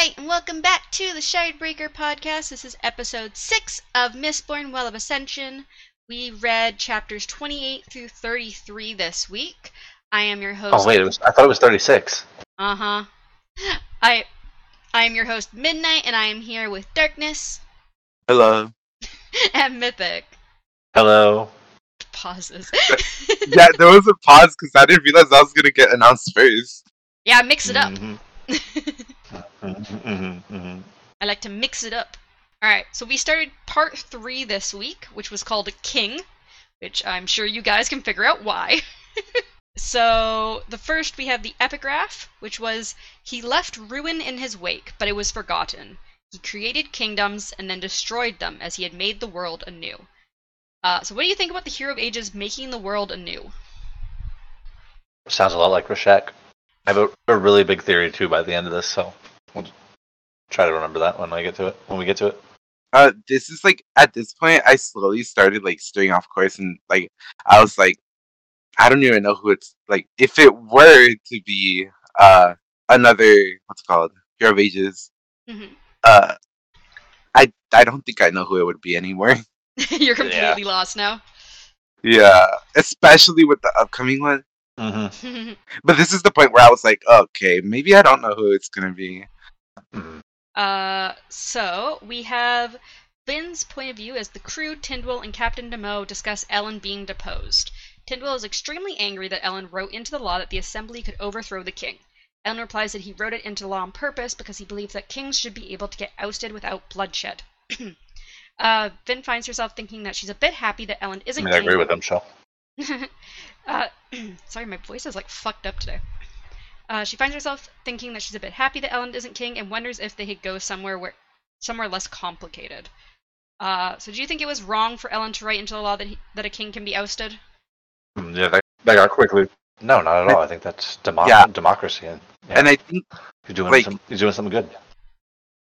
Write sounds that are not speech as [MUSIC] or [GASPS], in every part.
right, and welcome back to the Shardbreaker podcast. This is episode 6 of Mistborn Well of Ascension. We read chapters 28 through 33 this week. I am your host. Oh wait, it was, I thought it was 36. Uh huh. I, I am your host, Midnight, and I am here with Darkness Hello. [LAUGHS] and Mythic. Hello. Pauses. [LAUGHS] Yeah, there was a pause because I didn't realize I was gonna get announced first. yeah, mix it up. Mhm, [LAUGHS] mhm, mhm, mhm. I like to mix it up. Alright, so we started part three this week, which was called King, which I'm sure you guys can figure out why. [LAUGHS] so, the first we have the epigraph, which was He left ruin in his wake, but it was forgotten. He created kingdoms and then destroyed them as he had made the world anew. Uh, so, what do you think about the Hero of Ages making the world anew? Sounds a lot like Rashek. I have a, a really big theory too by the end of this, so we'll try to remember that when I get to it. When we get to it. Uh, this is like at this point, I slowly started like straying off course, and like I was like, I don't even know who it's like. If it were to be uh another what's it called Hero of Ages, Mhm. uh, I I don't think I know who it would be anymore. [LAUGHS] [LAUGHS] You're completely lost now. yeah, especially with the upcoming one. Mm-hmm. [LAUGHS] But this is the point where I was like, okay, maybe I don't know who it's gonna be. Uh, so we have Vin's point of view as the crew, Tindwyl, and Captain Demoux discuss Elend being deposed. Tindwyl is extremely angry that Elend wrote into the law that the assembly could overthrow the king. Elend replies that he wrote it into law on purpose because he believes that kings should be able to get ousted without bloodshed. [CLEARS THROAT] uh, Vin finds herself thinking that she's a bit happy that Elend isn't mean, I agree with him, Shell. [LAUGHS] uh, [CLEARS THROAT] sorry, my voice is like fucked up today. Uh, she finds herself thinking that she's a bit happy that Elend isn't king, and wonders if they could go somewhere where, somewhere less complicated. Uh, so, do you think it was wrong for Elend to write into the law that he, that a king can be ousted? Mm, Yeah, that, that got quickly. No, not at all. I think that's demo- Yeah. democracy, and yeah, And I think he's doing like- some, he's doing something good.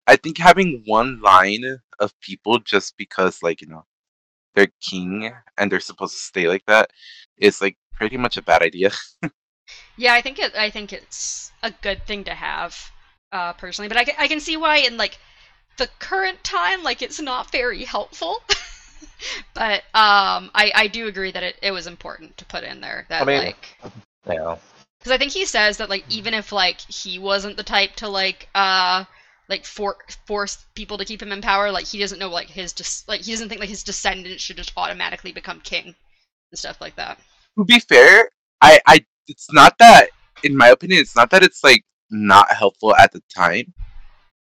I think having one line of people just because like you know they're king and they're supposed to stay like that is like pretty much a bad idea. [LAUGHS] Yeah, I think it. I think it's a good thing to have, uh, personally. But I can, I can see why in like the current time, like it's not very helpful. [LAUGHS] but um, I I do agree that it, it was important to put in there that I mean- like Yeah. because I think he says that like even if like he wasn't the type to like uh like for force people to keep him in power, like he doesn't know like his just like he doesn't think like his descendants should just automatically become king and stuff like that. to be fair, I I it's not that in my opinion it's not that it's like not helpful at the time.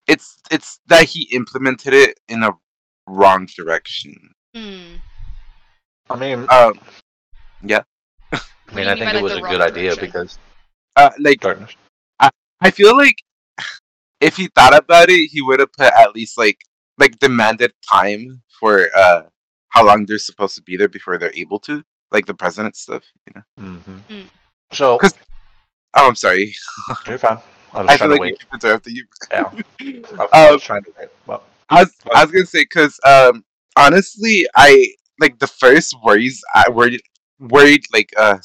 It's it's that he implemented it in a wrong direction. Hmm. I mean, Um yeah I mean, I think it was a wrong good idea because uh like darkness. I feel like if he thought about it, he would have put at least like like demanded time for uh how long they're supposed to be there before they're able to, like the president stuff. You know. Mm-hmm. Mm. So 'Cause- Oh, I'm sorry. you're fine. I was I trying feel to like we wait. keep interrupting you. Yeah. [LAUGHS] I, I Um, was trying to wait. Well, I was, I was gonna say because um honestly I like the first worries I worried worried like uh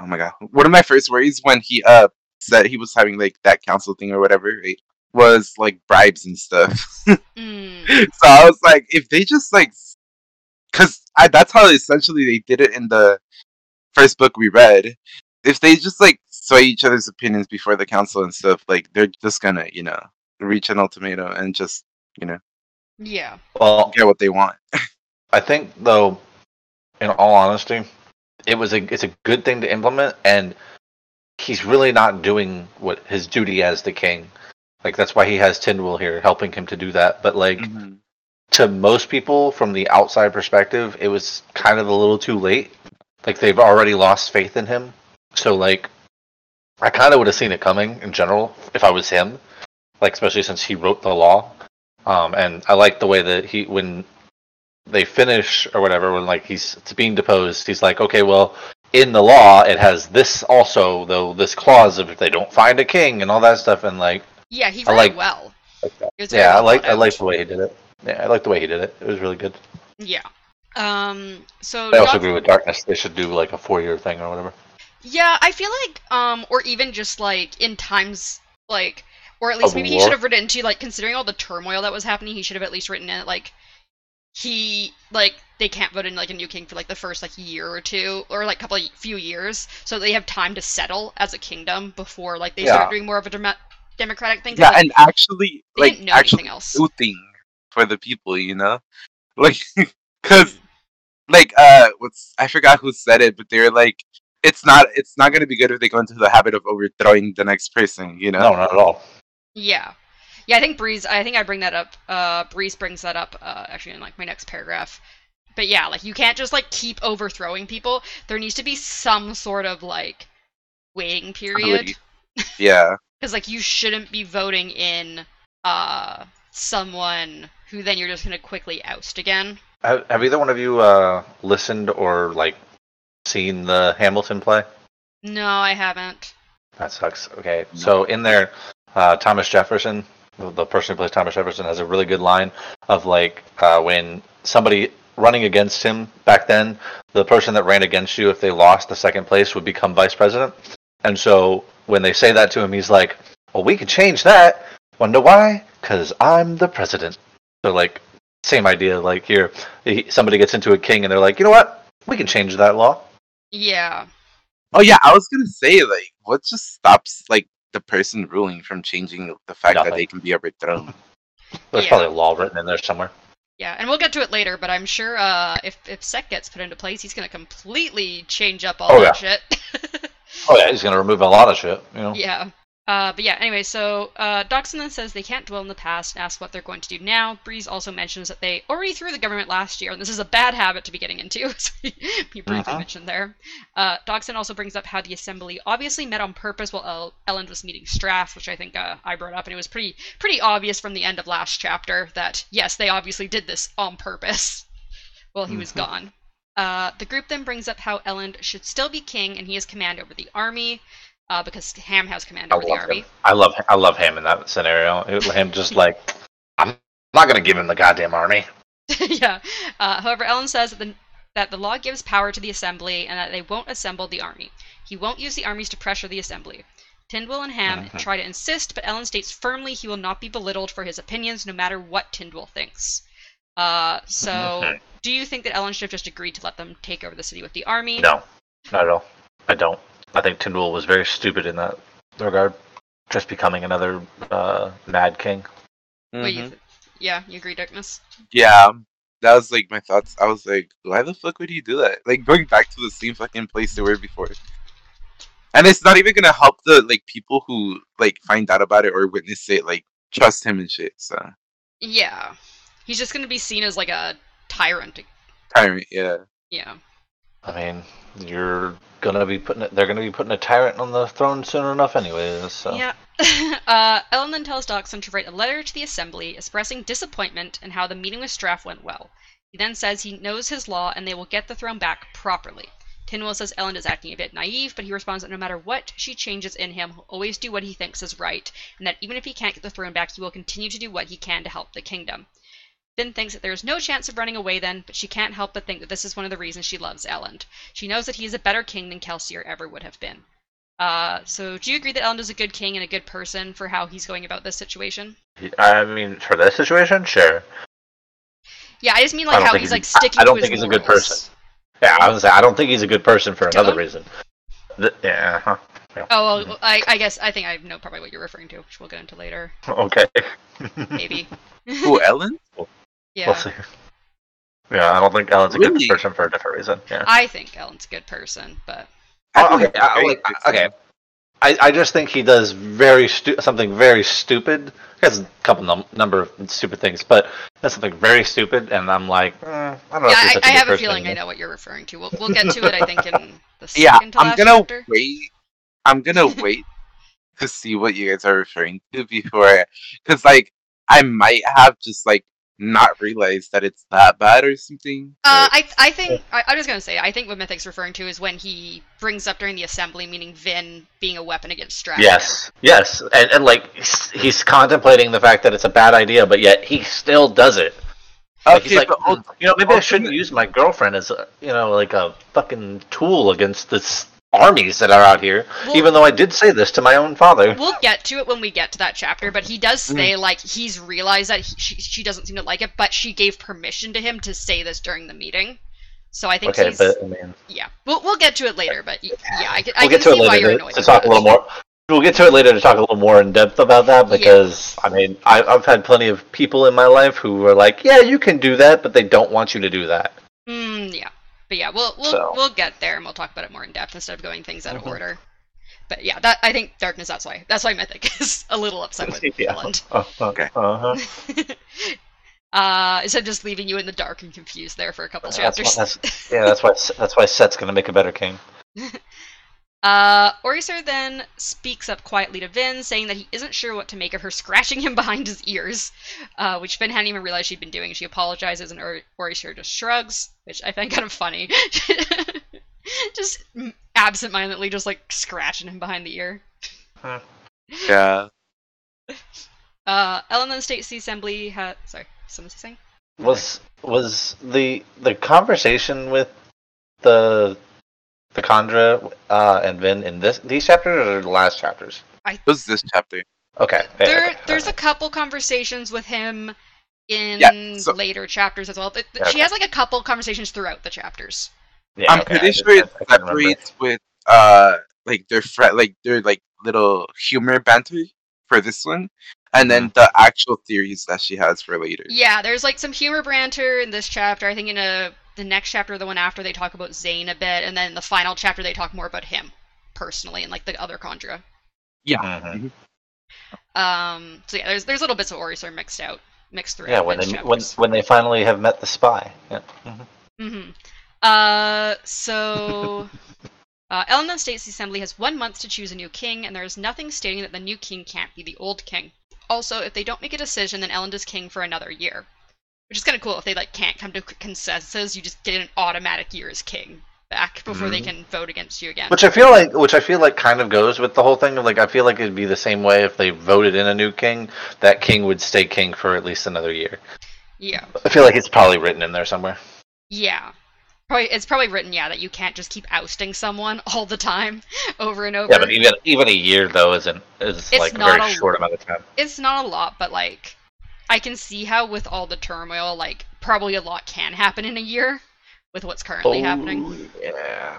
oh my god one of my first worries when he uh said he was having like that council thing or whatever right was like bribes and stuff Hmm. [LAUGHS] so I was like if they just like because I that's how essentially they did it in the first book we read if they just like sway each other's opinions before the council and stuff like they're just gonna you know reach an ultimatum and just you know Yeah. well, get what they want [LAUGHS] I think though, in all honesty, it was a it's a good thing to implement, and he's really not doing what his duty as the king. Like that's why he has Tindwyl here helping him to do that. But like Mhm. to most people from the outside perspective, it was kind of a little too late. Like they've already lost faith in him. So like I kind of would have seen it coming in general if I was him. Like especially since he wrote the law. Um and I like the way that he when they finish or whatever when like he's it's being deposed, he's like, "Okay, well, in the law it has this also though this clause of if they don't find a king and all that stuff and like Yeah, he wrote like- it well. like Yeah, I like I like the way he did it. Yeah, I like the way he did it. It was really good. Yeah. Um. So. I also Joff- agree with Darkness. They should do like a four year thing or whatever. Yeah, I feel like, um, or even just like in times like Or at least maybe he should have written into like considering all the turmoil that was happening, he should have at least written it like he like they can't vote in like a new king for like the first like year or two or like couple of few years so they have time to settle as a kingdom before like they Yeah. start doing more of a dem- democratic thing. Yeah, like, and actually, they like, didn't know actually anything else. thing for the people, you know, like, [LAUGHS] cause, like, uh, what's I forgot who said it, but they're like, it's not, it's not gonna be good if they go into the habit of overthrowing the next person, you know. No, not at all. Yeah. Yeah, I think Breeze I think I bring that up. Uh Breeze brings that up uh actually in like my next paragraph. But yeah, like you can't just like keep overthrowing people. There needs to be some sort of like waiting period Yeah. [LAUGHS] because like you shouldn't be voting in uh someone who then you're just going to quickly oust again. Have, have either one of you uh, listened or like seen the Hamilton play? No, I haven't. That sucks. Okay, so in there, uh, Thomas Jefferson, the the person who plays Thomas Jefferson, has a really good line of like uh, when somebody running against him back then, the person that ran against you, if they lost the second place, would become vice president. And so when they say that to him, he's like, "Well, we could change that. Wonder why? Because I'm the president." So like, same idea. Like here, he, somebody gets into a king, and they're like, "You know what? We can change that law." Yeah. Oh yeah, I was gonna say like, what just stops like the person ruling from changing the fact that they can be overthrown? There's Yeah. probably a law written in there somewhere. Yeah, and we'll get to it later, but I'm sure uh, if if Cett gets put into place, he's gonna completely change up all Oh, that shit. [LAUGHS] Oh yeah, he's gonna remove a lot of shit. You know. yeah. Uh, but yeah, anyway, so uh, Dockson then says they can't dwell in the past and asks what they're going to do now. Breeze also mentions that they already threw the government last year, and this is a bad habit to be getting into, [LAUGHS] as we, briefly Mhm. mentioned there. Uh, Dockson also brings up how the assembly obviously met on purpose while El- Elend was meeting Straff, which I think uh, I brought up, and it was pretty pretty obvious from the end of last chapter that yes, they obviously did this on purpose [LAUGHS] while he was Mhm. gone. Uh, the group then brings up how Elend should still be king and he has command over the army, uh, because Ham has command over the love army. him. I love I love him in that scenario. It- Him just [LAUGHS] like I'm not gonna give him the goddamn army. [LAUGHS] yeah. Uh, however, Elend says that the, that the law gives power to the assembly and that they won't assemble the army. He won't use the armies to pressure the assembly. Tindwyl and Ham Mhm. try to insist, but Elend states firmly he will not be belittled for his opinions, no matter what Tindwyl thinks. Uh, so, Mhm. do you think that Elend should have just agreed to let them take over the city with the army? No, not at all. I don't. I think Tindwyl was very stupid in that regard, just becoming another uh, mad king. What do you th- yeah, you agree, Darkness? Yeah, that was like my thoughts. I was like, why the fuck would he do that? Like going back to the same fucking place they were before. And it's not even gonna help the like people who like find out about it or witness it like trust him and shit. So Yeah. He's just gonna be seen as like a tyrant. tyrant, yeah. Yeah. I mean, you're gonna be putting they're gonna be putting a tyrant on the throne soon enough, anyways. So Yeah. [LAUGHS] uh, Elend then tells Dockson to write a letter to the assembly expressing disappointment and how the meeting with Straff went well. He then says he knows his law and they will get the throne back properly. Tindwyl says Elend is acting a bit naive, but he responds that no matter what she changes in him, he'll always do what he thinks is right, and that even if he can't get the throne back, he will continue to do what he can to help the kingdom. Vin thinks that there is no chance of running away then, but she can't help but think that this is one of the reasons she loves Elend. She knows that he is a better king than Kelsier ever would have been. Uh, so do you agree that Elend is a good king and a good person for how he's going about this situation? I mean, for this situation, sure. Yeah, I just mean like how he's he's- like sticking I don't to his think he's a good person. Yeah, I was gonna say I don't think he's a good person for another Don't? reason. Th- yeah. huh. Oh well, I, I guess I think I know probably what you're referring to, which we'll get into later, [LAUGHS] Okay. maybe. Who Elend? Yeah, We'll see. Yeah, I don't think Elend's a Really? good person for a different reason. Yeah. I think Elend's a good person, but I Oh, think okay, he's a I- very like, good okay. I, I just think he does very stu- something very stupid. He has a couple num- number of stupid things, but that's something very stupid, and I'm like, eh, I don't know. yeah, if he's I, such a I good have a person feeling I anymore. know what you're referring to. We'll, we'll get to it, I think, in [LAUGHS] the second Yeah, to I'm last gonna chapter. wait. I'm gonna [LAUGHS] wait to see what you guys are referring to before, because like I might have just like not realize that it's that bad or something. Uh, I I think I, I was gonna say I think what Mythic's referring to is when he brings up during the assembly, meaning Vin being a weapon against Straff. Yes, yes, and and like he's, he's contemplating the fact that it's a bad idea, but yet he still does it. Like, he's like, but "Hmm, you know, maybe I shouldn't use my girlfriend as a, you know, like a fucking tool against this armies that are out here. We'll- even though I did say this to my own father. We'll get to it when we get to that chapter, but he does say like he's realized that he, she she doesn't seem to like it, but she gave permission to him to say this during the meeting. So I think Okay, he's but I mean, yeah. We'll we'll get to it later, but yeah, I can, we'll can get to it why you're later to, to talk a little more. We'll get to it later to talk a little more in depth about that Yeah. because I mean I, I've had plenty of people in my life who are like, yeah, you can do that, but they don't want you to do that. Mm, yeah, but yeah, we'll we'll So. we'll get there and we'll talk about it more in depth instead of going things out of Mhm. order. But yeah, that I think darkness. That's why. That's why Mythic [LAUGHS] is a little upset with [LAUGHS] yeah. Elend. [LAUGHS] Uh, Okay. uh-huh. uh, instead of just leaving you in the dark and confused there for a couple That's chapters. why, that's, yeah, that's why that's why Cett's gonna make a better king. Uh, OreSeur then speaks up quietly to Vin, saying that he isn't sure what to make of her scratching him [LAUGHS] behind his ears, uh, which Vin hadn't even realized she'd been doing. She apologizes, and or- OreSeur just shrugs, which I find [LAUGHS] kind of funny. [LAUGHS] just absentmindedly, just like scratching him behind the ear. Yeah. Uh, Elend and Stacy Assembly had. Sorry, someone saying? Was was the the conversation with the the Kandra uh, and Vin in this these chapters or the last chapters? It was this chapter. Okay. yeah, There, okay, there's a couple conversations with him in Yeah, so- later chapters as well. Th- th- She Okay. has like a couple conversations throughout the chapters. Yeah, I'm okay, pretty just- sure it I couldn't separates with uh like their fr- like their like little humor banter for this one, and then the actual theories that she has for later. Yeah, there's like some humor banter in this chapter. I think in a the next chapter, the one after, they talk about Zane a bit, and then the final chapter they talk more about him personally and like the other kandra. Mhm. Um, so yeah, there's there's little bits of OreSeur mixed out, mixed throughout. Yeah, when they when chapters. when they finally have met the spy. Yeah. mhm. Mm-hmm. Uh, so [LAUGHS] uh, Elend State's assembly has one month to choose a new king, and there is nothing stating that the new king can't be the old king. Also, if they don't make a decision, then Elend is king for another year, which is kind of cool. If they like can't come to consensus, you just get an automatic year as king back before they Mhm. can vote against you again. Which I feel like, which I feel like, kind of goes with the whole thing. Like, I feel like it'd be the same way if they voted in a new king. That king would stay king for at least another year. yeah, I feel like it's probably written in there somewhere. yeah. Probably, it's probably written, yeah, that you can't just keep ousting someone [LAUGHS] all the time, [LAUGHS] over and over. Yeah, but even even a year though isn't is It's like a very a- short amount of time. it's not a lot, but like I can see how with all the turmoil, like probably a lot can happen in a year with what's currently happening. Oh, Yeah,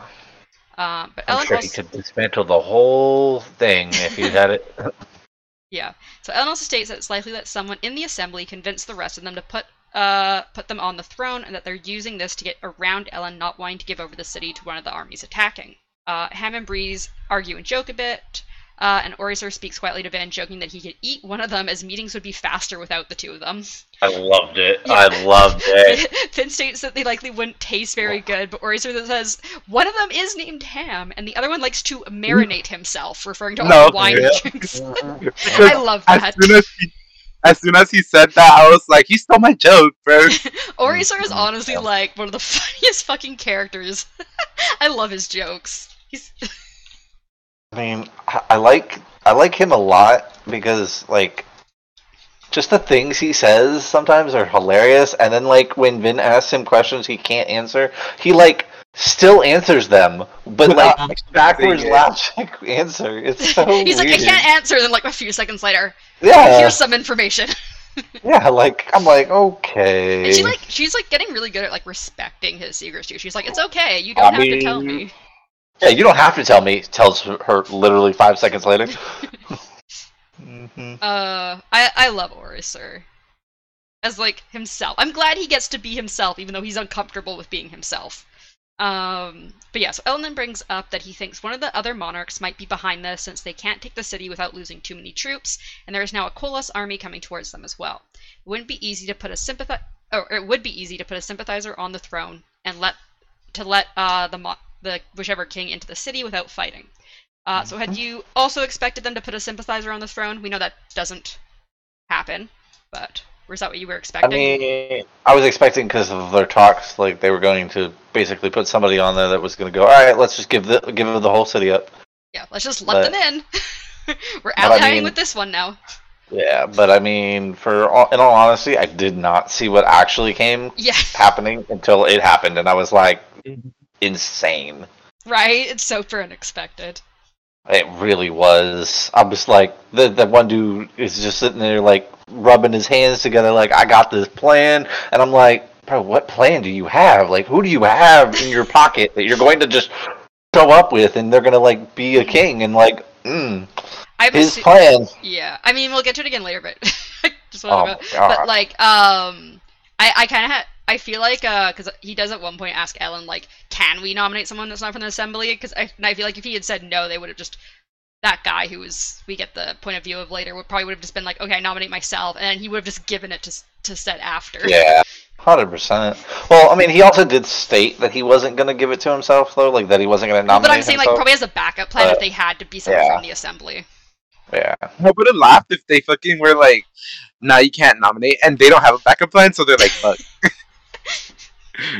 Uh, but I'm Elend sure also, he could dismantle the whole thing if he had it. [LAUGHS] yeah. So Elend also states that it's likely that someone in the assembly convinced the rest of them to put uh put them on the throne, and that they're using this to get around Elend not wanting to give over the city to one of the armies attacking. Uh, Ham and Breeze argue and joke a bit. Uh, and OreSeur speaks quietly to Vin, joking that he could eat one of them as meetings would be faster without the two of them. I loved it. Yeah. I loved [LAUGHS] it. Vin states that they likely wouldn't taste very good, but OreSeur says one of them is named Ham, and the other one likes to marinate himself, referring to all No, the wine yeah. drinks. [LAUGHS] [LAUGHS] I love that. as that. soon as he, as soon as he said that, I was like, he stole my joke, bro. [LAUGHS] OreSeur is honestly Yeah. like one of the [LAUGHS] funniest fucking characters. [LAUGHS] I love his jokes. He's I mean, I I like I like him a lot because like just the things he says sometimes are hilarious and then like when Vin asks him questions he can't answer, he like still answers them, but Without like [LAUGHS] actually backwards saying it. logic [LAUGHS] answer. It's [LAUGHS] so he's like I can't answer. And then like a few seconds later, Yeah, here's some information. yeah. Like I'm like okay. And she like she's like getting really good at like respecting his secrets too. She's like, it's okay, you don't I have to tell me. yeah, you don't have to tell me. Tells her literally five seconds later. Mhm. Uh, I I love OreSeur as like himself. I'm glad he gets to be himself, even though he's uncomfortable with being himself. Um, but yeah, so Elend brings up that he thinks one of the other monarchs might be behind this, since they can't take the city without losing too many troops, and there is now a Koloss army coming towards them as well. It wouldn't be easy to put a sympathizer, or it would be easy to put a sympathizer on the throne and let to let uh the mo- the whichever king into the city without fighting. Uh, so had you also expected them to put a sympathizer on the throne? We know that doesn't happen, but was that what you were expecting? I expecting? mean, I was expecting because of their talks, like they were going to basically put somebody on there that was going to go. All right, let's just give the give the whole city up. yeah, let's just let but- them in. [LAUGHS] we're I allying mean- with this one now. Yeah, but I mean, for all, in all honesty, I did not see what actually came Yeah, happening until it happened, and I was like, mm-hmm. insane. Right? It's super unexpected. It really was. I was like, the the one dude is just sitting there like rubbing his hands together, like I got this plan, and I'm like, bro, what plan do you have? Like, who do you have in your pocket that you're going to just show up with, and they're gonna like be a king and like, mm, I his assu- plan. Yeah, I mean we'll get to it again later, but [LAUGHS] just Oh want my to god. But like, um, I I kind of ha- I feel like uh, because he does at one point ask Elend like, can we nominate someone that's not from the assembly? Because I I feel like if he had said no, they would have just that guy who was we get the point of view of later would probably would have just been like, okay, I nominate myself, and then he would have just given it to to Cett after. Yeah, hundred percent. Well, I mean, he also did state that he wasn't gonna give it to himself, though, like that he wasn't gonna nominate But I'm saying like probably as a backup plan if they had to be someone yeah. from the assembly. yeah, I would have laughed if they fucking were like, "Nah, you can't nominate," and they don't have a backup plan, so they're like, "Fuck." [LAUGHS]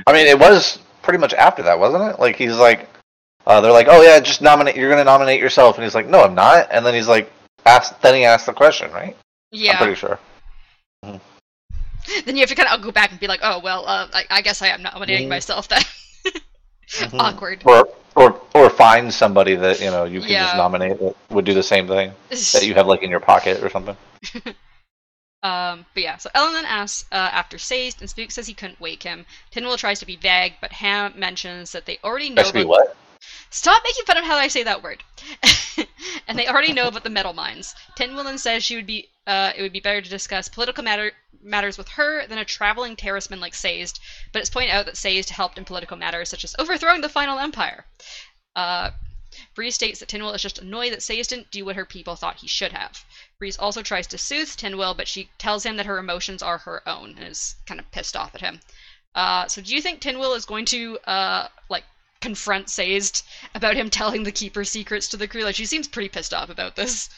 I mean, it was pretty much after that, wasn't it? Like he's like, uh, they're like, oh yeah, just nominate. You're gonna nominate yourself, and he's like, no, I'm not. And then he's like, ask. Then he asked the question, right? Yeah. I'm pretty sure. Then you have to kind of go back and be like, oh well, uh, I, I guess I am nominating Mhm. myself then. [LAUGHS] Mhm. Awkward. Or or or find somebody that you know you can Yeah. just nominate that would do the same thing that you have like in your pocket or something. [LAUGHS] Um, but yeah, so Elend then asks uh, after Sazed, and Spook says he couldn't wake him. Tindwyl tries to be vague, but Ham mentions that they already know. About- what? Stop making fun of how I say that word. [LAUGHS] and they already know about the metal mines. Tindwyl then says she would be, uh, it would be better to discuss political matter matters with her than a traveling Terrisman like Sazed. But it's pointed out that Sazed helped in political matters such as overthrowing the final empire. Uh, Bree states that Tindwyl is just annoyed that Sazed didn't do what her people thought he should have. Breeze also tries to soothe Tindwyl, but she tells him that her emotions are her own and is kind of pissed off at him. Uh, so do you think Tindwyl is going to uh, like confront Sazed about him telling the Keeper secrets to the crew? Like she seems pretty pissed off about this.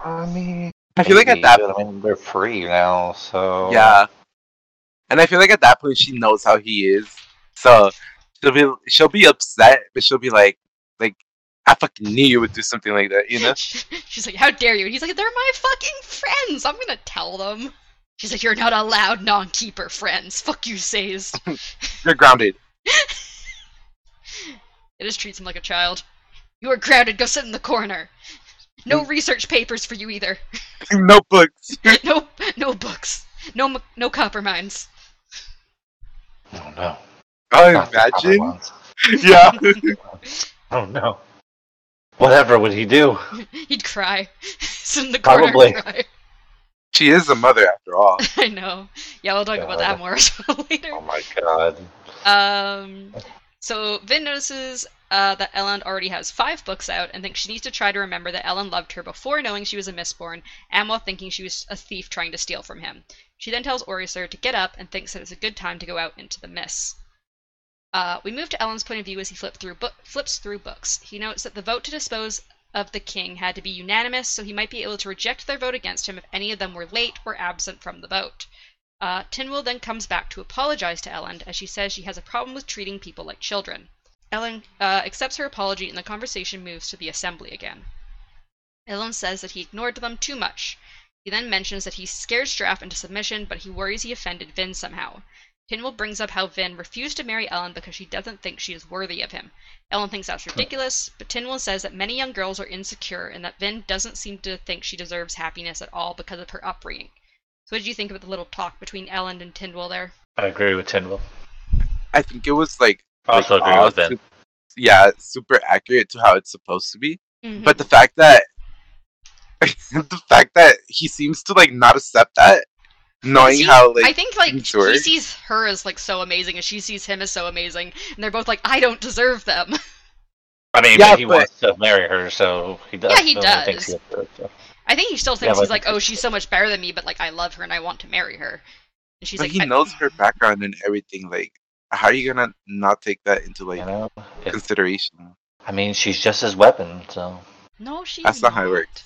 I mean, I feel like at that, but, I mean, they're free now, so yeah, and I feel like at that point she knows how he is, so she'll be she'll be upset, but she'll be like, like, I fucking knew you would do something like that, you know? [LAUGHS] She's like, "How dare you?" And he's like, "They're my fucking friends. I'm gonna tell them." She's like, "You're not allowed non-keeper friends. Fuck you, Sazed." [LAUGHS] You're grounded. [LAUGHS] It just treats him like a child. You are grounded. Go sit in the corner. No mm. research papers for you either. Notebooks. no, no books. No, no copperminds. Oh no. Not the proper imagine. ones. Yeah. Oh no. Whatever would he do? [LAUGHS] He'd cry. [LAUGHS] sit in the corner Probably. cry. she is a mother after all. [LAUGHS] I know. Yeah, we'll talk about that more later. Oh my god. Um, so Vin notices uh, that Elend already has five books out and thinks she needs to try to remember that Elend loved her before knowing she was a Mistborn and while thinking she was a thief trying to steal from him. She then tells OreSeur to get up and thinks that it's a good time to go out into the mists. Uh, we move to Elend's point of view as he through flips through books. He notes that the vote to dispose of the king had to be unanimous, so he might be able to reject their vote against him if any of them were late or absent from the vote. Uh, Tindwyl then comes back to apologize to Elend as she says she has a problem with treating people like children. Elend uh, accepts her apology and the conversation moves to the assembly again. Elend says that he ignored them too much. He then mentions that he scared Straff into submission, but he worries he offended Vin somehow. Tindwyl brings up how Vin refused to marry Elend because she doesn't think she is worthy of him. Elend thinks that's ridiculous, but Tindwyl says that many young girls are insecure and that Vin doesn't seem to think she deserves happiness at all because of her upbringing. So, what did you think about the little talk between Elend and Tindwyl there? I agree with Tindwyl. I think it was like, I also like, agree all with Ben. sup- yeah, super accurate to how it's supposed to be. Mhm. But the fact that [LAUGHS] the fact that he seems to like not accept that, knowing See, how like I think like things he sees her as like so amazing, and she sees him as so amazing, and they're both like, I don't deserve them. [LAUGHS] I mean, Yeah, but he but- wants to marry her, so he does. Yeah, he so does. thinks he has to- so. I think he still thinks but- he's like, oh, she's so much better than me, but like I love her and I want to marry her. And she's but like, he I- knows her background and everything. Like, how are you gonna not take that into like You know, if, consideration? I mean, she's just his weapon, so. No, she's That's not how it works.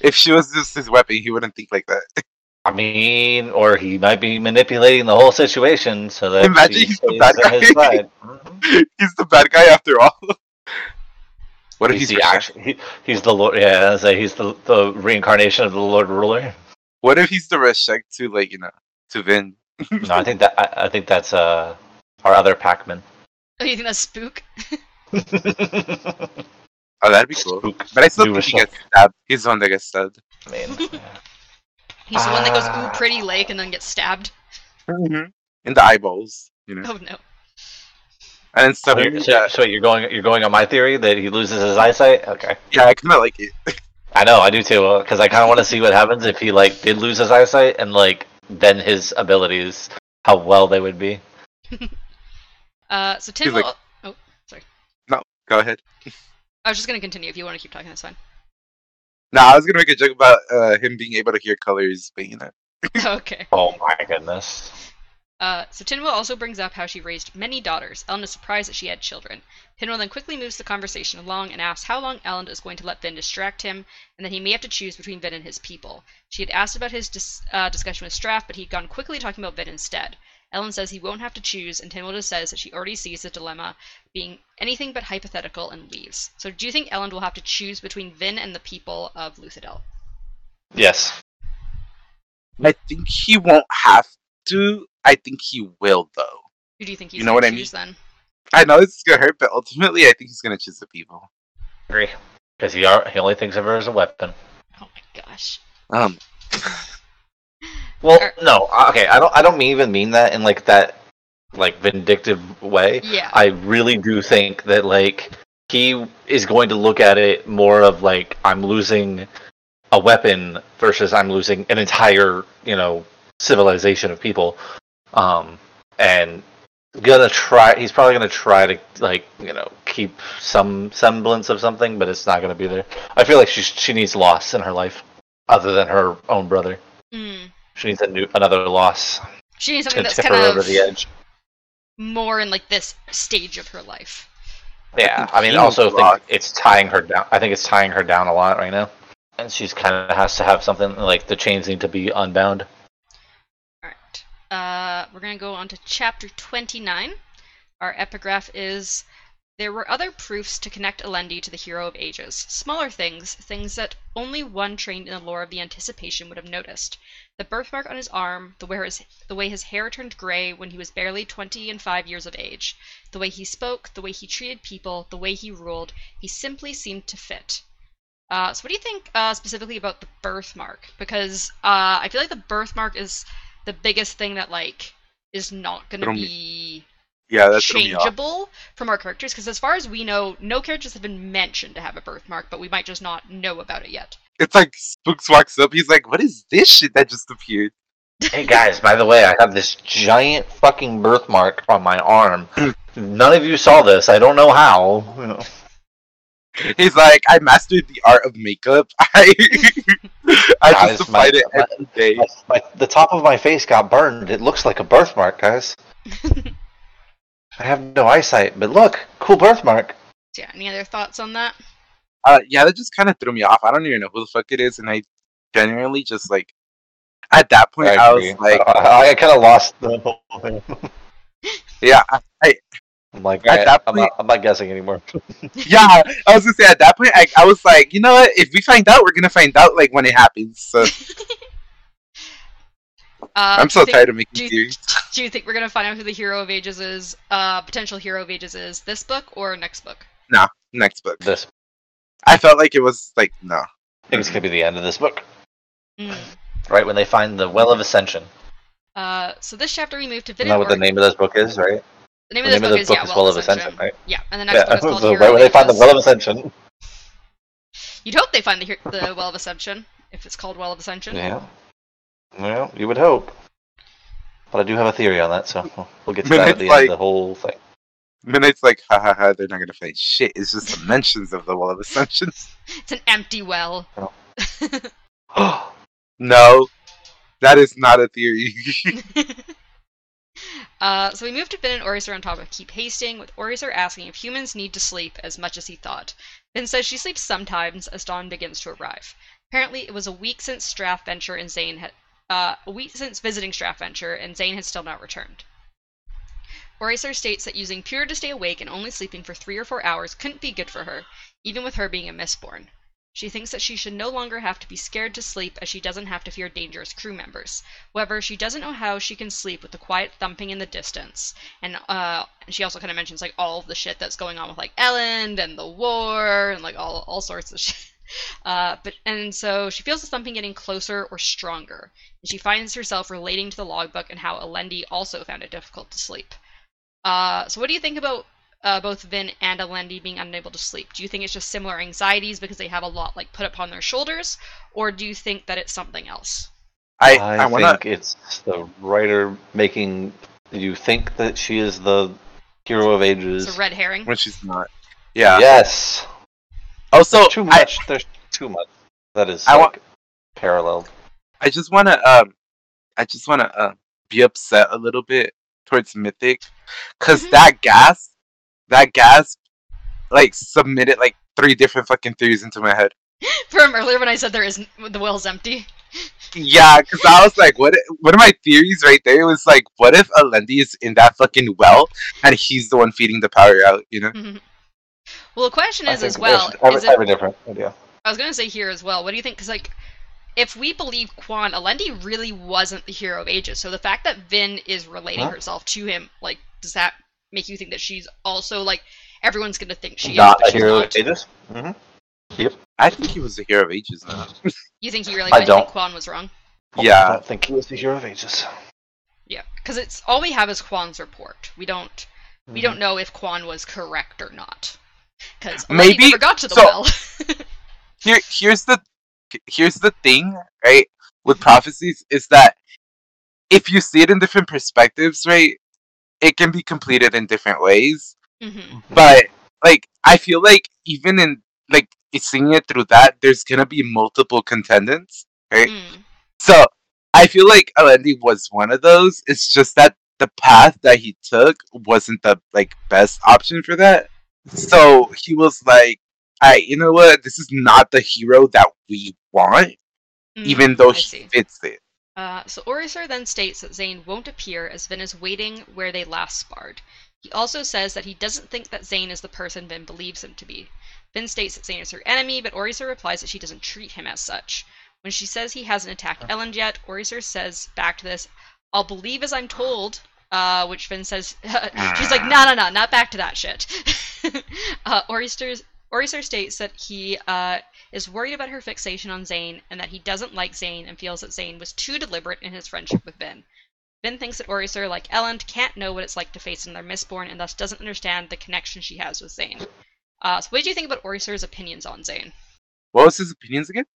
If she was just his weapon, he wouldn't think like that. [LAUGHS] I mean, or he might be manipulating the whole situation so that Imagine she he's the bad on his guy. side. [LAUGHS] Mhm. He's the bad guy after all. what if He's he's the actual, he, he's the lord. Yeah, I say he's the the reincarnation of the Lord Ruler. What if he's the Rashek to like you know to Vin? [LAUGHS] No, I think that I, I think that's uh our other Pac-Man. Oh, you think that's spook? [LAUGHS] Oh, that'd be cool. Spook. But I still Do think a he gets stabbed. He's the one that gets stabbed. I mean, He's the one that goes, ooh, Ah. pretty lake, and then gets stabbed. In the eyeballs, you know. Oh no. And then so, suddenly, so, so you're going you're going on my theory that he loses his eyesight? Okay. yeah, I kind of like it. [LAUGHS] I know, I do too, because I kind of want to see what happens if he like did lose his eyesight and like then his abilities, how well they would be. [LAUGHS] Uh, so Tim will. like- oh, sorry. No, Go ahead. I was just gonna continue. If you want to keep talking, that's fine. No, I was gonna make a joke about uh, him being able to hear colors, but you know. okay. Oh my goodness. Uh, so Tindwyl also brings up how she raised many daughters. Elend is surprised that she had children. Tindwyl then quickly moves the conversation along and asks how long Elend is going to let Vin distract him, and that he may have to choose between Vin and his people. She had asked about his dis- uh, discussion with Straff, but he'd gone quickly talking about Vin instead. Elend says he won't have to choose, and Tindwyl just says that she already sees the dilemma being anything but hypothetical and leaves. So do you think Elend will have to choose between Vin and the people of Luthadel? Yes. I think he won't have to. I think he will, though. Who do you think he's You know going what to I mean? choose then? I know this is gonna hurt, but ultimately, I think he's gonna choose the people. Agree. Because he are, he only thinks of her as a weapon. Oh my gosh. Um, [LAUGHS] Well, Or- no, uh, okay, I don't I don't even mean that in like that like vindictive way. Yeah. I really do think that like he is going to look at it more of like I'm losing a weapon versus I'm losing an entire, you know, civilization of people. Um and gonna try he's probably gonna try to like, you know, keep some semblance of something, but it's not gonna be there. I feel like she she needs loss in her life other than her own brother. Mm. She needs a new another loss She needs to something that's tip kind her of over the edge. more in like this stage of her life. Yeah, think I mean, also think it's tying her down. I think it's tying her down a lot right now, and she's kind of has to have something like the chains need to be unbound. All right. Uh, we're gonna go on to chapter twenty-nine. Our epigraph is. There were other proofs to connect Alendi to the hero of ages. Smaller things, things that only one trained in the lore of the anticipation would have noticed. The birthmark on his arm, the way his, the way his hair turned gray when he was barely 20 and 5 years of age, the way he spoke, the way he treated people, the way he ruled, he simply seemed to fit. Uh, so, what do you think uh, specifically about the birthmark? Because uh, I feel like the birthmark is the biggest thing that like is not going to be yeah, that's threw me off. changeable from our characters. Because as far as we know, no characters have been mentioned to have a birthmark, but we might just not know about it yet. It's like Spooks walks up. He's like, "What is this shit that just appeared?" hey guys, by the way, I have this giant fucking birthmark on my arm. None of you saw this. I don't know how. You know. He's like, "I mastered the art of makeup. [LAUGHS] I I Guys, justified my- it every day." My, my, the top of my face got burned. It looks like a birthmark, guys. [LAUGHS] I have no eyesight, but look, cool birthmark. Yeah, any other thoughts on that? Uh, yeah, that just kind of threw me off. I don't even know who the fuck it is, and I genuinely just like at that point I, agree. was like, [LAUGHS] I, I kind of lost the whole thing. [LAUGHS] yeah, I, I'm like, At alright, that I'm, not, I'm not guessing anymore. [LAUGHS] yeah. I was gonna say at that point I, I was like, you know what? If we find out, we're gonna find out like when it happens. So I'm so think- tired of making do you- theories. [LAUGHS] Do you think we're gonna find out who the hero of ages is? Uh, potential hero of ages is this book or next book? Nah next book. This I felt like it was like no. I think it's gonna be the end of this book, Mm. right when they find the Well of Ascension. Uh, so this chapter we move to Isn't Vin what the name of this book is, right? The name The of this name of book is yeah, is Well Well of of Ascension. Ascension, right? Yeah, and the next Yeah, book is called [LAUGHS] so Hero right when they find the Well of Ascension. You'd hope they find the, the Well of Ascension if it's called Well of Ascension. Yeah. Well, you would hope. But I do have a theory on that, so we'll- we'll get to that at the It's end of the whole thing. Midnight's like, ha ha ha, they're not gonna find shit. It's just the mentions of the Well of Ascension. [LAUGHS] It's an empty well. [GASPS] No, that is not a theory. [LAUGHS] [LAUGHS] uh, so we move to Vin and OreSeur on top of Keep Hasting, with OreSeur asking if humans need to sleep as much as he thought. Vin says she sleeps sometimes as dawn begins to arrive. Apparently, it was a week since Straff, Venture and Zane had uh, a week since visiting Straff Venture, and Zane has still not returned. OreSeur states that using pewter to stay awake and only sleeping for three or four hours couldn't be good for her, even with her being a Mistborn. She thinks that she should no longer have to be scared to sleep as she doesn't have to fear dangerous crew members. However, she doesn't know how she can sleep with the quiet thumping in the distance. And uh, she also kind of mentions like all of the shit that's going on with like Elend and the war and like all all sorts of [LAUGHS] shit. Uh, but and so she feels the thumping getting closer or stronger, and she finds herself relating to the logbook and how Alendi also found it difficult to sleep. Uh, so what do you think about uh, both Vin and Alendi being unable to sleep? Do you think it's just similar anxieties because they have a lot like put upon their shoulders, or do you think that it's something else? I I, I, wanna think it's the writer making you think that she is the hero of ages. It's a red herring. when she's not. Yeah. Yes. Also, There's too I, much. There's too much. That is I like, want- paralleled. I just wanna um, I just wanna uh, be upset a little bit towards Mythic, cause Mhm. that gas, that gas, like submitted like three different fucking theories into my head. [LAUGHS] From earlier when I said there isn't the well's empty. Yeah, because I was like, what? One of my theories right there was like, what if Alendi is in that fucking well and he's the one feeding the power out? You know? Well, the question is as well. there's- I Is have a it, different idea. I was gonna say here as well. What do you think? Because like, if we believe Kwaan, Alendi really wasn't the hero of ages. So the fact that Vin is relating Huh? herself to him, like, does that make you think that she's also like everyone's gonna think she Not is, but a she's hero not? of ages. hmm I think he was the hero of ages now. You think he really I don't. think Kwaan was wrong? I yeah. don't think he was the hero of ages. Yeah, because it's all we have is Kwaan's report. We don't we Mhm. don't know if Kwaan was correct or not. Because Maybe- never got to the so- well. [LAUGHS] Here, here's the, here's the thing, right? With prophecies, is that if you see it in different perspectives, right, it can be completed in different ways. hmm But like, I feel like even in like seeing it through that, there's gonna be multiple contendants, right? Mm. So I feel like Alendi was one of those. It's just that the path that he took wasn't the like best option for that. So he was like, "I, you know what? This is not the hero that we want, Mm, even though I he see. fits it." Uh, so OreSeur then states that Zane won't appear as Vin is waiting where they last sparred. He also says that he doesn't think that Zane is the person Vin believes him to be. Vin states that Zane is her enemy, but OreSeur replies that she doesn't treat him as such. When she says he hasn't attacked Elend yet, OreSeur says back to this, I'll believe as I'm told, uh, which Vin says, [LAUGHS] she's like, no, no, no, not back to that shit. [LAUGHS] uh, OreSeur states that he uh, is worried about her fixation on Zane and that he doesn't like Zane and feels that Zane was too deliberate in his friendship with Vin. Vin thinks that OreSeur, like Elend, can't know what it's like to face another Mistborn and thus doesn't understand the connection she has with Zane. Uh, so what did you think about OreSeur's opinions on Zane? What was his opinions again?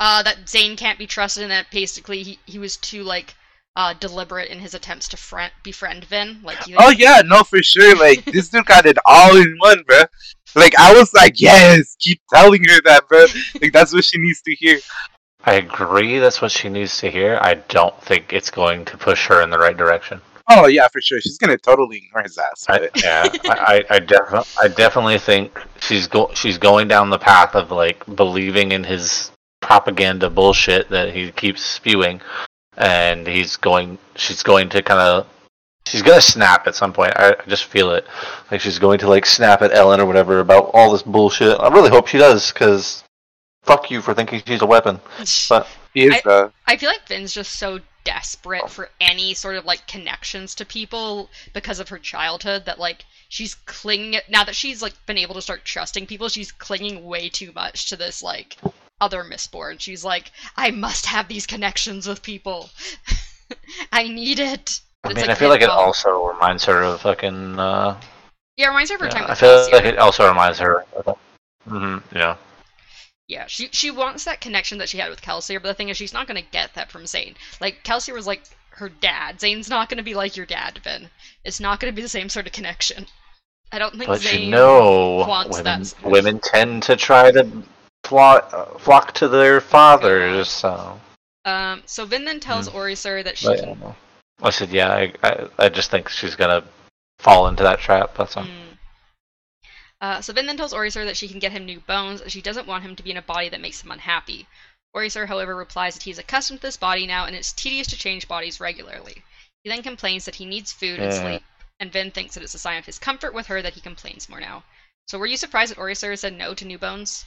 Uh, that Zane can't be trusted and that basically he, he was too, like, uh, deliberate in his attempts to friend, befriend Vin. Like, he, Oh yeah, no, for sure. Like [LAUGHS] this dude got it all in one, bro. Like I was like, yes, keep telling her that, bro. Like that's what she needs to hear. I agree. That's what she needs to hear. I don't think it's going to push her in the right direction. Oh yeah, for sure. She's gonna totally ignore his ass. I, yeah, I, I, I, defi- I definitely think she's go- she's going down the path of like believing in his propaganda bullshit that he keeps spewing, and he's going. She's going to kind of. She's gonna snap at some point. I, I just feel it. Like she's going to like snap at Elend or whatever about all this bullshit. I really hope she does, because fuck you for thinking she's a weapon. [LAUGHS] But he is I- uh I feel like Vin's just so desperate for any sort of like connections to people because of her childhood that like she's clinging now that she's like been able to start trusting people she's clinging way too much to this like other mistborn she's like i must have these connections with people [LAUGHS] i need it I It's mean, like I feel like it also reminds her of fucking. Uh, yeah it reminds her of her yeah, time I feel like it also reminds her. Of, hmm yeah. Yeah, she she wants that connection that she had with Kelsier, but the thing is, she's not gonna get that from Zane. Like Kelsier was like her dad. Zane's not gonna be like your dad, Vin. It's not gonna be the same sort of connection. I don't think But Zane. you know, wants women, that women tend to try to flock, flock to their fathers. So, Um. So Vin then tells Hmm. OreSeur that she but, can. I said, yeah, I, I, I just think she's gonna fall into that trap. That's all. Mm. Uh, so Vin then tells OreSeur that she can get him new bones, she doesn't want him to be in a body that makes him unhappy. OreSeur, however, replies that he's accustomed to this body now, and it's tedious to change bodies regularly. He then complains that he needs food and sleep, and Vin thinks that it's a sign of his comfort with her that he complains more now. So were you surprised that OreSeur said no to new bones?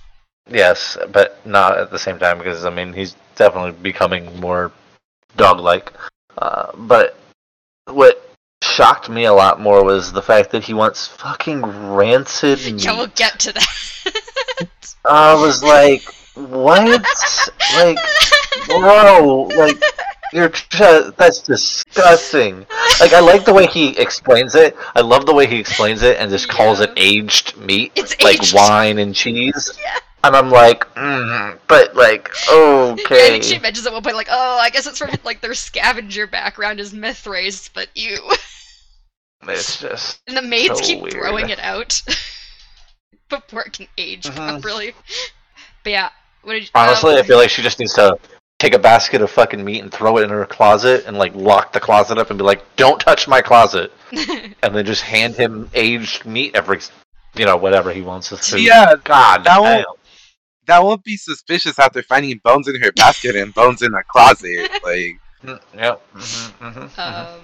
Yes, but not at the same time because I mean he's definitely becoming more dog-like. Uh, but what shocked me a lot more was the fact that he wants fucking rancid meat. Yeah, we'll get to that. [LAUGHS] I was like, what? like, bro, like you're tr- that's disgusting. Like I like the way he explains it. I love the way he explains it and just calls it aged meat, It's like aged. wine and cheese. [LAUGHS] Yeah. And I'm like, mm, but like, [LAUGHS] Yeah, I okay. think she mentions at one point, like, oh, I guess it's from like their scavenger background is mistwraiths, but you. [LAUGHS] It's just [LAUGHS] And the maids So keep weird. throwing it out before it can age Mhm. properly. But yeah, what did you, honestly, um, I feel like she just needs to take a basket of fucking meat and throw it in her closet and like lock the closet up and be like, "Don't touch my closet," and then just hand him aged meat every, you know, whatever he wants to. food. Yeah, God, that damn. won't that won't be suspicious after finding bones in her basket and bones in a closet. [LAUGHS] Like, Mm, Yep. hmm hmm um,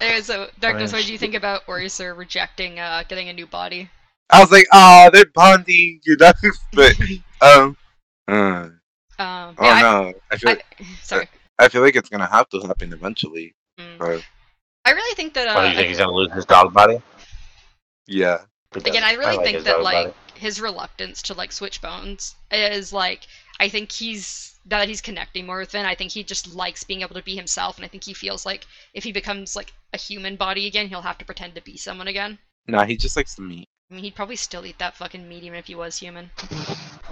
anyway, so Darkness, mean, what did you think about OreSeur rejecting uh, getting a new body? I was like, oh, they're bonding, you know. [LAUGHS] but um, uh, Um, oh yeah, no, I feel I, sorry. I feel like it's gonna have to happen eventually. Mm. But I really think that. Uh, What do you think he's gonna lose his dog body? yeah, Again, I really like think that like body. His reluctance to like switch bones is like I think he's now that he's connecting more with Vin, I think he just likes being able to be himself, and I think he feels like if he becomes like a human body again, he'll have to pretend to be someone again. no, he just likes the meat. I mean, he'd probably still eat that fucking meat even if he was human.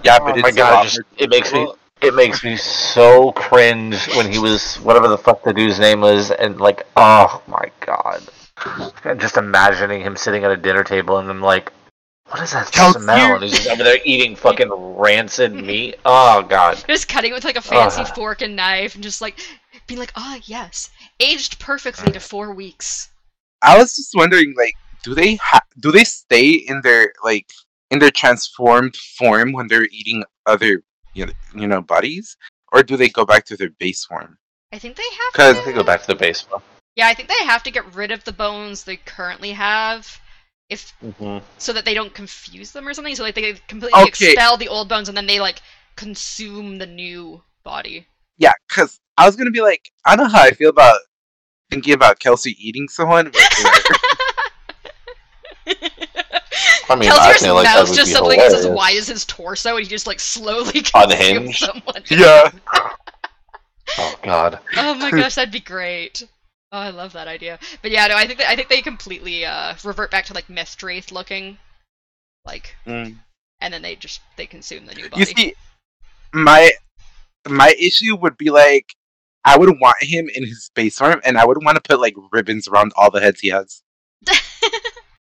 Yeah, Oh but my it's a God, just- it makes me- It makes me so cringe when he was whatever the fuck the dude's name was, and like, oh my god, just imagining him sitting at a dinner table and I'm like, what is that Kelsier. smell? And he's just over there eating fucking rancid meat. Oh god. Just cutting with like a fancy Ugh. fork and knife, and just like being like, "Ah, yes, aged perfectly to four weeks." I was just wondering, like, do they ha- do they stay in their like in their transformed form when they're eating other you know, you know bodies, or do they go back to their base form? I think they have. Because I think go back to the base. Form. Yeah, I think they have to get rid of the bones they currently have, if Mm-hmm. so that they don't confuse them or something. So like they completely Okay. expel the old bones and then they like consume the new body. yeah, because I was gonna be like, I don't know how I feel about thinking about Kelsier eating someone. But, [LAUGHS] you [LAUGHS] know, I mean, I feel like that mouth would just be simply gets as wide as his torso, and he just like slowly consumes Unhinged. someone. yeah, [LAUGHS] Oh god. Oh my gosh, that'd be great. Oh, I love that idea. But yeah, no, I think that, I think they completely uh, revert back to like mistwraith looking, like, Mm. and then they just they consume the new body. you see, my my issue would be like, I would want him in his space form, and I would want to put like ribbons around all the heads he has. [LAUGHS]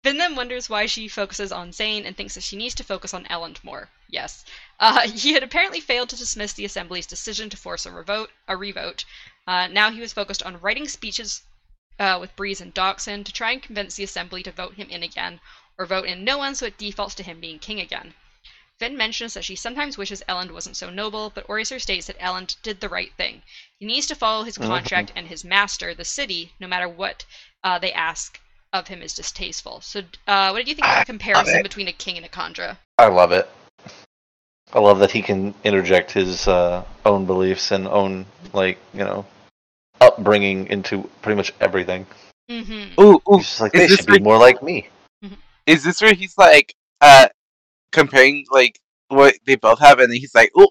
Vin then wonders why she focuses on Zane and thinks that she needs to focus on Elend more. Yes. Uh, [LAUGHS] he had apparently failed to dismiss the Assembly's decision to force a, revote, a revote. Uh, now he was focused on writing speeches uh, with Breeze and Dockson to try and convince the Assembly to vote him in again, or vote in no one so it defaults to him being king again. Vin mentions that she sometimes wishes Elend wasn't so noble, but OreSeur states that Elend did the right thing. He needs to follow his Mhm. contract and his master, the city, no matter what uh, they ask of him is distasteful. So, uh, what did you think of the comparison between a king and a kandra? I love it. I love that he can interject his uh, own beliefs and own like you know upbringing into pretty much everything. Mm-hmm. Ooh, ooh, He's just like is they this should be like- more like me. is this where he's like uh comparing like what they both have and then he's like oh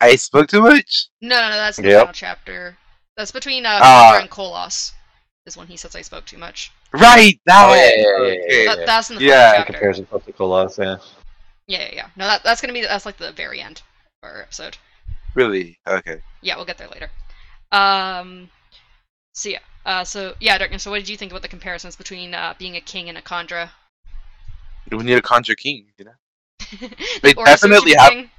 i spoke too much No, no, no, that's the Yep. final chapter. That's between uh. kandra and Koloss. Is when he says I spoke too much. right that Oh, yeah, yeah, yeah, yeah, yeah. That, that's in the Yeah. final The chapter. comparison to Koloss, yeah. Yeah, yeah, yeah. No, that, that's gonna be that's like the very end of our episode. really okay Yeah, we'll get there later. Um, so yeah, uh, so yeah, Darkness. So what did you think about the comparisons between uh, being a king and a kandra? we need a conjure king you know [LAUGHS] They definitely have-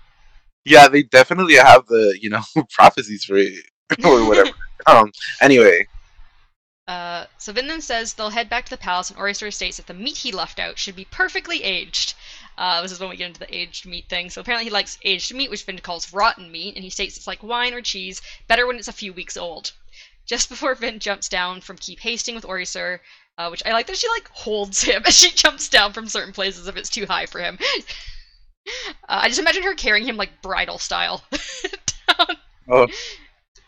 yeah they definitely have the you know [LAUGHS] prophecies for it [LAUGHS] or whatever um anyway Uh, so Vinland says they'll head back to the palace, and OreSeur states that the meat he left out should be perfectly aged. Uh, this is when we get into the aged meat thing. So apparently he likes aged meat, which Vin calls rotten meat, and he states it's like wine or cheese, better when it's a few weeks old. Just before Vin jumps down from Keep Hasting with OreSeur, uh, which I like that she like holds him [LAUGHS] as she jumps down from certain places if it's too high for him. [LAUGHS] Uh, I just imagine her carrying him like bridal style. down. [LAUGHS] Oh.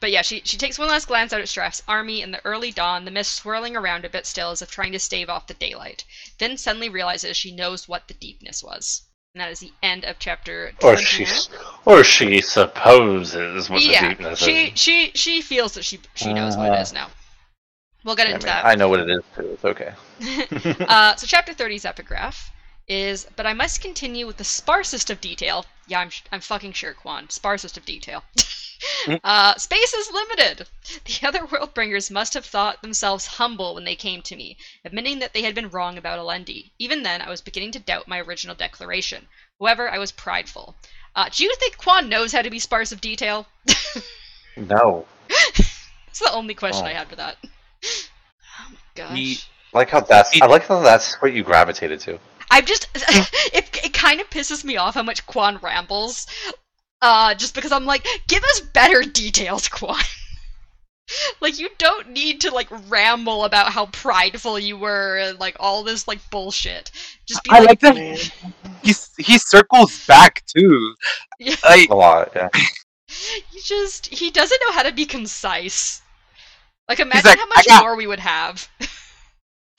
But yeah, she, she takes one last glance out at Straff's army in the early dawn, the mist swirling around a bit still as if trying to stave off the daylight. Then suddenly realizes she knows what the deepness was. And that is the end of chapter Or 29. she, or she supposes what yeah, the deepness she is. she she feels that she she knows what it Uh-huh. is now. We'll get I, into mean, that. I know what it is too. It's okay. [LAUGHS] uh, so chapter 30's epigraph is, but I must continue with the sparsest of detail. Yeah, I'm, I'm fucking sure, Kwaan. Sparsest of detail. [LAUGHS] uh, space is limited. The other Worldbringers must have thought themselves humble when they came to me, admitting that they had been wrong about Alendi. Even then, I was beginning to doubt my original declaration. However, I was prideful. Uh, do you think Kwaan knows how to be sparse of detail? [LAUGHS] no, [LAUGHS] It's the only question Oh. I had for that. Oh my gosh. He- I like how that's. I like how that's what you gravitated to. I'm just [LAUGHS] it it kind of pisses me off how much Kwaan rambles. Uh just because I'm like, give us better details, Kwaan. [LAUGHS] like you don't need to like ramble about how prideful you were and like all this like bullshit. Just be I like, like that he he circles back too. Yeah. [LAUGHS] Like A lot, yeah. he just he doesn't know how to be concise. Like imagine like, how much got- more we would have.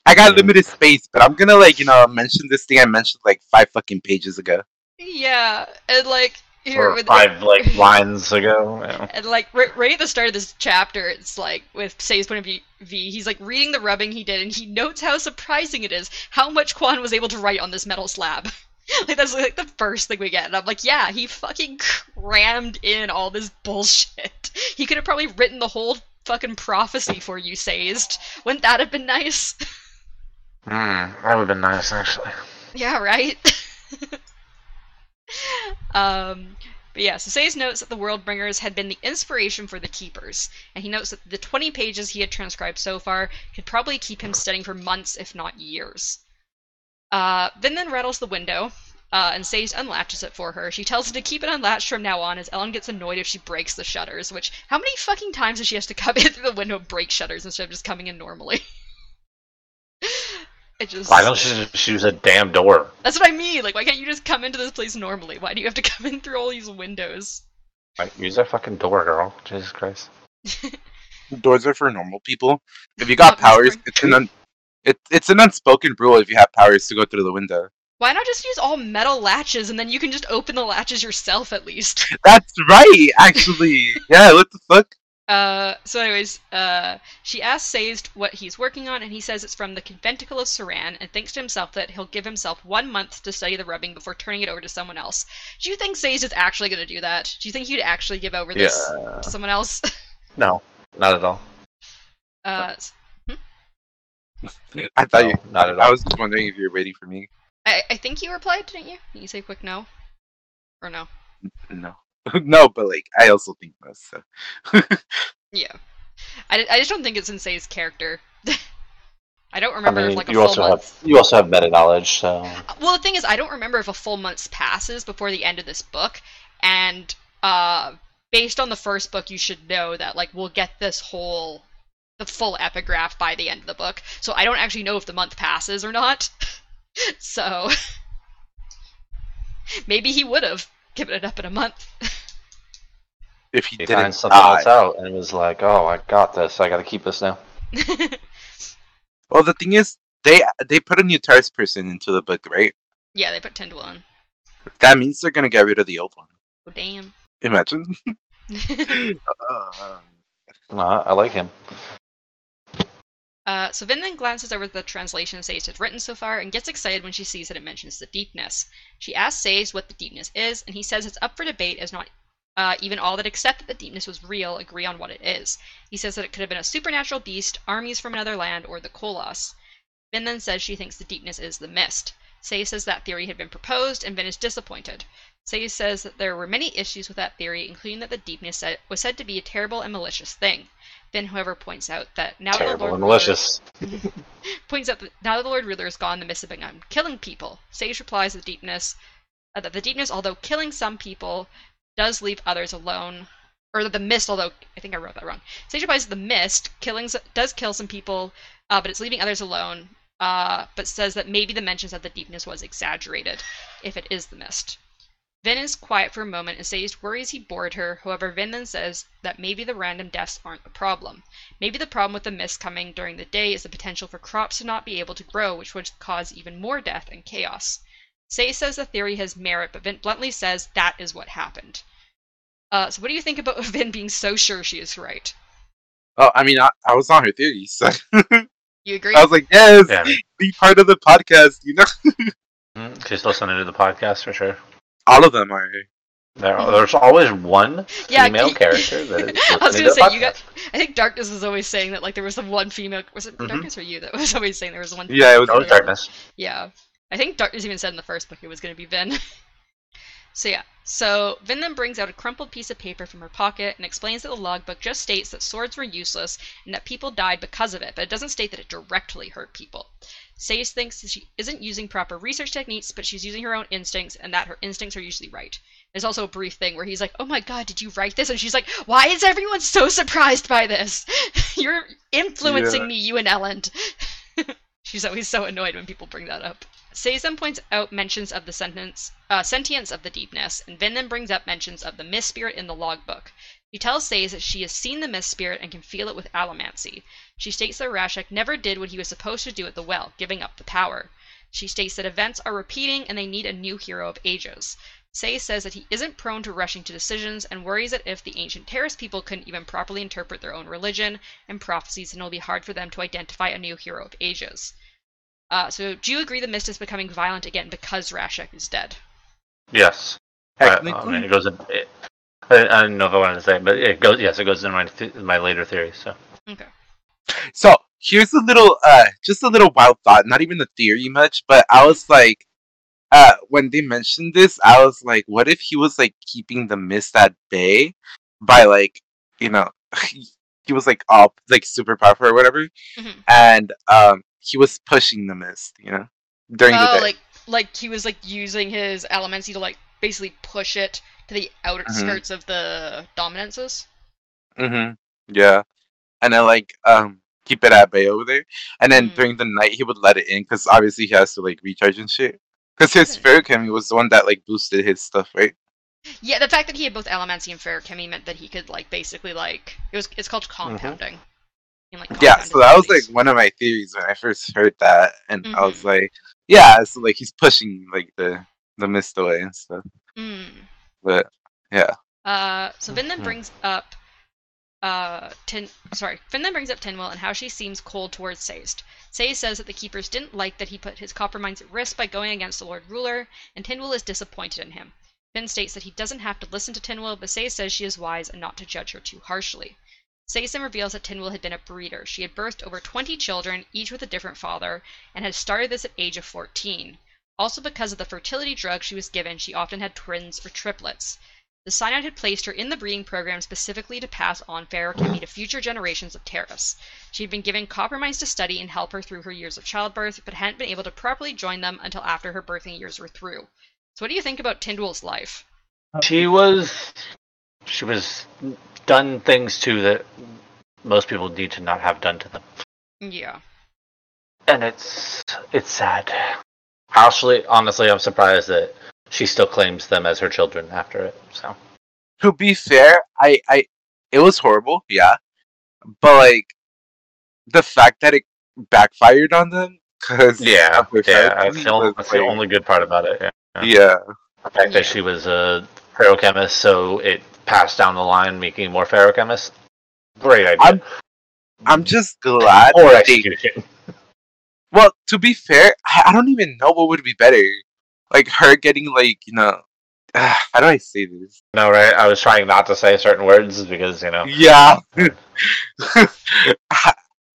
I got limited space, but I'm gonna like you know mention this thing I mentioned like five fucking pages ago. yeah, and like here Or with five like [LAUGHS] lines ago. Yeah. And like right, right at the start of this chapter, it's like with Say's point of view, he's like reading the rubbing he did, and he notes how surprising it is how much Kwaan was able to write on this metal slab. [LAUGHS] like that's like the first thing we get, and I'm like, yeah, he fucking crammed in all this bullshit. [LAUGHS] He could have probably written the whole fucking prophecy for you, Sazed. Wouldn't that have been nice? Mm, that would have been nice, actually. Yeah, right. [LAUGHS] um, but yeah, so Sazed notes that the Worldbringers had been the inspiration for the Keepers, and he notes that the 20 pages he had transcribed so far could probably keep him studying for months, if not years. Uh, Vin then rattles the window, uh, and Sazed unlatches it for her. She tells him to keep it unlatched from now on, as Elend gets annoyed if she breaks the shutters. Which, how many fucking times does she has to [LAUGHS] come in through the window and break shutters instead of just coming in normally? [LAUGHS] it just. Why don't you just use a damn door? That's what I mean. Like, why can't you just come into this place normally? Why do you have to [LAUGHS] come in through all these windows? Like, use a fucking door, girl. Jesus Christ. [LAUGHS] Doors are for normal people. If you got Not powers, whispering. it's an un- it, it's an unspoken rule if you have powers to go through the window. Why not just use all metal latches and then you can just open the latches yourself at least? That's right, actually. [LAUGHS] yeah, what the fuck? Uh, so anyways, uh, she asks Sazed what he's working on, and he says it's from the Conventical of Seran, and thinks to himself that he'll give himself one month to study the rubbing before turning it over to someone else. Do you think Sazed is actually going to do that? Do you think he'd actually give over this Yeah. to someone else? [LAUGHS] No, not at all. uh, s- I thought No, you. not at all. I was just wondering if you were waiting for me. I, I think you replied, didn't you? Did you say quick no? Or no? No, [LAUGHS] no, but like I also think this. So. [LAUGHS] Yeah. I, I just don't think it's in Say's character. [LAUGHS] I don't I remember mean, if like a you full also month. have you also have meta knowledge, so Well, the thing is, I don't remember if a full month passes before the end of this book, and uh, based on the first book, you should know that like we'll get this whole the full epigraph by the end of the book. So I don't actually know if the month passes or not. so maybe he would have given it up in a month. [LAUGHS] If he he didn't finds something die. else out and was like, "Oh, I got this. I got to keep this now." [LAUGHS] Well, the thing is, they they put a new Terris person into the book, right? yeah, they put Tindwyl on. That means they're gonna get rid of the old one. Oh damn. Imagine. [LAUGHS] Uh, No, I I like him. Uh, so Vin then glances over the translation Sazed has written so far and gets excited when she sees that it mentions the deepness. She asks Sazed what the deepness is, and he says it's up for debate as not uh, even all that accept that the deepness was real agree on what it is. He says that it could have been a supernatural beast, armies from another land, or the Koloss. Vin then says she thinks the deepness is the mist. Sazed says that theory had been proposed, and Vin is disappointed. Sazed says that there were many issues with that theory, including that the deepness was said to be a terrible and malicious thing. Vin, whoever points out that now that the Lord and Ruler- malicious. [LAUGHS] points out that now that the Lord Ruler is gone, the mist have begun killing people. Sazed replies that deepness, uh, that the deepness, although killing some people, does leave others alone. Or that the mist, although I think I wrote that wrong. Sazed replies the mist killings does kill some people, uh, but it's leaving others alone. Uh, but says that maybe the mentions of the deepness was exaggerated, if it is the mist. Vin is quiet for a moment and says worries he bored her. However, Vin then says that maybe the random deaths aren't the problem. Maybe the problem with the mist coming during the day is the potential for crops to not be able to grow, which would cause even more death and chaos. Say says the theory has merit, but Vin bluntly says that is what happened. Uh, so, what do you think about [LAUGHS] Vin being so sure she is right? Oh, I mean, I, I was on her theory, so [LAUGHS] You agree? I was like, yes, Yeah. be part of the podcast. You know, [LAUGHS] Mm, She's listening to the podcast for sure. All of them are. There, there's always one Yeah, female y- character that [LAUGHS] is I was gonna say you got. I think Darkness was always saying that like there was the one female. Was it Mhm. Darkness or you that was [LAUGHS] always saying there was one? Yeah, it was. podcast. Darkness. Yeah. I think Darkness even said in the first book it was going to be Vin. [LAUGHS] so yeah. So Vin then brings out a crumpled piece of paper from her pocket and explains that the logbook just states that swords were useless and that people died because of it, but it doesn't state that it directly hurt people. Sazed thinks that she isn't using proper research techniques, but she's using her own instincts, and that her instincts are usually right. There's also a brief thing where he's like, "Oh my god, did you write this?" And she's like, "Why is everyone so surprised by this? [LAUGHS] You're influencing Yeah. me, you and Elend." [LAUGHS] she's always so annoyed when people bring that up. Seizum points out mentions of the sentence, uh, sentience of the deepness, and Vin then brings up mentions of the mist spirit in the logbook. She tells Sazed that she has seen the mist spirit and can feel it with allomancy. She states that Rashek never did what he was supposed to do at the well, giving up the power. She states that events are repeating and they need a new hero of ages. Say says that he isn't prone to rushing to decisions and worries that if the ancient Terris people couldn't even properly interpret their own religion and prophecies, then it'll be hard for them to identify a new hero of ages. Uh, so, do you agree the mist is becoming violent again because Rashek is dead? Yes. Uh, I Technically, mean, it goes in. It, I, I don't know if I wanted to say, it, but it goes. Yes, it goes in my th- my later theory. So Okay. So here's a little, uh, just a little wild thought. Not even a theory much, but I was like, uh, when they mentioned this, I was like, what if he was like keeping the mist at bay by like, you know, he, [LAUGHS] he was like all like super powerful or whatever, Mhm. and um, he was pushing the mist, you know, during the Oh, day. like like he was like using his allomancy to like basically push it to the outer Mhm. skirts of the dominances. Mm-hmm. Yeah, and then like um keep it at bay over there, and then Mm. during the night he would let it in because obviously he has to like recharge and shit. Because his Okay. Ferrochem was the one that like boosted his stuff, right? Yeah, the fact that he had both allomancy and feruchemy meant that he could like basically like it was it's called Mm-hmm. compounding. And, like, Yeah, so that was like one of my theories when I first heard that, and I was Mhm. like, yeah, so like he's pushing like the the mist away and stuff. But yeah, Uh, so Vin then Mhm. brings up, uh, Tin. Sorry, Vin then brings up Tindwyl and how she seems cold towards Sazed. Say says that the keepers didn't like that he put his copperminds at risk by going against the Lord Ruler, and Tindwyl is disappointed in him. Vin states that he doesn't have to listen to Tindwyl, but Say says she is wise and not to judge her too harshly. Saysen reveals that Tindwyl had been a breeder. She had birthed over 20 children, each with a different father, and had started this at age of 14. Also because of the fertility drug she was given, she often had twins or triplets. The Synod had placed her in the breeding program specifically to pass on feruchemy to future generations of Terris. She had been given copperminds to study and help her through her years of childbirth, but hadn't been able to properly join them until after her birthing years were through. So, what do you think about Tindwyl's life? she was she was done things to that most people need to not have done to them, Yeah. and it's it's sad. Actually, honestly, I'm surprised that she still claims them as her children after it. So to be fair, I I it was horrible, yeah, but like the fact that it backfired on them because yeah, yeah, that's the, only, that's the only good part about it. Yeah. yeah. The fact Yeah. that she was a feruchemist, so it passed down the line, making more feruchemists. Great idea. I'm- I'm just glad or that they execution. [LAUGHS] Well, to be fair, I, I don't even know what would be better. Like her getting like you know, [SIGHS] how do I say this? No, right? I was trying not to say certain words because you know. Yeah, [LAUGHS]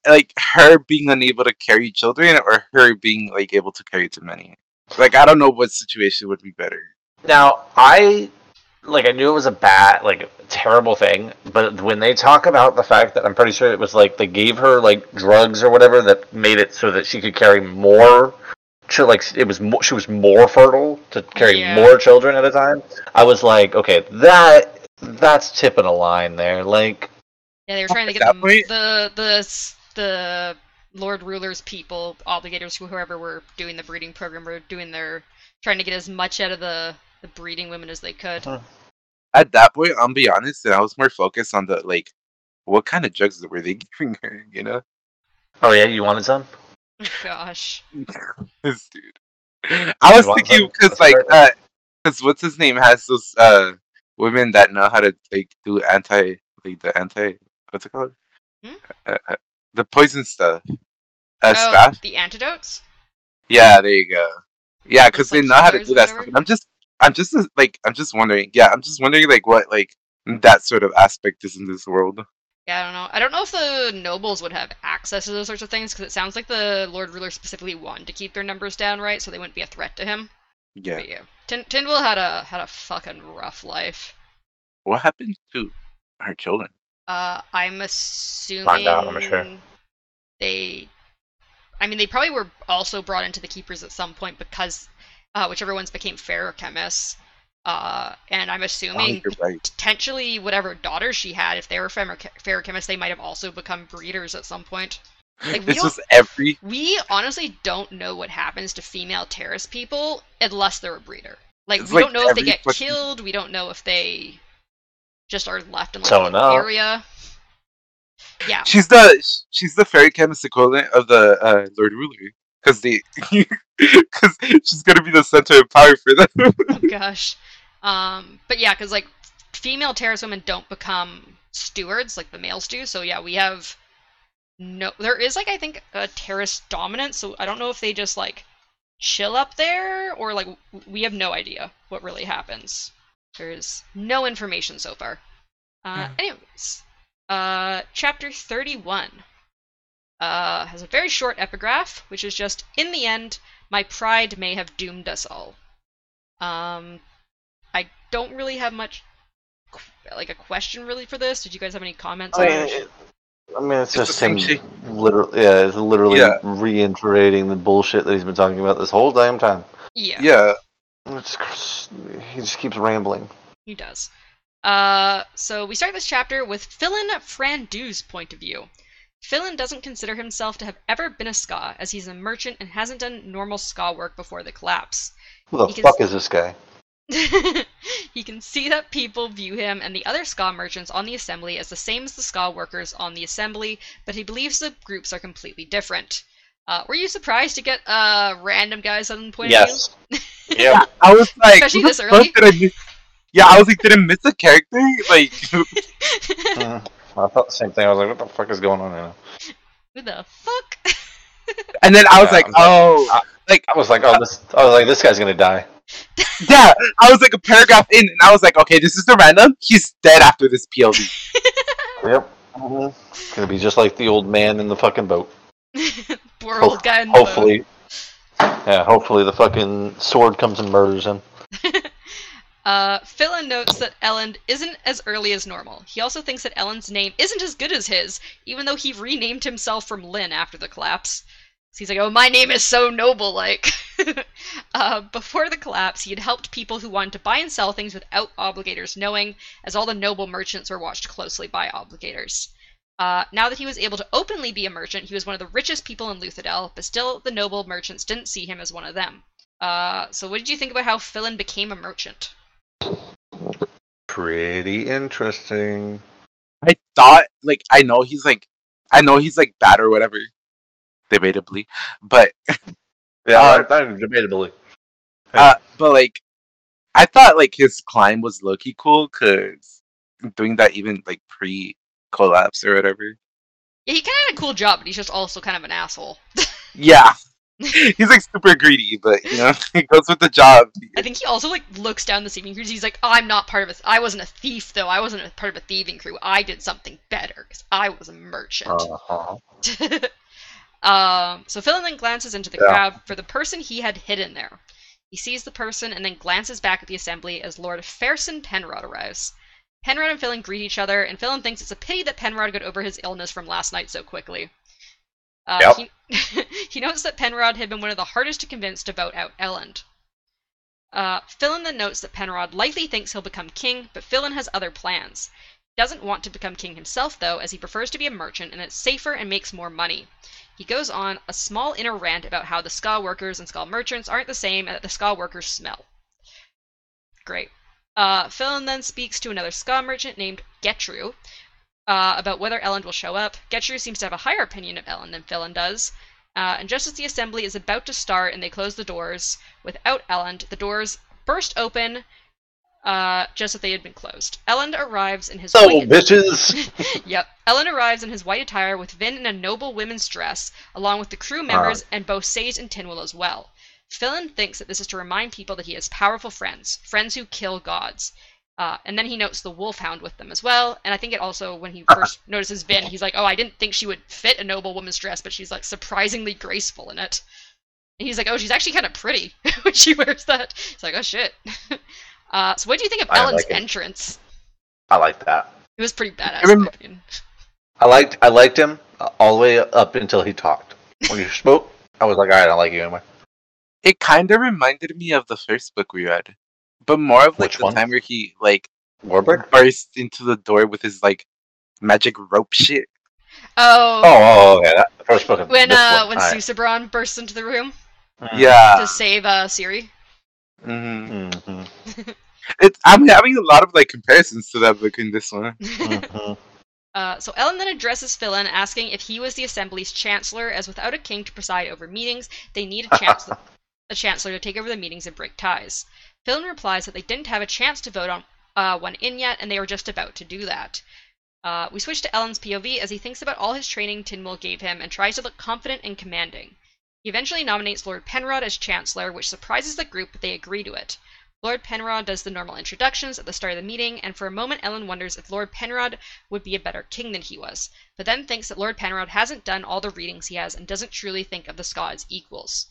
like her being unable to carry children, or her being like able to carry too many. Like I don't know what situation would be better. Now I like I knew it was a bad, like terrible thing, but when they talk about the fact that I'm pretty sure it was like they gave her like drugs or whatever that made it so that she could carry more. She, like it was more, she was more fertile to carry Yeah. more children at a time. I was like, okay, that that's tipping a line there. Like, Yeah, they were trying to get that the, the the the Lord Rulers people, obligators, whoever were doing the breeding program, were doing their trying to get as much out of the the breeding women as they could. Huh. At that point, I'll be honest, and I was more focused on the like, what kind of drugs were they [LAUGHS] giving her? You know, Oh yeah, you wanted some? Oh, gosh. [LAUGHS] this dude. I was thinking because like, try uh, because what's his name has those uh women that know how to like do anti like the anti what's it called? Hmm? Uh, uh, the poison stuff. Uh, oh, staff. the antidotes? Yeah, there you go. Yeah, because Those, they know how to do that stuff. And I'm just, I'm just uh, like, I'm just wondering. Yeah, I'm just wondering like what like that sort of aspect is in this world. Yeah, I don't know. I don't know if the nobles would have access to those sorts of things because it sounds like the Lord Ruler specifically wanted to keep their numbers down, right? So they wouldn't be a threat to him. Yeah. But yeah, Tin- Tindwyl had a had a fucking rough life. What happened to her children? Uh, I'm assuming Find out, I'm sure. they. I mean, they probably were also brought into the keepers at some point because uh, whichever ones became feruchemists. Uh, and I'm assuming you're right. potentially whatever daughters she had, if they were fair, feruchemists, they might have also become breeders at some point. [LAUGHS] Like, we It's every. We honestly don't know what happens to female Terris people unless they're a breeder. Like It's we like don't know if they get fucking- killed. We don't know if they just are left in like Don't the area. Yeah, She's the she's the feruchemist equivalent of the uh, Lord Ruler, because they, because [LAUGHS] she's gonna be the center of power for them. oh [LAUGHS] gosh. Um, but yeah, because like female Terris women don't become stewards like the males do. So yeah, we have no. There is like I think a Terris Dominance. So I don't know if they just like chill up there or like we have no idea what really happens. There is no information so far. Uh, Hmm. anyways, uh, chapter thirty-one. Uh, has a very short epigraph, which is just, in the end, my pride may have doomed us all. Um, I don't really have much, like a question really for this. Did you guys have any comments I mean, it? it, I mean, it's, It's just him same literally, yeah, it's literally Yeah. reiterating the bullshit that he's been talking about this whole damn time. Yeah, yeah, It's, he just keeps rambling. he does. Uh, so we start this chapter with Philen Franson's point of view. Philen doesn't consider himself to have ever been a skaa, as he's a merchant and hasn't done normal skaa work before the collapse. Who the He fuck s- is this guy? [LAUGHS] he can see that people view him and the other skaa merchants on the assembly as the same as the skaa workers on the assembly, but he believes the groups are completely different. Uh, were you surprised to get uh, random guy on point Yes. of [LAUGHS] yeah. I was like, Especially who the this early? did I miss? Yeah, I was like, did I miss a character? Like, [LAUGHS] view? I thought the same thing. I was like, what the fuck is going on here? Who the fuck? [LAUGHS] and then I was Yeah, like, I'm like- oh, like, I was like, oh, this. I was like, this guy's gonna die. [LAUGHS] yeah. I was like a paragraph in, and I was like, okay, this is the random. He's dead after this PLD. [LAUGHS] Yep. hmm Gonna be just like the old man in the fucking boat. Poor Ho- old guy in the boat. Hopefully. Yeah. Hopefully the fucking sword comes and murders him. Uh, Philen notes that Elend isn't as early as normal. He also thinks that Elend's name isn't as good as his, even though he renamed himself from Lynn after the collapse. So he's like, oh, my name is so noble, like. [LAUGHS] uh, before the collapse, he had helped people who wanted to buy and sell things without obligators knowing, as all the noble merchants were watched closely by obligators. Uh, now that he was able to openly be a merchant, he was one of the richest people in Luthadel, but still, the noble merchants didn't see him as one of them. Uh, so what did you think about how Philen became a merchant? Pretty interesting. I thought, like, I know he's like, I know he's like bad or whatever, debatably, but [LAUGHS] Yeah. Uh, I, I, debatably. uh, but like, I thought like his climb was low key cool because doing that even like pre collapse or whatever. Yeah, he kind of had a cool job, but he's just also kind of an asshole. [LAUGHS] Yeah, [LAUGHS] he's like super greedy, but you know, [LAUGHS] it goes with the job. I think he also like looks down the thieving crews. He's like, I'm not part of a. I wasn't a thief though. I wasn't a part of a thieving crew. I did something better because I was a merchant. Uh-huh. [LAUGHS] um, so Philen then glances into the Yeah. crowd for the person he had hidden there. He sees the person and then glances back at the assembly as Lord Ferson Penrod arrives. Penrod and Philen greet each other, and Philen thinks it's a pity that Penrod got over his illness from last night so quickly. Uh, Yep. he, [LAUGHS] he notes that Penrod had been one of the hardest to convince to vote out Elend. Uh, Philen then notes that Penrod likely thinks he'll become king, but Philen has other plans. He doesn't want to become king himself, though, as he prefers to be a merchant and it's safer and makes more money. He goes on a small inner rant about how the skaa workers and skaa merchants aren't the same and that the skaa workers smell. Great. Uh, Philen then speaks to another skaa merchant named Getru uh, about whether Elend will show up. Getru seems to have a higher opinion of Elend than Philen does. Uh, and just as the assembly is about to start and they close the doors without Elend, the doors burst open uh, just as they had been closed. Elend arrives in his So, white... bitches. [LAUGHS] [LAUGHS] Yep. Elend arrives in his white attire with Vin in a noble women's dress, along with the crew members and both Sazed and Tindwyl as well. Philen thinks that this is to remind people that he has powerful friends, friends who kill gods. Uh, and then he notes the wolfhound with them as well. And I think it also, when he first notices Vin, he's like, "Oh, I didn't think she would fit a noble woman's dress, but she's like surprisingly graceful in it." And he's like, "Oh, she's actually kind of pretty [LAUGHS] when she wears that." It's like, "Oh shit." [LAUGHS] uh, so, what do you think of I Elend's like entrance? I like that. It was pretty badass. I rem- opinion. I liked I liked him uh, all the way up until he talked. When he [LAUGHS] spoke, I was like, all right, I don't like you anyway. It kind of reminded me of the first book we read, but more of like Which the one? time where he like Warbreaker? burst into the door with his like magic rope shit. Oh, Oh, oh, okay. That first book. When uh one. when All right. Susebron burst into the room Mm. Yeah. to save uh Siri. hmm Mhm, [LAUGHS] It's I'm having a lot of like comparisons to that book in this one. mhm. [LAUGHS] Uh, so Elend then addresses Philen, asking if he was the Assembly's chancellor, as without a king to preside over meetings, they need a, chancellor, [LAUGHS] a chancellor to take over the meetings and break ties. Philen replies that they didn't have a chance to vote on uh, one in yet, and they were just about to do that. Uh, we switch to Elend's POV as he thinks about all his training Tindwyl gave him and tries to look confident and commanding. He eventually nominates Lord Penrod as Chancellor, which surprises the group, but they agree to it. Lord Penrod does the normal introductions at the start of the meeting, and for a moment Elend wonders if Lord Penrod would be a better king than he was, but then thinks that Lord Penrod hasn't done all the readings he has and doesn't truly think of the as equals.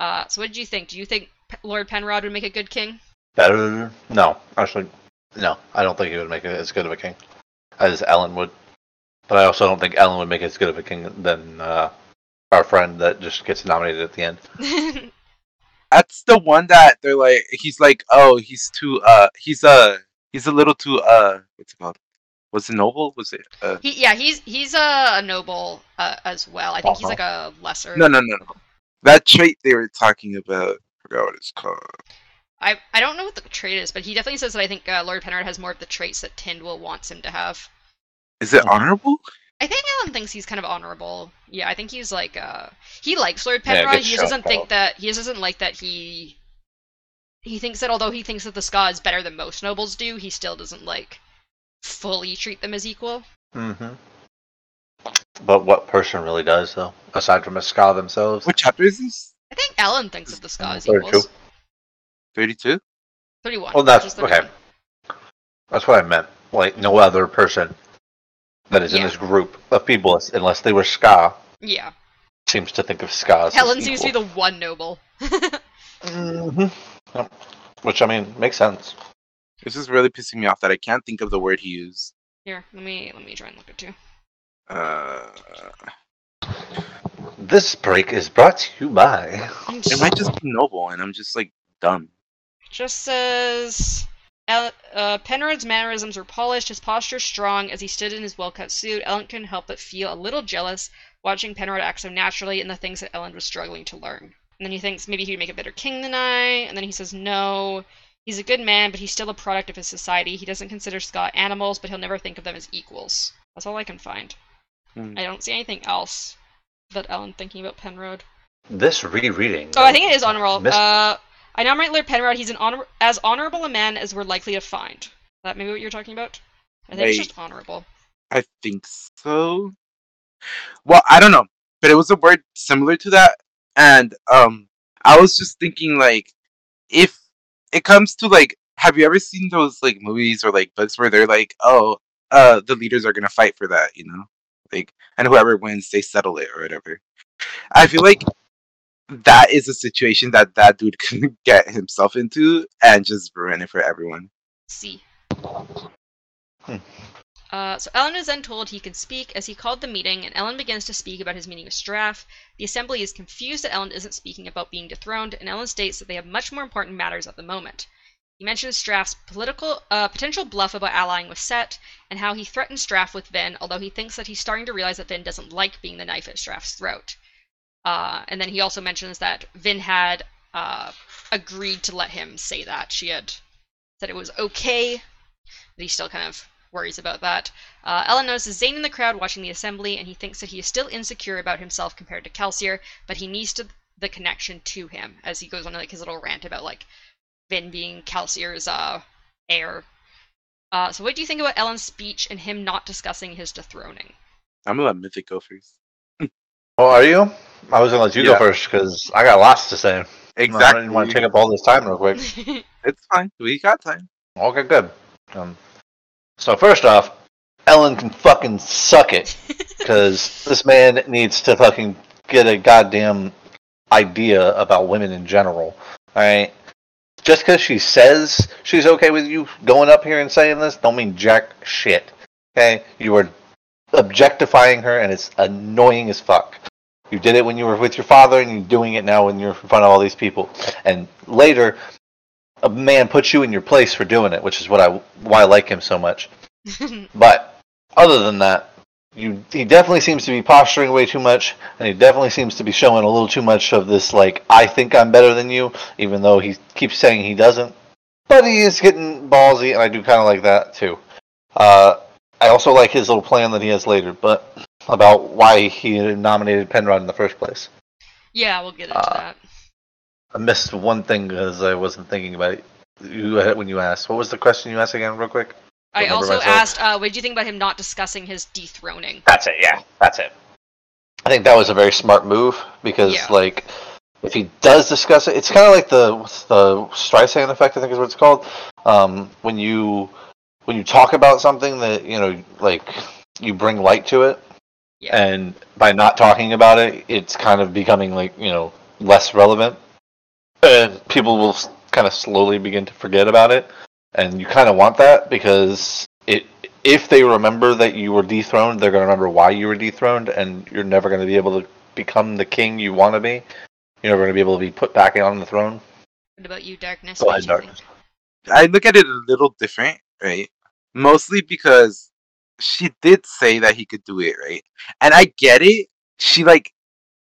Uh, so what did you think? Do you think Lord Penrod would make a good king? Better? No, actually, no. I don't think he would make it as good of a king as Elend would. But I also don't think Elend would make as good of a king than uh, our friend that just gets nominated at the end. [LAUGHS] That's the one that they're like he's like, oh, he's too uh he's uh he's a little too uh what's it called? Was it noble? Was it uh he, yeah, he's he's a, a noble uh, as well. I think he's Uh-huh. like a lesser. no no no no. That trait they were talking about I forgot what it's called. I I don't know what the trait is, but he definitely says that I think uh, Lord Penrod has more of the traits that Tindwyl wants him to have. Is it Mhm. honorable? I think Elend thinks he's kind of honorable. Yeah, I think he's like uh he likes Lord Penrod. good he just doesn't think that he just doesn't like that he he thinks that although he thinks that the skaa is better than most nobles do, he still doesn't like fully treat them as equal. Mm-hmm. But what person really does, though, aside from a skaa themselves? What chapter is this? I think Elend thinks of the skaa as 32. equals. Thirty two? Thirty-one. Well, that's just okay. That's what I meant. Like no other person that is in Yeah. this group of people, unless they were skaa, Yeah, seems to think of skaa as Helen seems to be the one noble. [LAUGHS] Yep. Which I mean makes sense. This is really pissing me off that I can't think of the word he used. Here, let me let me try and look at two. Uh This break is brought to you by. it might just be noble and I'm just like dumb. Just says uh, Penrod's mannerisms were polished, his posture strong as he stood in his well-cut suit. Elend couldn't help but feel a little jealous watching Penrod act so naturally in the things that Elend was struggling to learn. And then he thinks maybe he would make a better king than I. And then he says no. He's a good man, but he's still a product of his society. He doesn't consider Scott animals, but he'll never think of them as equals. That's all I can find. Hmm. I don't see anything else that Elend thinking about Penrod. This rereading. Oh, I think it is honorable. Miss- Uh, I nominate Lord Penrod. He's an honor- as honorable a man as we're likely to find. Is that maybe what you're talking about? I think it's just honorable. I think so. Well, I don't know, but it was a word similar to that, and um, I was just thinking like, if it comes to like, have you ever seen those like movies or like books where they're like, oh, uh, the leaders are gonna fight for that, you know, like, and whoever wins, they settle it or whatever. I feel like that is a situation that that dude [LAUGHS] can get himself into and just ruin it for everyone. C. Hmm. Uh, so Elend is then told he can speak as he called the meeting, and Elend begins to speak about his meeting with Straff. The assembly is confused that Elend isn't speaking about being dethroned, and Elend states that they have much more important matters at the moment. He mentions Straff's political uh, potential bluff about allying with Cett, and how he threatens Straff with Vin, although he thinks that he's starting to realize that Vin doesn't like being the knife at Straff's throat. Uh, and then he also mentions that Vin had uh, agreed to let him say that. She had said it was okay, but he still kind of worries about that. Uh, Elend notices Zane in the crowd watching the assembly, and he thinks that he is still insecure about himself compared to Kelsier, but he needs to, the connection to him as he goes on like his little rant about like Vin being Kelsier's uh, heir. Uh, so, what do you think about Elend's speech and him not discussing his dethroning? I'm gonna let Mythic go first. Oh, are you? I was gonna let you Yeah. go first because I got lots to say. Exactly. I Exactly. didn't want to take up all this time real quick. [LAUGHS] It's fine. We got time. Okay, good. Um, so first off, Ellen can fucking suck it [LAUGHS] because this man needs to fucking get a goddamn idea about women in general. All right, just because she says she's okay with you going up here and saying this, don't mean jack shit. Okay, you are objectifying her, and it's annoying as fuck. You did it when you were with your father, and you're doing it now when you're in front of all these people. And later, a man puts you in your place for doing it, which is what I why I like him so much. [LAUGHS] But other than that, you he definitely seems to be posturing way too much, and he definitely seems to be showing a little too much of this like I think I'm better than you, even though he keeps saying he doesn't. But he is getting ballsy, and I do kind of like that too. Uh, I also like his little plan that he has later, but about why he nominated Penrod in the first place. yeah, we'll get into Uh, that. I missed one thing because I wasn't thinking about it. You when you asked, what was the question you asked again, real quick? I also myself. asked, uh, what did you think about him not discussing his dethroning? That's it. Yeah, that's it. I think that was a very smart move because, Yeah. like, if he does discuss it, it's kind of like the what's the Streisand effect. I think is what it's called. Um, when you when you talk about something that you know, like, you bring light to it, Yeah. and by not talking about it, it's kind of becoming like you know less relevant, and people will kind of slowly begin to forget about it. And you kind of want that because it if they remember that you were dethroned, they're going to remember why you were dethroned, and you're never going to be able to become the king you want to be. You're never going to be able to be put back on the throne. What about you, Darkness? Go ahead, you? Darkness. I look at it a little different, right? Mostly because she did say that he could do it, right? And I get it. She like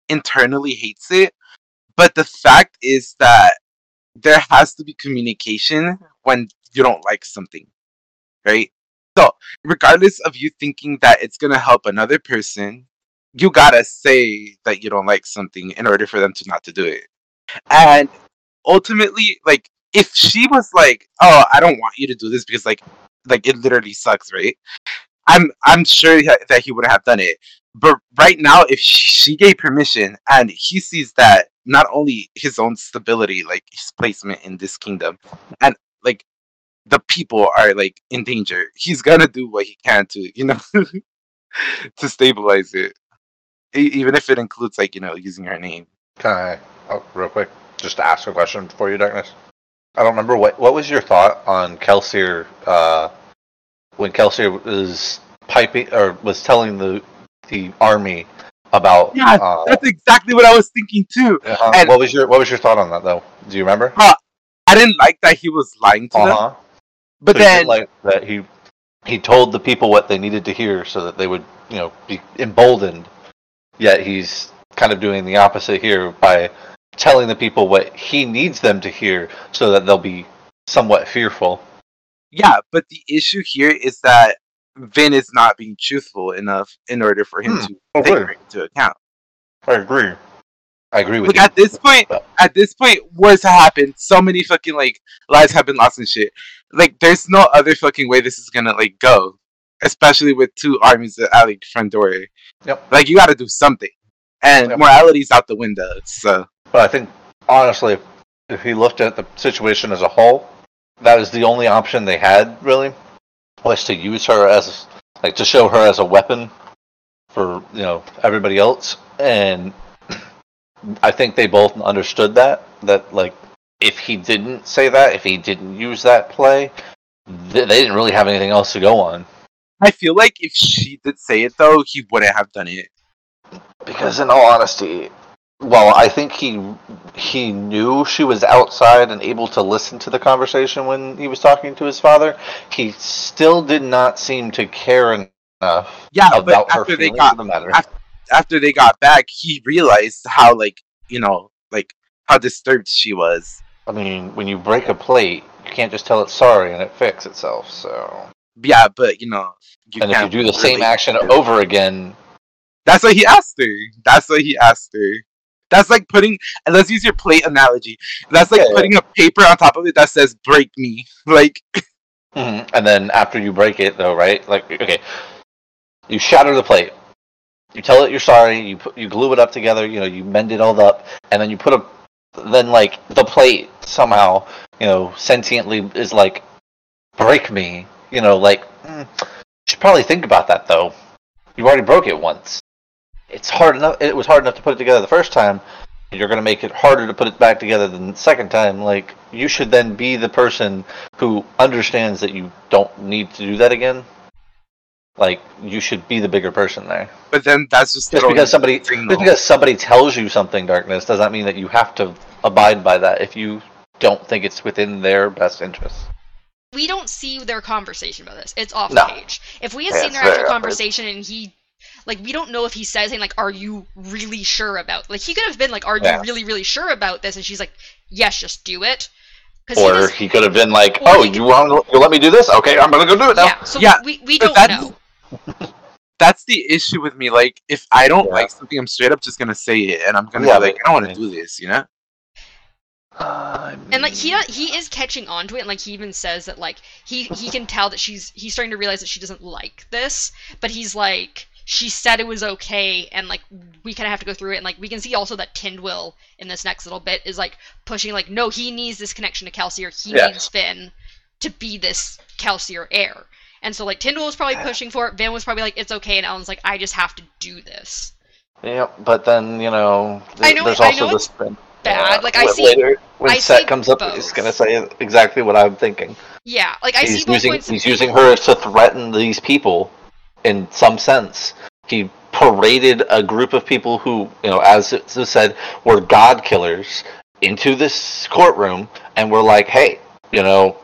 internally hates it, but the fact is that there has to be communication when you don't like something, right? So, regardless of you thinking that it's gonna help another person, you gotta say that you don't like something in order for them to not to do it. And ultimately, like if she was like, "Oh, I don't want you to do this because like, like it literally sucks," right? I'm I'm sure that he would have done it. But right now, if she gave permission and he sees that not only his own stability, like his placement in this kingdom, and like the people are like in danger, he's gonna do what he can to you know [LAUGHS] to stabilize it, even if it includes like you know using her name. Can I, oh, real quick, just to ask a question for you, Darkness? I don't remember what what was your thought on Kelsier uh, when Kelsier was piping or was telling the the army about Yeah, uh, That's exactly what I was thinking too. uh-huh. and- what was your what was your thought on that though? Do you remember? I didn't like that he was lying to them, Uh-huh. But So then like that he he told the people what they needed to hear so that they would you know be emboldened. Yet he's kind of doing the opposite here by telling the people what he needs them to hear so that they'll be somewhat fearful. Yeah, but the issue here is that Vin is not being truthful enough in order for him Hmm, to okay. take her into account. I agree. I agree with Look, you. at this point, But- at this point, wars have happened. So many fucking like lives have been lost and shit. Like, there's no other fucking way this is gonna like go, especially with two armies at like front door. Yep. Like, you got to do something, and Yep. morality's out the window. So But I think honestly, if he looked at the situation as a whole, that was the only option they had really was to use her as like to show her as a weapon for you know everybody else and [CLEARS THROAT] I think they both understood that that like if he didn't say that if he didn't use that play th- they didn't really have anything else to go on I feel like if she did say it though, he wouldn't have done it. because in all honesty well i think he he knew she was outside and able to listen to the conversation when he was talking to his father he still did not seem to care enough Yeah, but about her after they got the matter af- after they got back, he realized how like you know like how disturbed she was. I mean when you break a plate you can't just tell it sorry and it fix itself. So, Yeah, but you know, you and if you do the same really- action over again, That's what he asked her. That's what he asked her. That's like putting, let's use your plate analogy. That's like Yeah, putting a paper on top of it that says "break me." [LAUGHS] Like, Mhm. and then after you break it, though, right? Like, okay, you shatter the plate. You tell it you're sorry. You put, you glue it up together. You know, you mend it all up, and then you put a. Then like the plate somehow, you know, sentiently is like, break me. You know, like mm, you should probably think about that though. You already broke it once. It's hard enough. It was hard enough to put it together the first time. You're gonna make it harder to put it back together than the second time. Like you should then be the person who understands that you don't need to do that again. Like you should be the bigger person there. but then that's just Just because somebody signal. just because somebody tells you something darkness does not mean that you have to abide by that if you don't think it's within their best interest. we don't see their conversation about this. It's off No. page. If we had Yeah, seen their actual conversation and he, like, we don't know if he says anything like, "Are you really sure about?" Like, he could have been like, "Are Yeah. you really, really sure about this?" And she's like, "Yes, just do it." Or he could have been like, "Oh, you want you let me do this? Okay, I'm gonna go do it now." yeah. So Yeah, we we don't that's- know. That's the issue with me. Like, if I don't Yeah. like something, I'm straight up just gonna say it, and I'm gonna Yeah, be like, but- I don't want to do this, you know? Um, and like he he is catching on to it, and like he even says that like he he can tell that she's he's starting to realize that she doesn't like this, but he's like she said it was okay, and like we kind of have to go through it, and like we can see also that Tindwyl in this next little bit is like pushing like no, he needs this connection to Kelsier he Yes. needs Vin to be this Kelsier heir, and so like Tindwyl was probably pushing for it, Vin was probably like it's okay, and Elend's like I just have to do this. Yeah, but then you know, th- I know- there's I also know this thing. Uh, bad, like I see later when I Cett see comes up, both. he's gonna say exactly what I'm thinking. yeah, like I see he's both using he's using her to threaten these people in some sense. He paraded a group of people who, you know, as it was said, were god killers into this courtroom and were like, "Hey, you know,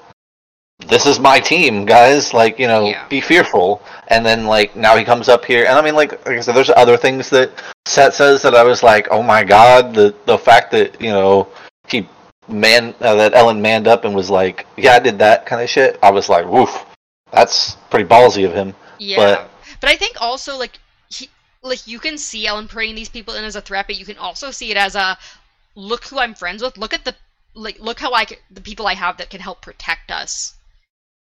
this is my team, guys. Like, you know, Yeah. be fearful." And then like now he comes up here, and I mean, like, like I said, there's other things that Cett says that I was like, "Oh my god!" The the fact that you know he man uh, that Elend manned up and was like, "Yeah, I did that kind of shit." I was like, "Woof, that's pretty ballsy of him." Yeah, But- but, I think also like he, like you can see Elend putting these people in as a threat, but you can also see it as a look who I'm friends with. Look at the like look how I c- the people I have that can help protect us.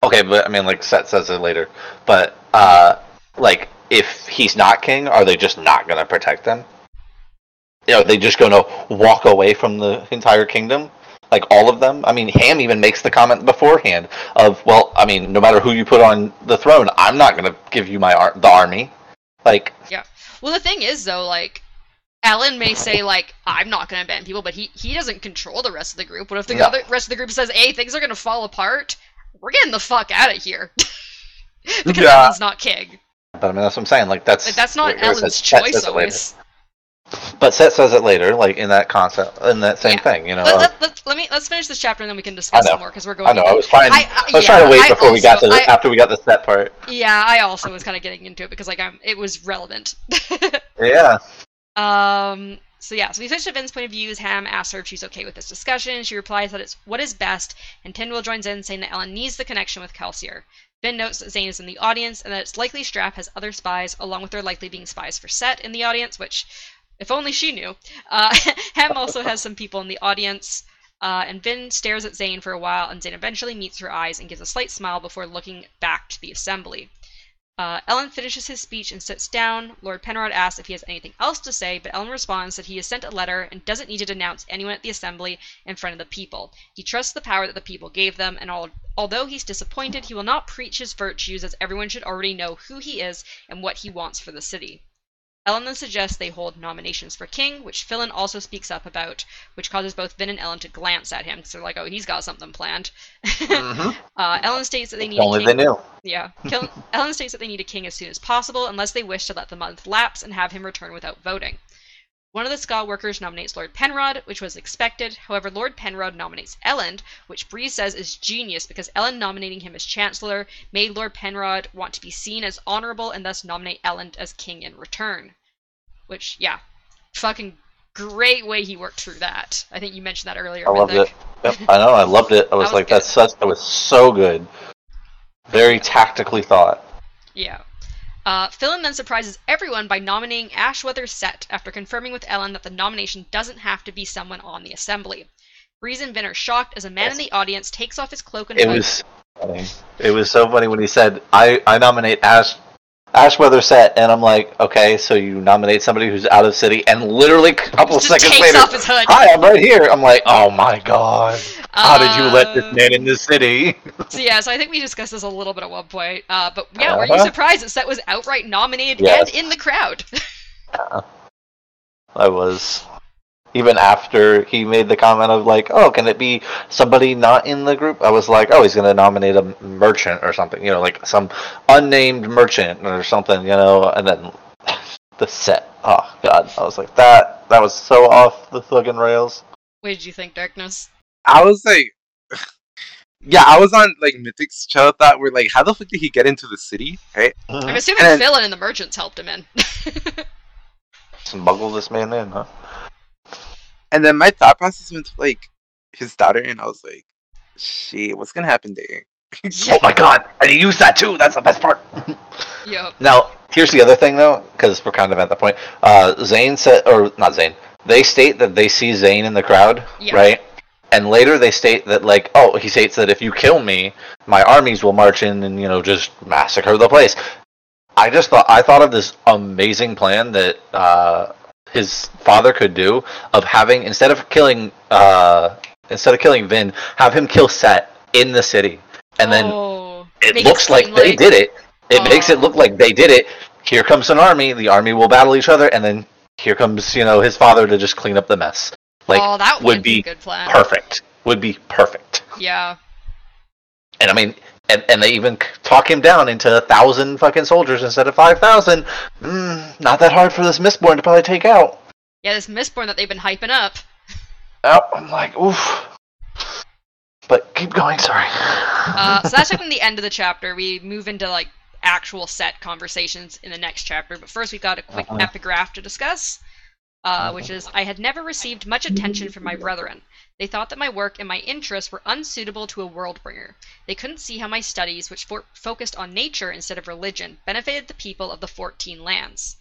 Okay, but I mean, like Cett says it later, but uh, like if he's not king, are they just not gonna protect them? Know, they just gonna walk away from the entire kingdom, like all of them. I mean, Ham even makes the comment beforehand of, "Well, I mean, no matter who you put on the throne, I'm not gonna give you my ar- the army." Like, yeah. Well, the thing is though, like Elend may say like I'm not going to ban people, but he he doesn't control the rest of the group. What if the No. other rest of the group says, "Hey, things are going to fall apart. We're getting the fuck out of here." [LAUGHS] because Yeah. Elend's not king. but I mean, that's what I'm saying. Like, that's Like that's not Elend's Cett choice says always. But Cett says it later, like in that concept, in that same Yeah. thing. You know, Let, uh, let, let, let me let's finish this chapter and then we can discuss it more because we're going. I know. I was trying. I- I, I- was yeah, trying to wait before we got to the, after we got the Cett part. Yeah, I also was kind of getting into it because like I'm, it was relevant. [LAUGHS] Yeah. um. So yeah, so we switch to Vin's point of view. As Ham asks her if she's okay with this discussion. She replies that it's what is best, and Tindwyl joins in, saying that Elend needs the connection with Kelsier. Vin notes that Zane is in the audience, and that it's likely Straff has other spies, along with there likely being spies for Cett in the audience, which, if only she knew. Uh, [LAUGHS] Ham also has some people in the audience. Uh, and Vin stares at Zane for a while, and Zane eventually meets her eyes and gives a slight smile before looking back to the assembly. Uh, Elend finishes his speech and sits down. Lord Penrod asks if he has anything else to say, but Elend responds that he has sent a letter and doesn't need to denounce anyone at the assembly in front of the people. He trusts the power that the people gave them, and al- although he's disappointed, he will not preach his virtues as everyone should already know who he is and what he wants for the city. Elend then suggests they hold nominations for king, which Philen also speaks up about, which causes both Vin and Elend to glance at him because they're like, "Oh, he's got something planned." Mm-hmm. [LAUGHS] uh, Elend states that they need a Only king. they knew. Yeah. [LAUGHS] Elend states that they need a king as soon as possible, unless they wish to let the month lapse and have him return without voting. One of the skaa workers nominates Lord Penrod, which was expected. However, Lord Penrod nominates Elend, which Breeze says is genius because Elend nominating him as Chancellor made Lord Penrod want to be seen as honorable and thus nominate Elend as king in return. Which, yeah, fucking great way he worked through that. I think you mentioned that earlier. I loved Mythic. it. Yep, I know. I loved it. I [LAUGHS] was, was like, good. that's such. It was so good. Very tactically thought. Yeah. Uh, Philen then surprises everyone by nominating Ashweather Cett after confirming with Elend that the nomination doesn't have to be someone on the assembly. Breeze and Vin are shocked as a man in the audience takes off his cloak and It hood. was. Funny. It was so funny when he said, "I I nominate Ash." Ashweather Cett, and I'm like, okay, so you nominate somebody who's out of city, and literally a couple of Just seconds later, off his hood. hi, I'm right here. I'm like, oh my god, how did you let Uh, this man in the city? [LAUGHS] So yeah, so I think we discussed this a little bit at one point. Uh, but yeah, were you Uh-huh. surprised that Cett was outright nominated Yes. and in the crowd? [LAUGHS] I was. Even after he made the comment of like, oh, can it be somebody not in the group? I was like, oh, he's gonna nominate a merchant or something, you know, like some unnamed merchant or something, you know. And then [LAUGHS] the Cett, oh god, I was like, that that was so off the fucking rails. what did you think, Darkness? I was like, [LAUGHS] yeah, I was on like Mythic's show thought we're like, how the fuck did he get into the city? Right? Mm-hmm. I'm assuming And- Philen and the merchants helped him in. [LAUGHS] Smuggle this man in, huh? And then my thought process went to like his daughter, and I was like, shit, what's gonna happen to there? [LAUGHS] Oh my god, and he used that too. That's the best part. [LAUGHS] yep. Now, here's the other thing, though, because we're kind of at the point. Uh, Zane said, or not Zane. They state that they see Zane in the crowd, Yeah. right? And later they state that, like, oh, he states that if you kill me, my armies will march in and you know just massacre the place. I just thought I thought of this amazing plan that uh, his father could do of having instead of killing uh, instead of killing Vin, have him kill Cett in the city, and then oh, it looks like seem they did it. It makes it Oh. look like they did it. Here comes an army. The army will battle each other, and then here comes you know his father to just clean up the mess. Like oh, that would would be be a good plan. perfect. Would be perfect. Yeah. And I mean, and, and they even talk him down into a thousand fucking soldiers instead of five thousand. Mm, not that hard for this Mistborn to probably take out. Yeah, this Mistborn that they've been hyping up. Oh, I'm like, oof. But keep going. Sorry. Uh, so that's [LAUGHS] like the end of the chapter. We move into like actual Cett conversations in the next chapter. But first, we've got a quick Uh-huh. epigraph to discuss, uh, which is I had never received much attention from my brethren. They thought that my work and my interests were unsuitable to a world bringer. They couldn't see how my studies, which for- focused on nature instead of religion, benefited the people of the 14 lands.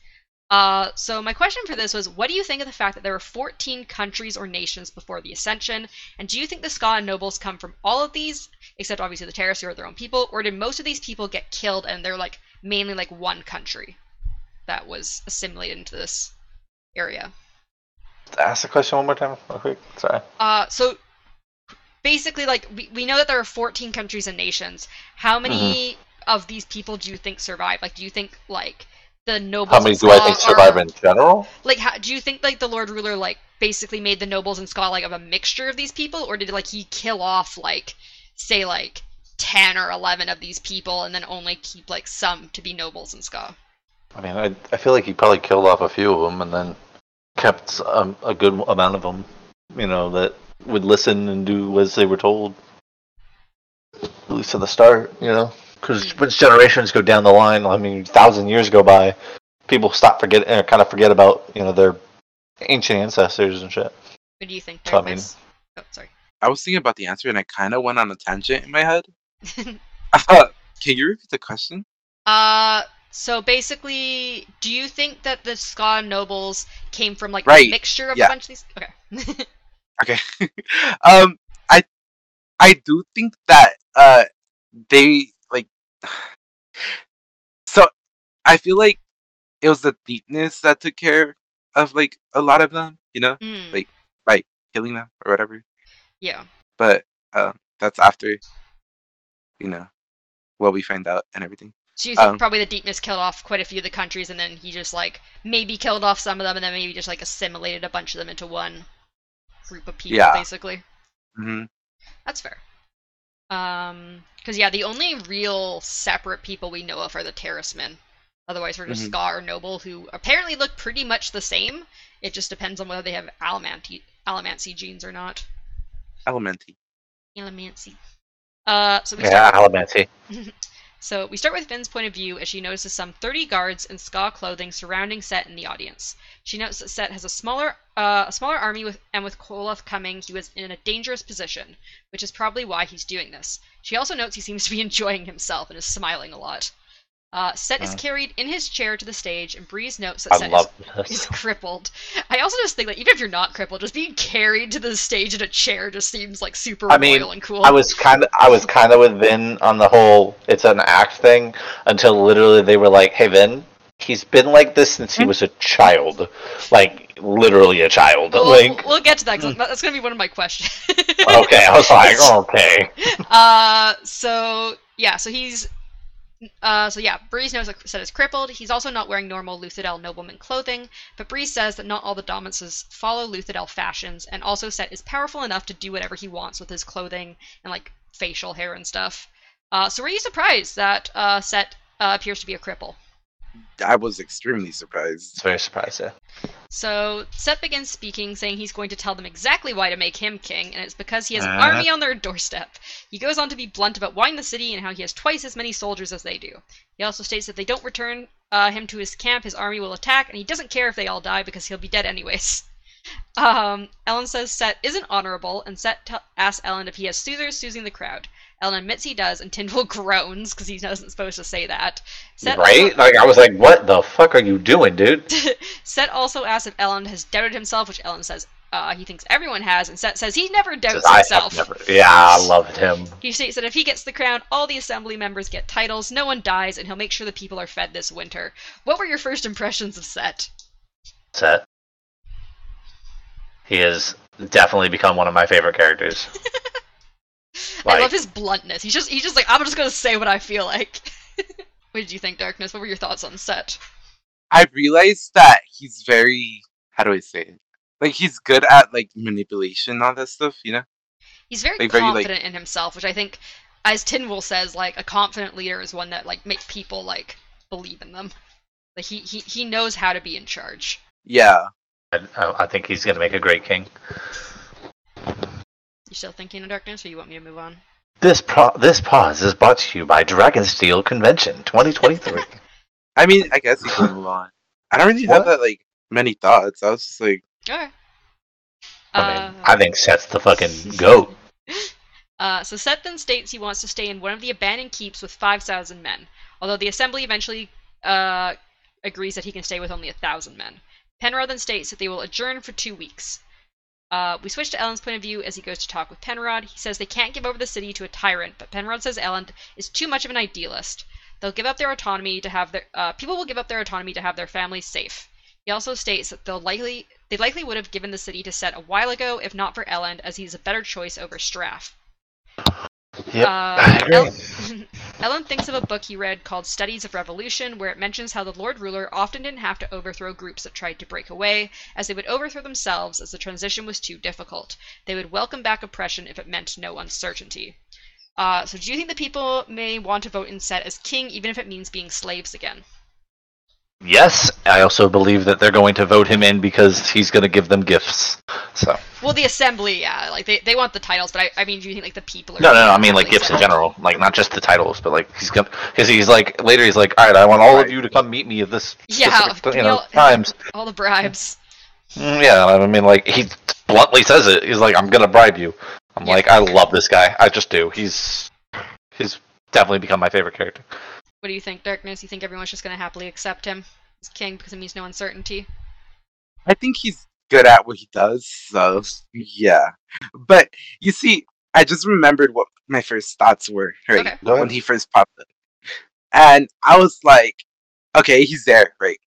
Uh, so my question for this was, what do you think of the fact that there were 14 countries or nations before the Ascension? And do you think the skaa nobles come from all of these, except obviously the Terris who are their own people, or did most of these people get killed and they're like mainly like one country that was assimilated into this area? Ask the question one more time, real quick. Sorry. Uh, so basically, like we, we know that there are 14 countries and nations. How many of these people do you think survive? Like, do you think like the nobles? How many do I think survive are- in general? Like, how, do you think like the Lord Ruler like basically made the nobles in skaa like of a mixture of these people, or did like he kill off like say like 10 or 11 of these people and then only keep like some to be nobles in skaa? I mean, I, I feel like he probably killed off a few of them and then kept um, a good amount of them, you know, that would listen and do as they were told. At least at the start, you know, because once generations go down the line, I mean, thousand years go by, people stop forget, uh, kind of forget about, you know, their ancient ancestors and shit. What do you think? So, I mean- Oh, sorry. I was thinking about the answer, and I kind of went on a tangent in my head. I thought, [LAUGHS] [LAUGHS] can you repeat the question? Uh, so basically, do you think that the skaa nobles came from like a mixture of yeah. a bunch of these? Okay. [LAUGHS] Okay. [LAUGHS] um, I, I do think that uh, they like. [SIGHS] So, I feel like it was the deepness that took care of like a lot of them. You know, Hmm, Like- killing them or whatever. yeah. But um, that's after, you know, what we find out and everything. So you think um, probably the deepness killed off quite a few of the countries, and then he just like maybe killed off some of them, and then maybe just like assimilated a bunch of them into one group of people, Yeah. basically. hmm That's fair. Um, because yeah, the only real separate people we know of are the Terrismen. Otherwise, we're just Mhm. skaa or Noble, who apparently look pretty much the same. It just depends on whether they have Alamanti- Allomancy genes or not. Elementy. Allomancy. Uh, so we Yeah, start. Allomancy. [LAUGHS] So we start with Vin's point of view as she notices some 30 guards in skaa clothing surrounding Cett in the audience. She notes that Cett has a smaller, uh, a smaller army, with, and with Koloss coming, he was in a dangerous position, which is probably why he's doing this. She also notes he seems to be [LAUGHS] enjoying himself and is smiling a lot. Uh, Cett is Uh. carried in his chair to the stage, and Breeze notes that I Cett love [LAUGHS] is, is crippled. I also just think that even if you're not crippled, just being carried to the stage in a chair just seems like super I mean, royal and cool. I was kind of I was kind of with Vin on the whole it's an act thing until literally they were like, "Hey Vin, he's been like this since he was a child, like literally a child." We'll, like, we'll get to that 'cause that's going to be one of my questions. okay, I was like, [LAUGHS] okay, Uh, so yeah, so he's, uh, so yeah, Breeze knows that Cett is crippled. He's also not wearing normal Luthadel nobleman clothing, but Breeze says that not all the Dominances follow Luthadel fashions, and also Cett is powerful enough to do whatever he wants with his clothing and like facial hair and stuff. Uh, so were you surprised that uh, Cett uh, appears to be a cripple? I was extremely surprised. it's very surprising. So Cett begins speaking, saying he's going to tell them exactly why to make him king, and it's because he has an Uh. army on their doorstep. He goes on to be blunt about wanting the city and how he has twice as many soldiers as they do. He also states that if they don't return uh, him to his camp, his army will attack, and he doesn't care if they all die because he'll be dead anyways. [LAUGHS] Um, Elend says Cett isn't honorable, and Cett t- asks Elend if he has soothers soothing the crowd. Elend admits he does, and Tindwyl [LAUGHS] groans because he wasn't supposed to say that. Cett also- Right? Like I was like, what the fuck are you doing, dude? [LAUGHS] Cett also asks if Elend has doubted himself, which Elend says uh, he thinks everyone has, and Cett says he never doubts himself. never. Yeah, I loved him. He states that if he gets the crown, all the assembly members get titles, no one dies, and he'll make sure the people are fed this winter. What were your first impressions of Cett? Cett. He has definitely become one of my favorite characters. [LAUGHS] I love his bluntness. He's just he's just like I'm just gonna say what I feel like. [LAUGHS] what did you think, Darkness? What were your thoughts on Cett? I realized that he's very how do I say it? Like he's good at like manipulation and all that stuff, you know? He's very Like, very, like- confident in himself, which I think, as Tindwyl says, like a confident leader is one that like make people like believe in them. Like he he, he knows how to be in charge. Yeah. I, I think he's gonna make a great king. You still thinking of Darkness, or you want me to move on? This pro- this pause is brought to you by Dragonsteel Convention 2023. [LAUGHS] I mean, I guess he can move on. I don't really have What? that like many thoughts. I was just like, Okay. I mean, Uh, I think Cett's the fucking goat. [LAUGHS] Uh, so Cett then states he wants to stay in one of the abandoned keeps with 5,000 men, although the assembly eventually uh, agrees that he can stay with only 1,000 men. Penrod then states that they will adjourn for two weeks. Uh, we switch to Elend's point of view as he goes to talk with Penrod. He says they can't give over the city to a tyrant, but Penrod says Elend is too much of an idealist. They'll give up their autonomy to have their uh, people will give up their autonomy to have their families safe. He also states that they'll likely they likely would have given the city to Cett a while ago if not for Elend, as he's a better choice over Straff. Yep, Uh, [LAUGHS] I. El- [LAUGHS] Elend thinks of a book he read called Studies of Revolution, where it mentions how the Lord Ruler often didn't have to overthrow groups that tried to break away, as they would overthrow themselves as the transition was too difficult. They would welcome back oppression if it meant no uncertainty. Uh, so, do you think the people may want to vote in Cett as king, even if it means being slaves again? Yes, I also believe that they're going to vote him in because he's going to give them gifts. So Well, the assembly, yeah, like they, they want the titles, but I, I mean, do you think like the people are? no, no, no. I mean like really gifts in general, like not just the titles, but like he's going because he's like later he's like, all right, I want all of you to come meet me at this Yeah, specific, you know all- times. [LAUGHS] All the bribes. Mm, Yeah, I mean like he bluntly says it. He's like, I'm going to bribe you. I'm Yeah. like, I love this guy. I just do. He's he's definitely become my favorite character. What do you think, Darkness? You think everyone's just gonna happily accept him as king because it means no uncertainty? I think he's good at what he does, so yeah. But you see, I just remembered what my first thoughts were right Okay. When he first popped up, and I was like, okay, he's there, right?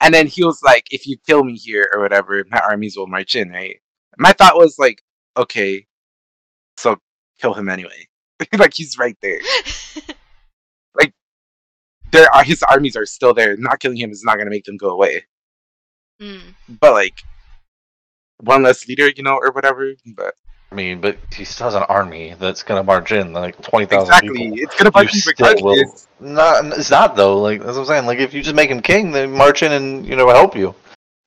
And then he was like, if you kill me here or whatever, my armies will march in, right? My thought was like, okay, so kill him anyway. [LAUGHS] like he's right there. [LAUGHS] There are his armies are still there. Not killing him is not gonna make them go away. mm. But like one less leader, you know, or whatever. But I mean, but he still has an army that's going to march in like twenty thousand exactly, people. it's gonna bug You you still will. Not, it's not though. Like that's what I'm saying. Like if you just make him king, then march in and you know help you.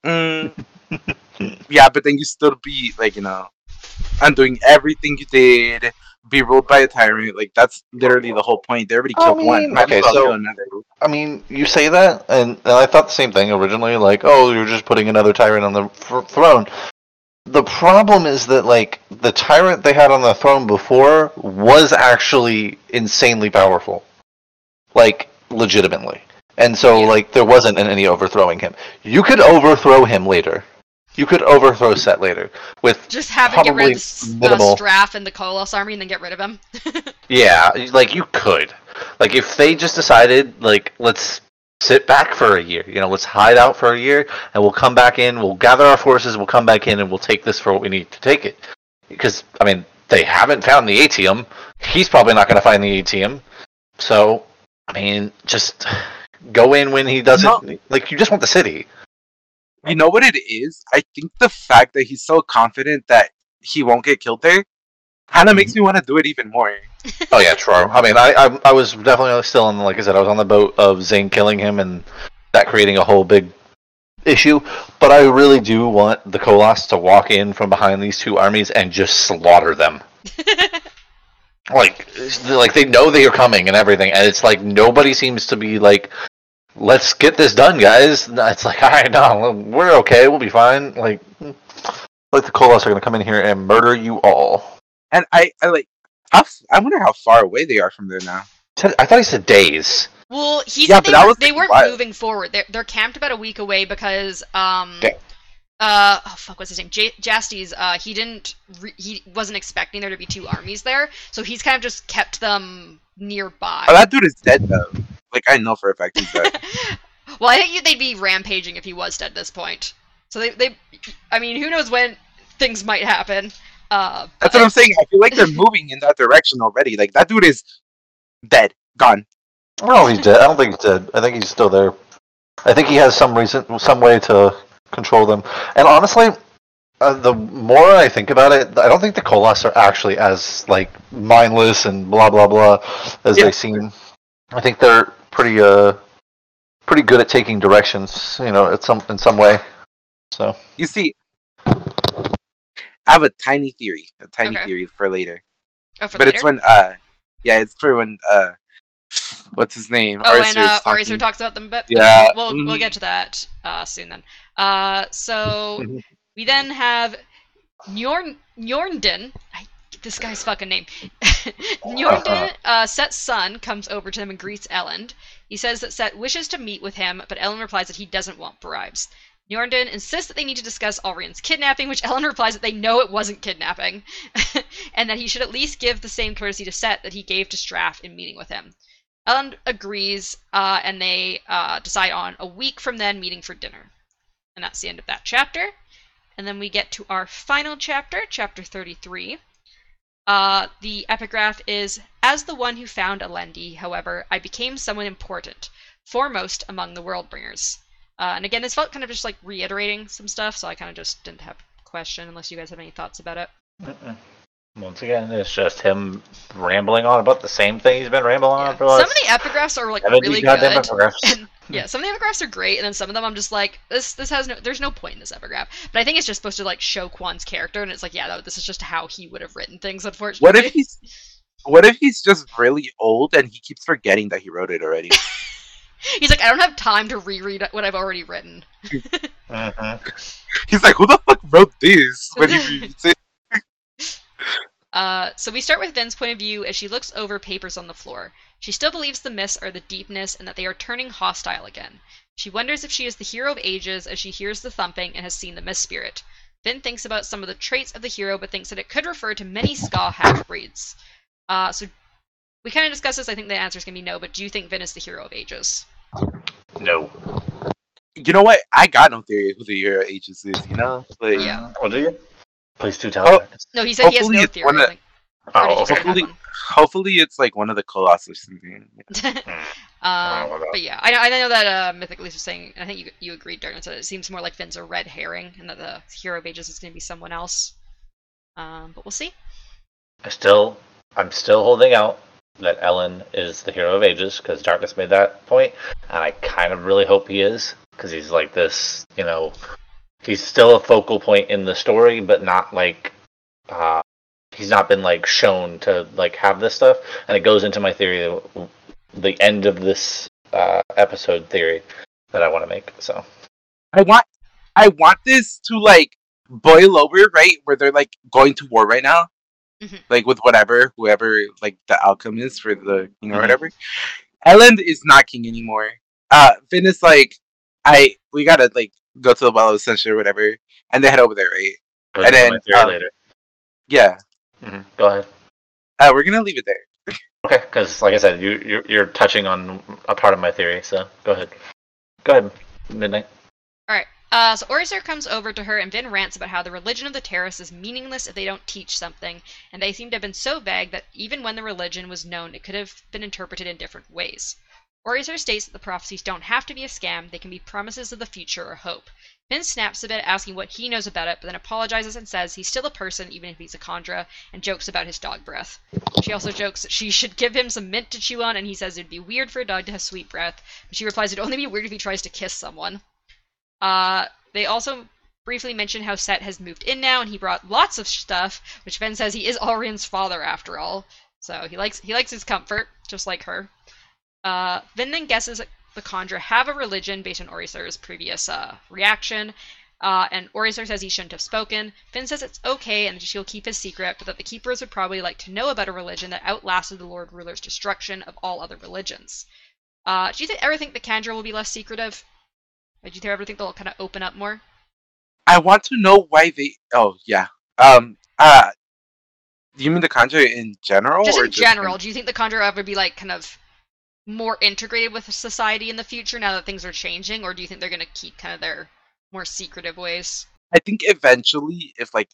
Mm, [LAUGHS] yeah, but then you still be like you know undoing everything you did, be ruled by a tyrant. Like that's literally the whole point. They already I killed one. Might okay, well so- I mean, you say that, and, and I thought the same thing originally. Like, oh, you're just putting another tyrant on the fr- throne. The problem is that like the tyrant they had on the throne before was actually insanely powerful, like legitimately, and so Yeah. like there wasn't any overthrowing him. You could overthrow him later. You could overthrow Cett later with Just having him get rid of S- uh, minimal. Straff and the Koloss army and then get rid of him. [LAUGHS] Yeah, like you could. Like if they just decided like let's sit back for a year, you know, let's hide out for a year and we'll come back in, we'll gather our forces, we'll come back in and we'll take this for what we need to take it. Because I mean, they haven't found the atium. He's probably not going to find the atium. So, I mean, just go in when he doesn't like you just want the city. You know what it is? I think the fact that he's so confident that he won't get killed there kind of makes me want to do it even more. [LAUGHS] Oh yeah, true. I mean, I, I I was definitely still on like I said, I was on the boat of Zane killing him and that creating a whole big issue. But I really do want the Koloss to walk in from behind these two armies and just slaughter them. [LAUGHS] Like, like they know they are coming and everything, and it's like nobody seems to be like, "Let's get this done, guys." [LAUGHS] It's like, all right, no, we're okay, we'll be fine. Like, like the Koloss are gonna come in here and murder you all. And I, I like, how, f- I wonder how far away they are from there now. I thought he said days. well, he Yeah, said but they, were, they weren't a while. moving forward. They're, they're camped about a week away because um Okay. uh oh fuck what's his name J- Jastes uh he didn't re- he wasn't expecting there to be two armies there so he's kind of just kept them nearby. Oh, that dude is dead though. Like I know for a fact he's dead. [LAUGHS] well, I think they'd be rampaging if he was dead at this point. So they, they, I mean, who knows when things might happen. Uh, That's what I'm saying. I feel like they're moving in that direction already. Like that dude is dead, gone. I don't know if he's dead. I don't think he's dead. I think he's still there. I think he has some reason, some way to control them. And honestly, uh, the more I think about it, I don't think the Koloss are actually as like mindless and blah blah blah as Yeah. they seem. I think they're pretty uh pretty good at taking directions, you know, at some in some way. So You see, I have a tiny theory, a tiny Okay. theory for later. oh, for but later? it's when uh, yeah, it's for when uh, what's his name? Oh, Arthur's and uh, talking. Arthur talks about them a bit. Yeah, We'll, we'll mhm. get to that uh, soon then. Uh, so [LAUGHS] we then have Njorn Gneorndin. I, this guy's fucking name. [LAUGHS] Gneorndin, uh, Cett's son, comes over to him and greets Elend. He says that Cett wishes to meet with him, but Elend replies that he doesn't want bribes. Gneorndin insists that they need to discuss Allrianne's kidnapping, which Elend [LAUGHS] replies that they know it wasn't kidnapping, [LAUGHS] and that he should at least give the same courtesy to Cett that he gave to Straff in meeting with him. Elend agrees, uh, and they uh, decide on a week from then meeting for dinner. And that's the end of that chapter. And then we get to our final chapter, chapter 33. Uh, the epigraph is As the one who found Alendi, however, I became someone important, foremost among the Worldbringers. Uh, and again, this felt kind of just like reiterating some stuff, so I kind of just didn't have a question unless you guys have any thoughts about it. Once again, it's just him rambling on about the same thing he's been rambling Yeah. on for Some of the epigraphs are like really good. epigraphs. And yeah, some of the epigraphs are great, and then some of them I'm just like, this this has no there's no point in this epigraph. But I think it's just supposed to like show Kwaan's character, and it's like, yeah, no, this is just how he would have written things, unfortunately. What if he's what if he's just really old and he keeps forgetting that he wrote it already? [LAUGHS] He's like, I don't have time to reread what I've already written. [LAUGHS] Mhm. He's like, who the fuck wrote this? [LAUGHS] When he reads it? Uh, so we start with Vin's point of view as she looks over papers on the floor. She still believes the myths are the deepness and that they are turning hostile again. She wonders if she is the hero of ages as she hears the thumping and has seen the mist spirit. Vin thinks about some of the traits of the hero, but thinks that it could refer to many skaa half breeds. Uh, so we kind of discussed this. I think the answer is going to be no, but do you think Vin is the hero of ages? No. You know what? I got no theory who the hero of ages is. You know, like, Yeah. What do you? Please do tell Oh, me. No, he said he has Hopefully no theory. one I of- think. Oh, he say he had hopefully- hopefully it's like one of the Colossus or something. [LAUGHS] Um, but yeah, I, I know that uh, Mythic Elise was saying, and I think you, you agreed, Darkness, that it seems more like Vin's a red herring, and that the hero of ages is going to be someone else. Um, but we'll see. I still, I'm still holding out that Elend is the hero of ages because Darkness made that point, and I kind of really hope he is because he's like this, you know, he's still a focal point in the story, but not like uh, he's not been like shown to like have this stuff, and it goes into my theory, the end of this uh, episode theory that I want to make. So I want I want this to like boil over, right? Where they're like going to war right now. Mhm. Like with whatever, whoever like the outcome is for the king or Mhm. whatever. Elend is not king anymore. Uh Vin is like, I we gotta like go to the well of Ascension or whatever. And they head over there, right? goes And then, um, later. Yeah. hmm Go ahead. Uh we're gonna leave it there. Okay, because like I said, you you're, you're touching on a part of my theory. So go ahead. Go ahead. Midnight. Alright, uh, so OreSeur comes over to her and Vin rants about how the religion of the terrorists is meaningless if they don't teach something, and they seem to have been so vague that even when the religion was known, it could have been interpreted in different ways. OreSeur states that the prophecies don't have to be a scam, they can be promises of the future or hope. Vin snaps a bit, asking what he knows about it, but then apologizes and says he's still a person, even if he's a Kandra, and jokes about his dog breath. She also jokes that she should give him some mint to chew on, and he says it'd be weird for a dog to have sweet breath, but she replies it'd only be weird if he tries to kiss someone. Uh, they also briefly mention how Cett has moved in now, and he brought lots of stuff, which Vin says he is Allrianne's father after all. So he likes he likes his comfort, just like her. Uh, Vin then guesses that the Kandra have a religion based on OreSeur's previous uh, reaction, uh, and Orisar says he shouldn't have spoken. Vin says it's okay and that she'll keep his secret, but that the Keepers would probably like to know about a religion that outlasted the Lord Ruler's destruction of all other religions. Uh, do you ever think the Kandra will be less secretive? Or do you ever think they'll kind of open up more? I want to know why they oh yeah. Um uh you mean the kandra in general? just or in general, do you think the will ever be like kind of more integrated with society in the future now that things are changing, or do you think they're going to keep kind of their more secretive ways? I think eventually, if like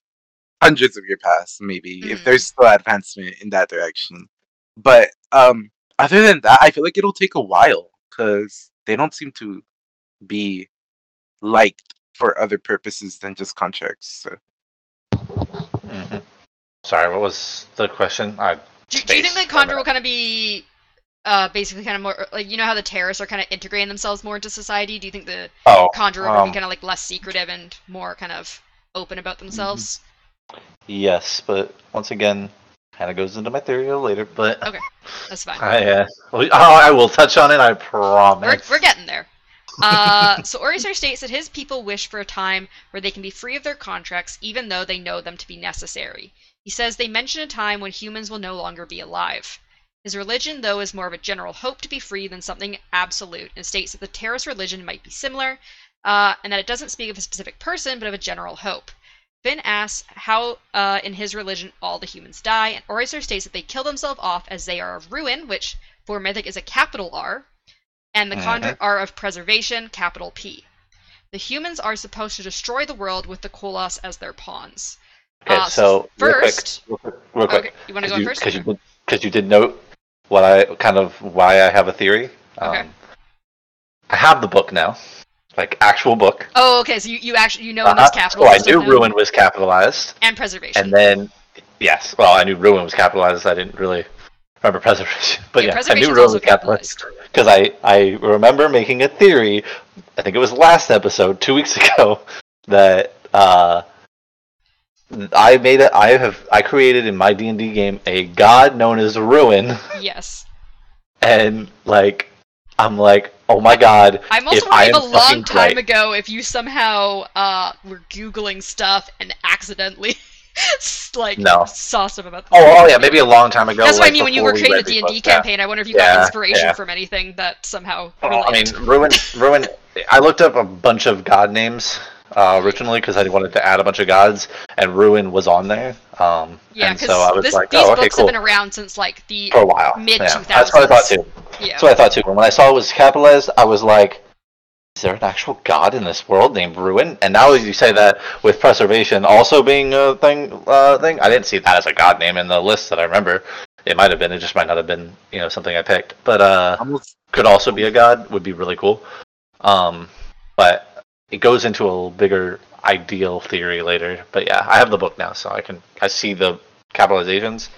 hundreds of years pass, maybe if Mhm. there's still advancement in that direction. But um, other than that, I feel like it'll take a while because they don't seem to be liked for other purposes than just contracts. So. hmm Sorry, what was the question? I Do, do you think Space the Kandra will kind of be uh, basically kind of more like you know how the terrorists are kind of integrating themselves more into society? Do you think the oh will um, be kind of like less secretive and more kind of open about themselves? yes, but once again, kind of goes into my theory later. But Okay. That's fine. [LAUGHS] I uh, oh, I will touch on it. I We're, promise. we're getting there. Uh, [LAUGHS] so OreSeur states that his people wish for a time where they can be free of their contracts, even though they know them to be necessary. He says they mention a time when humans will no longer be alive. His religion, though, is more of a general hope to be free than something absolute, and states that the terrorist religion might be similar, uh, and that it doesn't speak of a specific person, but of a general hope. Vin asks how, uh, in his religion, all the humans die, and OreSeur states that they kill themselves off as they are of ruin, which for Mythic is a capital R, and the Kandra Mhm. are of preservation, capital P. The humans are supposed to destroy the world with the Koloss as their pawns. Okay, Uh, so real quick, first- real quick, real quick. Okay, you want to go you, first? Because you, you did note what I kind of why I have a theory. Okay. Um, I have the book now, like actual book. Oh, okay. So you, you actually you know Uh-huh. capital So I knew ruin was capitalized, and preservation. and then yes, well I knew ruin was capitalized. I didn't really remember [LAUGHS] preservation, but Yeah, yeah, I knew ruin was capitalized because I I remember making a theory. I think it was last episode, two weeks [LAUGHS] ago, that uh, I made it. I have I created in my D and D game a god known as Ruin, yes. [LAUGHS] and like I'm like, oh my god, I'm also if I wondering am a long time right. ago if you somehow uh were googling stuff and accidentally [LAUGHS] like No. saw stuff about. Oh, oh yeah, [LAUGHS] maybe a long time ago. That's what I mean. When you were creating the D and D yeah. campaign, I wonder if you got inspiration yeah. from anything that somehow. Well, I mean, ruin, ruin. I looked up a bunch of god names uh, originally because I wanted to add a bunch of gods, and ruin was on there. Um, yeah, and because so I was this, like, these oh, okay, books cool. have been around since like the For a while, mid yeah. 2000s. That's what I thought too. yeah. That's what I thought too. And when I saw it was capitalized, I was like, "Is there an actual god in this world named Ruin?" And now as you say that with preservation also being a thing, uh, thing, I didn't see that as a god name in the list that I remember. It might have been. It just might not have been, you know, something I picked. But uh, could also be a god would be really cool. Um, but it goes into a bigger ideal theory later. But yeah, I have the book now, so I can I see the capitalizations.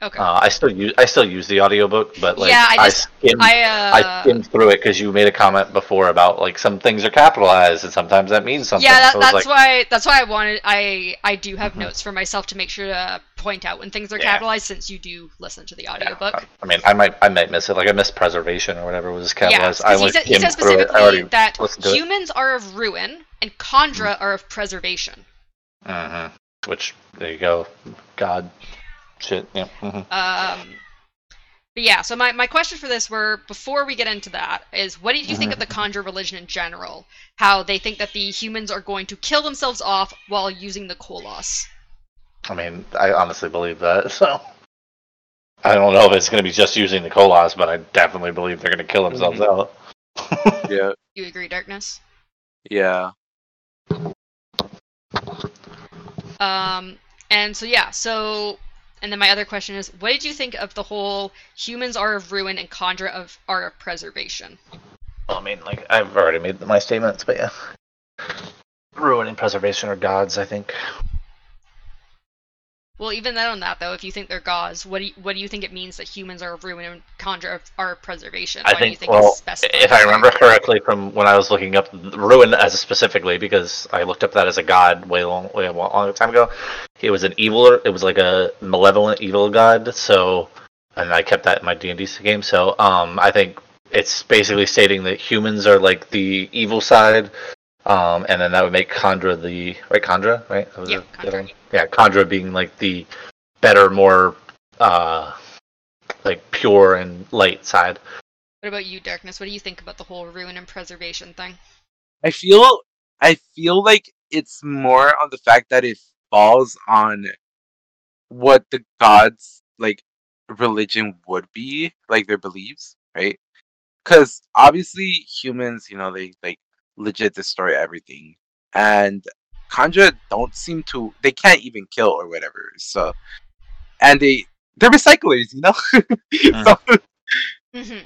Okay. Uh, I still use I still use the audiobook, but like Yeah, I just- skimmed, I I uh. skimmed through it because you made a comment before about like some things are capitalized and sometimes that means something. yeah, that, So that's like, why that's why I wanted I I do have Mhm. notes for myself to make sure to point out when things are Yeah. capitalized since you do listen to the audiobook. I, I mean, I might I might miss it. Like I missed preservation or whatever was Yeah, capitalized. I because he, said, he skimmed says through it. I specifically that to it. humans are of ruin and Kandra are of preservation. hmm Which there you go. God, shit. Yeah. hmm Um, but yeah, so my, my question for this were before we get into that is what did you think of the Kandra religion in general? How they think that the humans are going to kill themselves off while using the Koloss. I mean, I honestly believe that. [LAUGHS] So I don't know if it's going to be just using the Koloss, but I definitely believe they're going to kill themselves out. [LAUGHS] Yeah. You agree, Darkness? Yeah. Um, and so yeah, so and then my other question is, what did you think of the whole humans are of ruin and Kandra of are of preservation? I mean, like I've already made my statements, but yeah, ruin and preservation are gods. I think. Well, even then on that though, if you think they're gods, what do you, what do you think it means that humans are of ruin and kandra are of preservation? I Why do you think, think well, if I remember correctly from when I was looking up ruin as specifically, because I looked up that as a god way long, way a long time ago. It was an evil. It was like a malevolent evil god. So, and I kept that in my D and D game. So, um, I think it's basically stating that humans are like the evil side. Um, and then that would make Kandra the right Kandra, right? That was Yeah, the- the other one? Yeah, Kandra being like the better, more uh, like pure and light side. What about you, Darkness? What do you think about the whole ruin and preservation thing? I feel I feel like it's more on the fact that it falls on what the gods like religion would be, like their beliefs, right? Because obviously humans, you know, they like legit destroy everything, and Kandra don't seem to. They can't even kill or whatever. So, and they they're recyclers, you know. [LAUGHS] so hmm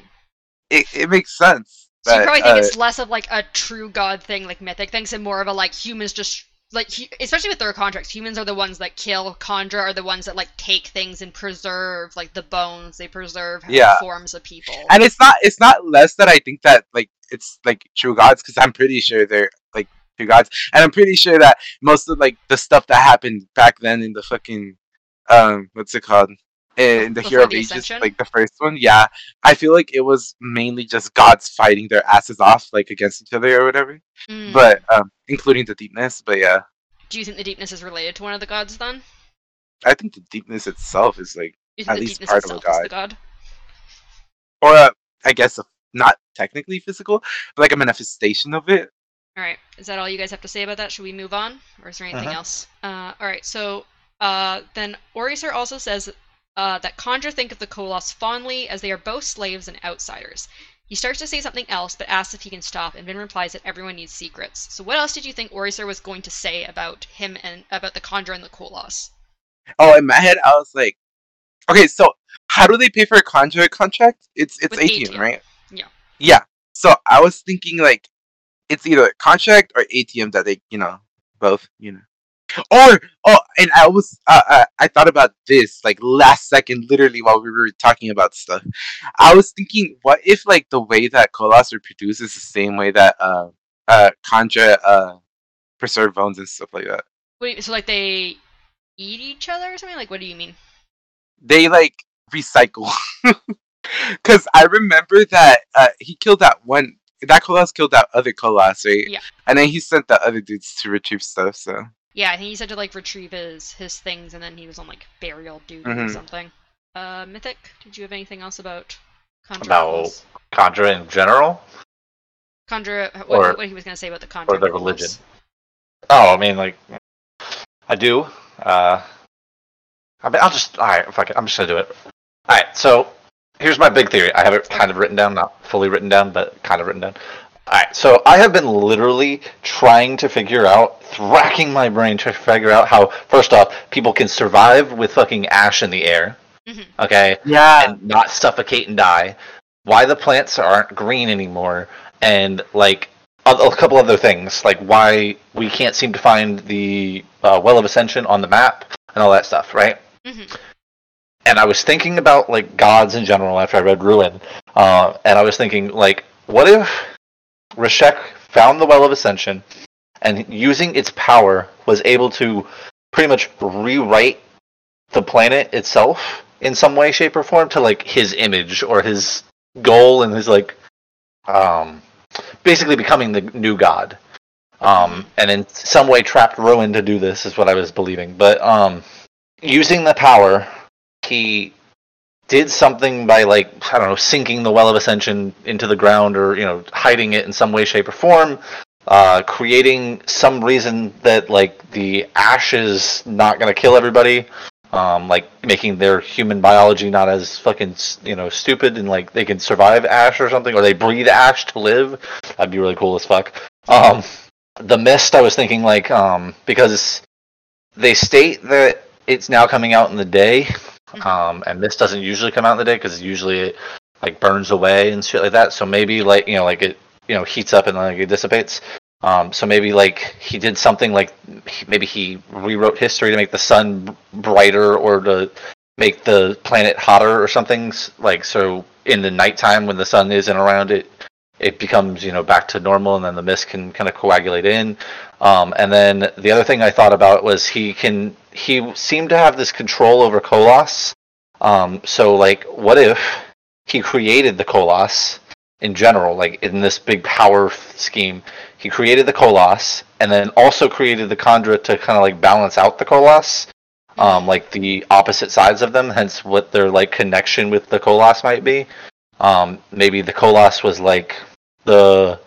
it, it makes sense. So you probably think uh, it's less of like a true god thing, like mythic things, and more of a like humans just like especially with their contracts, humans are the ones that kill. Kandra are the ones that like take things and preserve like the bones. They preserve Yeah. forms of people. and it's not it's not less that I think that like it's like true gods because I'm pretty sure they're like true gods, and I'm pretty sure that most of like the stuff that happened back then in the fucking um what's it called in the Before Hero of the Ages, Ascension? like the first one, yeah, I feel like it was mainly just gods fighting their asses off like against each other or whatever, Mm. but um including the deepness, but yeah, do you think the deepness is related to one of the gods then? I think the deepness itself is like Do you think At least part of a itself is the god? or uh, I guess uh, not technically physical, but like a manifestation of it. All right. Is that all you guys have to say about that? Should we move on, or is there anything Uh-huh. else? Uh, all right. So uh, then OreSeur also says uh, that Kandra think of the Koloss fondly as they are both slaves and outsiders. He starts to say something else, but asks if he can stop, and Vin replies that everyone needs secrets. So what else did you think OreSeur was going to say about him and about the Kandra and the Koloss? Oh, in my head, I was like, okay, so how do they pay for a contract contract? It's it's With atium, atium. right? Yeah. Yeah. So I was thinking like it's either contract or atium that they, you know, both, you know. Or oh, and I was uh, uh, I thought about this like last second, literally while we were talking about stuff. I was thinking, what if like the way that Koloss are produced is the same way that uh uh Kandra uh preserve bones and stuff like that. You, so like they eat each other or something? Like what do you mean? they like recycle. [LAUGHS] Because I remember that uh, he killed that one. That Koloss killed that other Koloss, right? Yeah. And then he sent the other dudes to retrieve stuff. So Yeah, I think he said to like retrieve his his things, and then he was on like burial duty or Mhm. something. Uh, Mythic, did you have anything else about Kandra? About- Kandra in general, Kandra, what, or- what he was gonna say about the Kandra? or the religion. Oh, I mean, like, I do. Uh, I mean, I'll just. All right, fuck it. I'm just gonna do it. All right. So here's my big theory. I have it kind of written down, not fully written down, but kind of written down. All right. So I have been literally trying to figure out, racking my brain to figure out how, first off, people can survive with fucking ash in the air. Mhm. Okay yeah, and not suffocate and die. Why the plants aren't green anymore, and like a, a couple other things, like why we can't seem to find the uh, Well of Ascension on the map and all that stuff, right? Mhm. And I was thinking about like gods in general after I read Ruin, uh, and I was thinking like, what if Rashek found the Well of Ascension, and using its power was able to pretty much rewrite the planet itself in some way, shape, or form to like his image or his goal and his like um basically becoming the new god. Um and in some way trapped Ruin to do this is what I was believing. But um using the power, he did something by like I don't know, sinking the well of ascension into the ground or you know hiding it in some way, shape, or form, uh, creating some reason that like the ash is not gonna kill everybody, um, like making their human biology not as fucking you know stupid and like they can survive ash or something, or they breathe ash to live. That'd be really cool as fuck. Um, the mist, I was thinking like um, because they state that it's now coming out in the day, um, and this doesn't usually come out in the day because usually it like burns away and shit like that. So maybe like you know like it you know heats up and like it dissipates. Um, so maybe like he did something like maybe he rewrote history to make the sun brighter or to make the planet hotter or something like so in the nighttime when the sun isn't around it it becomes you know back to normal and then the mist can kind of coagulate in um, and then the other thing i thought about was he can he seemed to have this control over Koloss. um, so like what if he created the Koloss in general like in this big power scheme he created the Koloss and then also created the Kandra to kind of like balance out the Koloss um, like the opposite sides of them, hence what their like connection with the Koloss might be. Um, maybe the Koloss was like the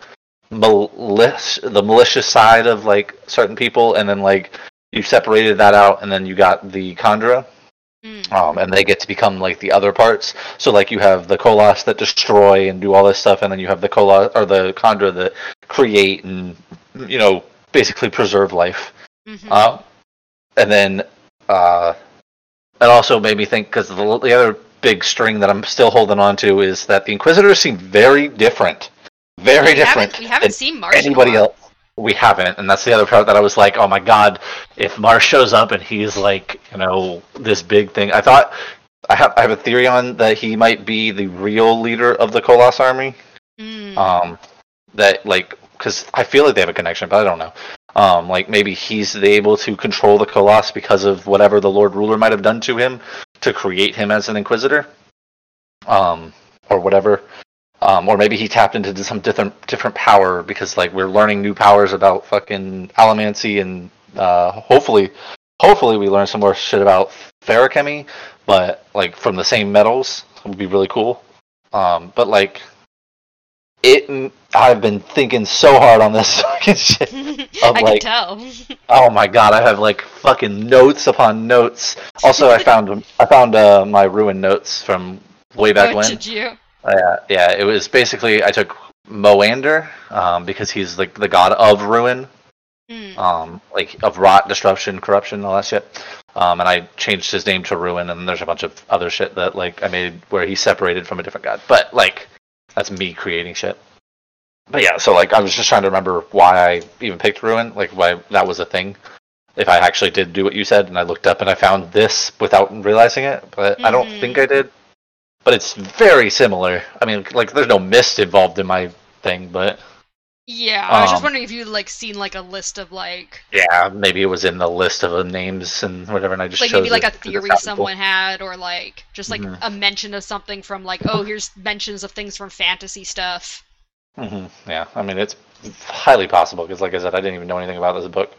malicious, the malicious side of like certain people, and then like you separated that out, and then you got the Kandra, Mm. um, and they get to become like the other parts. So like you have the Koloss that destroy and do all this stuff, and then you have the Koloss or the Kandra that create and you know basically preserve life. Mhm. Uh, and then uh, it also made me think because the, the other big string that I'm still holding on to is that the Inquisitors seem very different, very we different haven't, we haven't seen Marsh. anybody else. We haven't, and that's the other part that I was like, oh my god, if Marsh shows up and he's like, you know, this big thing. I thought I have I have a theory on that he might be the real leader of the Koloss army Mm. um that like because i feel like they have a connection but i don't know um like maybe he's able to control the colossus because of whatever the lord ruler might have done to him to create him as an inquisitor um or whatever um or maybe he tapped into some different different power because like we're learning new powers about fucking allomancy and uh hopefully hopefully we learn some more shit about feruchemy but like from the same metals it would be really cool um but like it i've been thinking so hard on this [LAUGHS] fucking shit [LAUGHS] I like- can tell. oh my god i have like fucking notes upon notes also i found i found uh, my ruin notes from way back oh, when did you? Yeah yeah it was basically i took moander um, because he's like the god of ruin Mm. um, like of rot, disruption, corruption, all that shit. Um, and I changed his name to Ruin, and there's a bunch of other shit that like I made where he's separated from a different god. But like that's me creating shit. But yeah, so like I was just trying to remember why I even picked Ruin, like why that was a thing. If I actually did do what you said, and I looked up and I found this without realizing it, but I don't think I did. But it's very similar. I mean, like there's no mist involved in my thing, but Yeah, I was just Um, wondering if you'd like seen like a list of like Yeah, maybe it was in the list of the names and whatever, and I just like maybe like a theory someone had or like just like Mhm. a mention of something from like oh here's mentions of things from fantasy stuff. Cool. hmm Yeah, I mean it's highly possible because, like I said, I didn't even know anything about this book.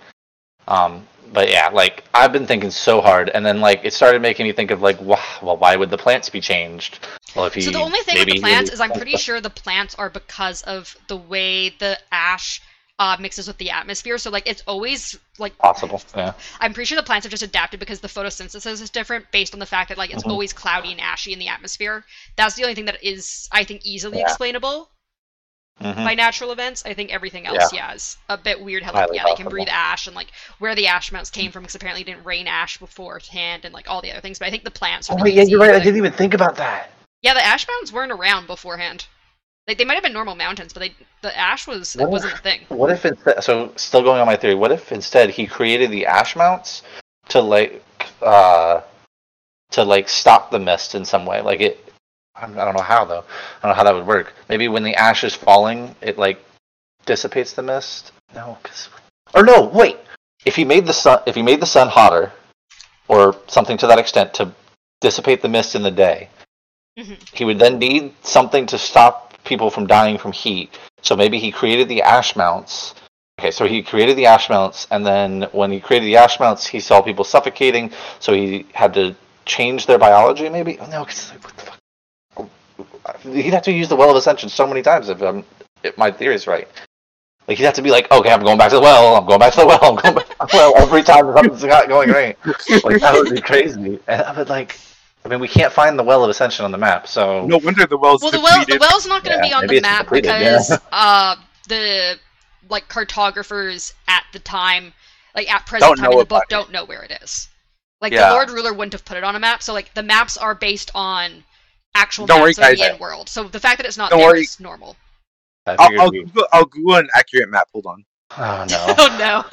Um, but yeah, like I've been thinking so hard, and then like it started making me think of like, wh- well, why would the plants be changed? Well, if he So the only thing with maybe the plants is I'm pretty sure the plants are because of the way the ash uh, mixes with the atmosphere. So like it's always like possible. Yeah. I'm pretty sure the plants have just adapted because the photosynthesis is different based on the fact that like it's Mhm. always cloudy and ashy in the atmosphere. That's the only thing that is I think easily Yeah. explainable hmm by natural events. I think everything else, yeah, is a bit weird. How like Highly yeah, they can breathe ash and like where the ash amounts came from because apparently it didn't rain ash beforehand and like all the other things. But I think the plants. Oh the wait, yeah, you're right. I didn't even think about that. Yeah, the ash mountains weren't around beforehand. Like they might have been normal mountains, but they the ash was it wasn't if- a thing. What if instead? So still going on my theory. What if instead he created the ash mounts to like uh to like stop the mist in some way? Like it. I'm- don't know how though. I don't know how that would work. Maybe when the ash is falling, it like dissipates the mist. No, 'cause- or no. Wait. If he made the sun, if he made the sun hotter, or something to that extent to dissipate the mist in the day. Mhm. He would then need something to stop people from dying from heat. So maybe he created the ash mounts. Okay, so he created the ash mounts, and then when he created the ash mounts, he saw people suffocating, so he had to change their biology. Maybe oh, no, what the fuck? He'd have to use the well of ascension so many times if, um, if my theory is right. Like he'd have to be like, okay, I'm going back to the well. I'm going back to the well. I'm going back to the well every time something's not going right. Like that would be crazy. And I would like, I mean, we can't find the well of ascension on the map, so No wonder the well's Well, the well the well's not going to Yeah, be on the map depleted, because yeah. uh the like cartographers at the time, like at present Don't time in the book, it. don't know where it is. Like Yeah. the Lord Ruler wouldn't have put it on a map, so like the maps are based on actual Don't worry, maps of the guys. end world. So the fact that it's not Don't there worry. is normal. I I'll, figured I'll, we- Google, I'll Google an accurate map. Hold on. Oh no, [LAUGHS] oh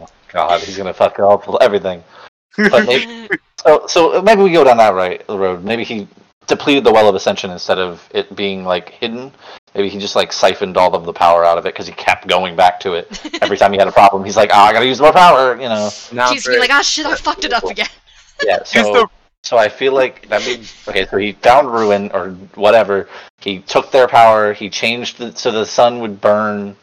no. [LAUGHS] God, he's gonna fuck up everything. [LAUGHS] But maybe, so, so maybe we go down that right road. Maybe he depleted the well of ascension instead of it being like hidden. Maybe he just like siphoned all of the power out of it because he kept going back to it every time he had a problem. He's like, oh, I gotta use more power, you know. now She's be like, ah shit, I fucked it up again. Yeah. Use So, the- so I feel like that means okay. So he found ruin or whatever. He took their power. He changed it so the sun would burn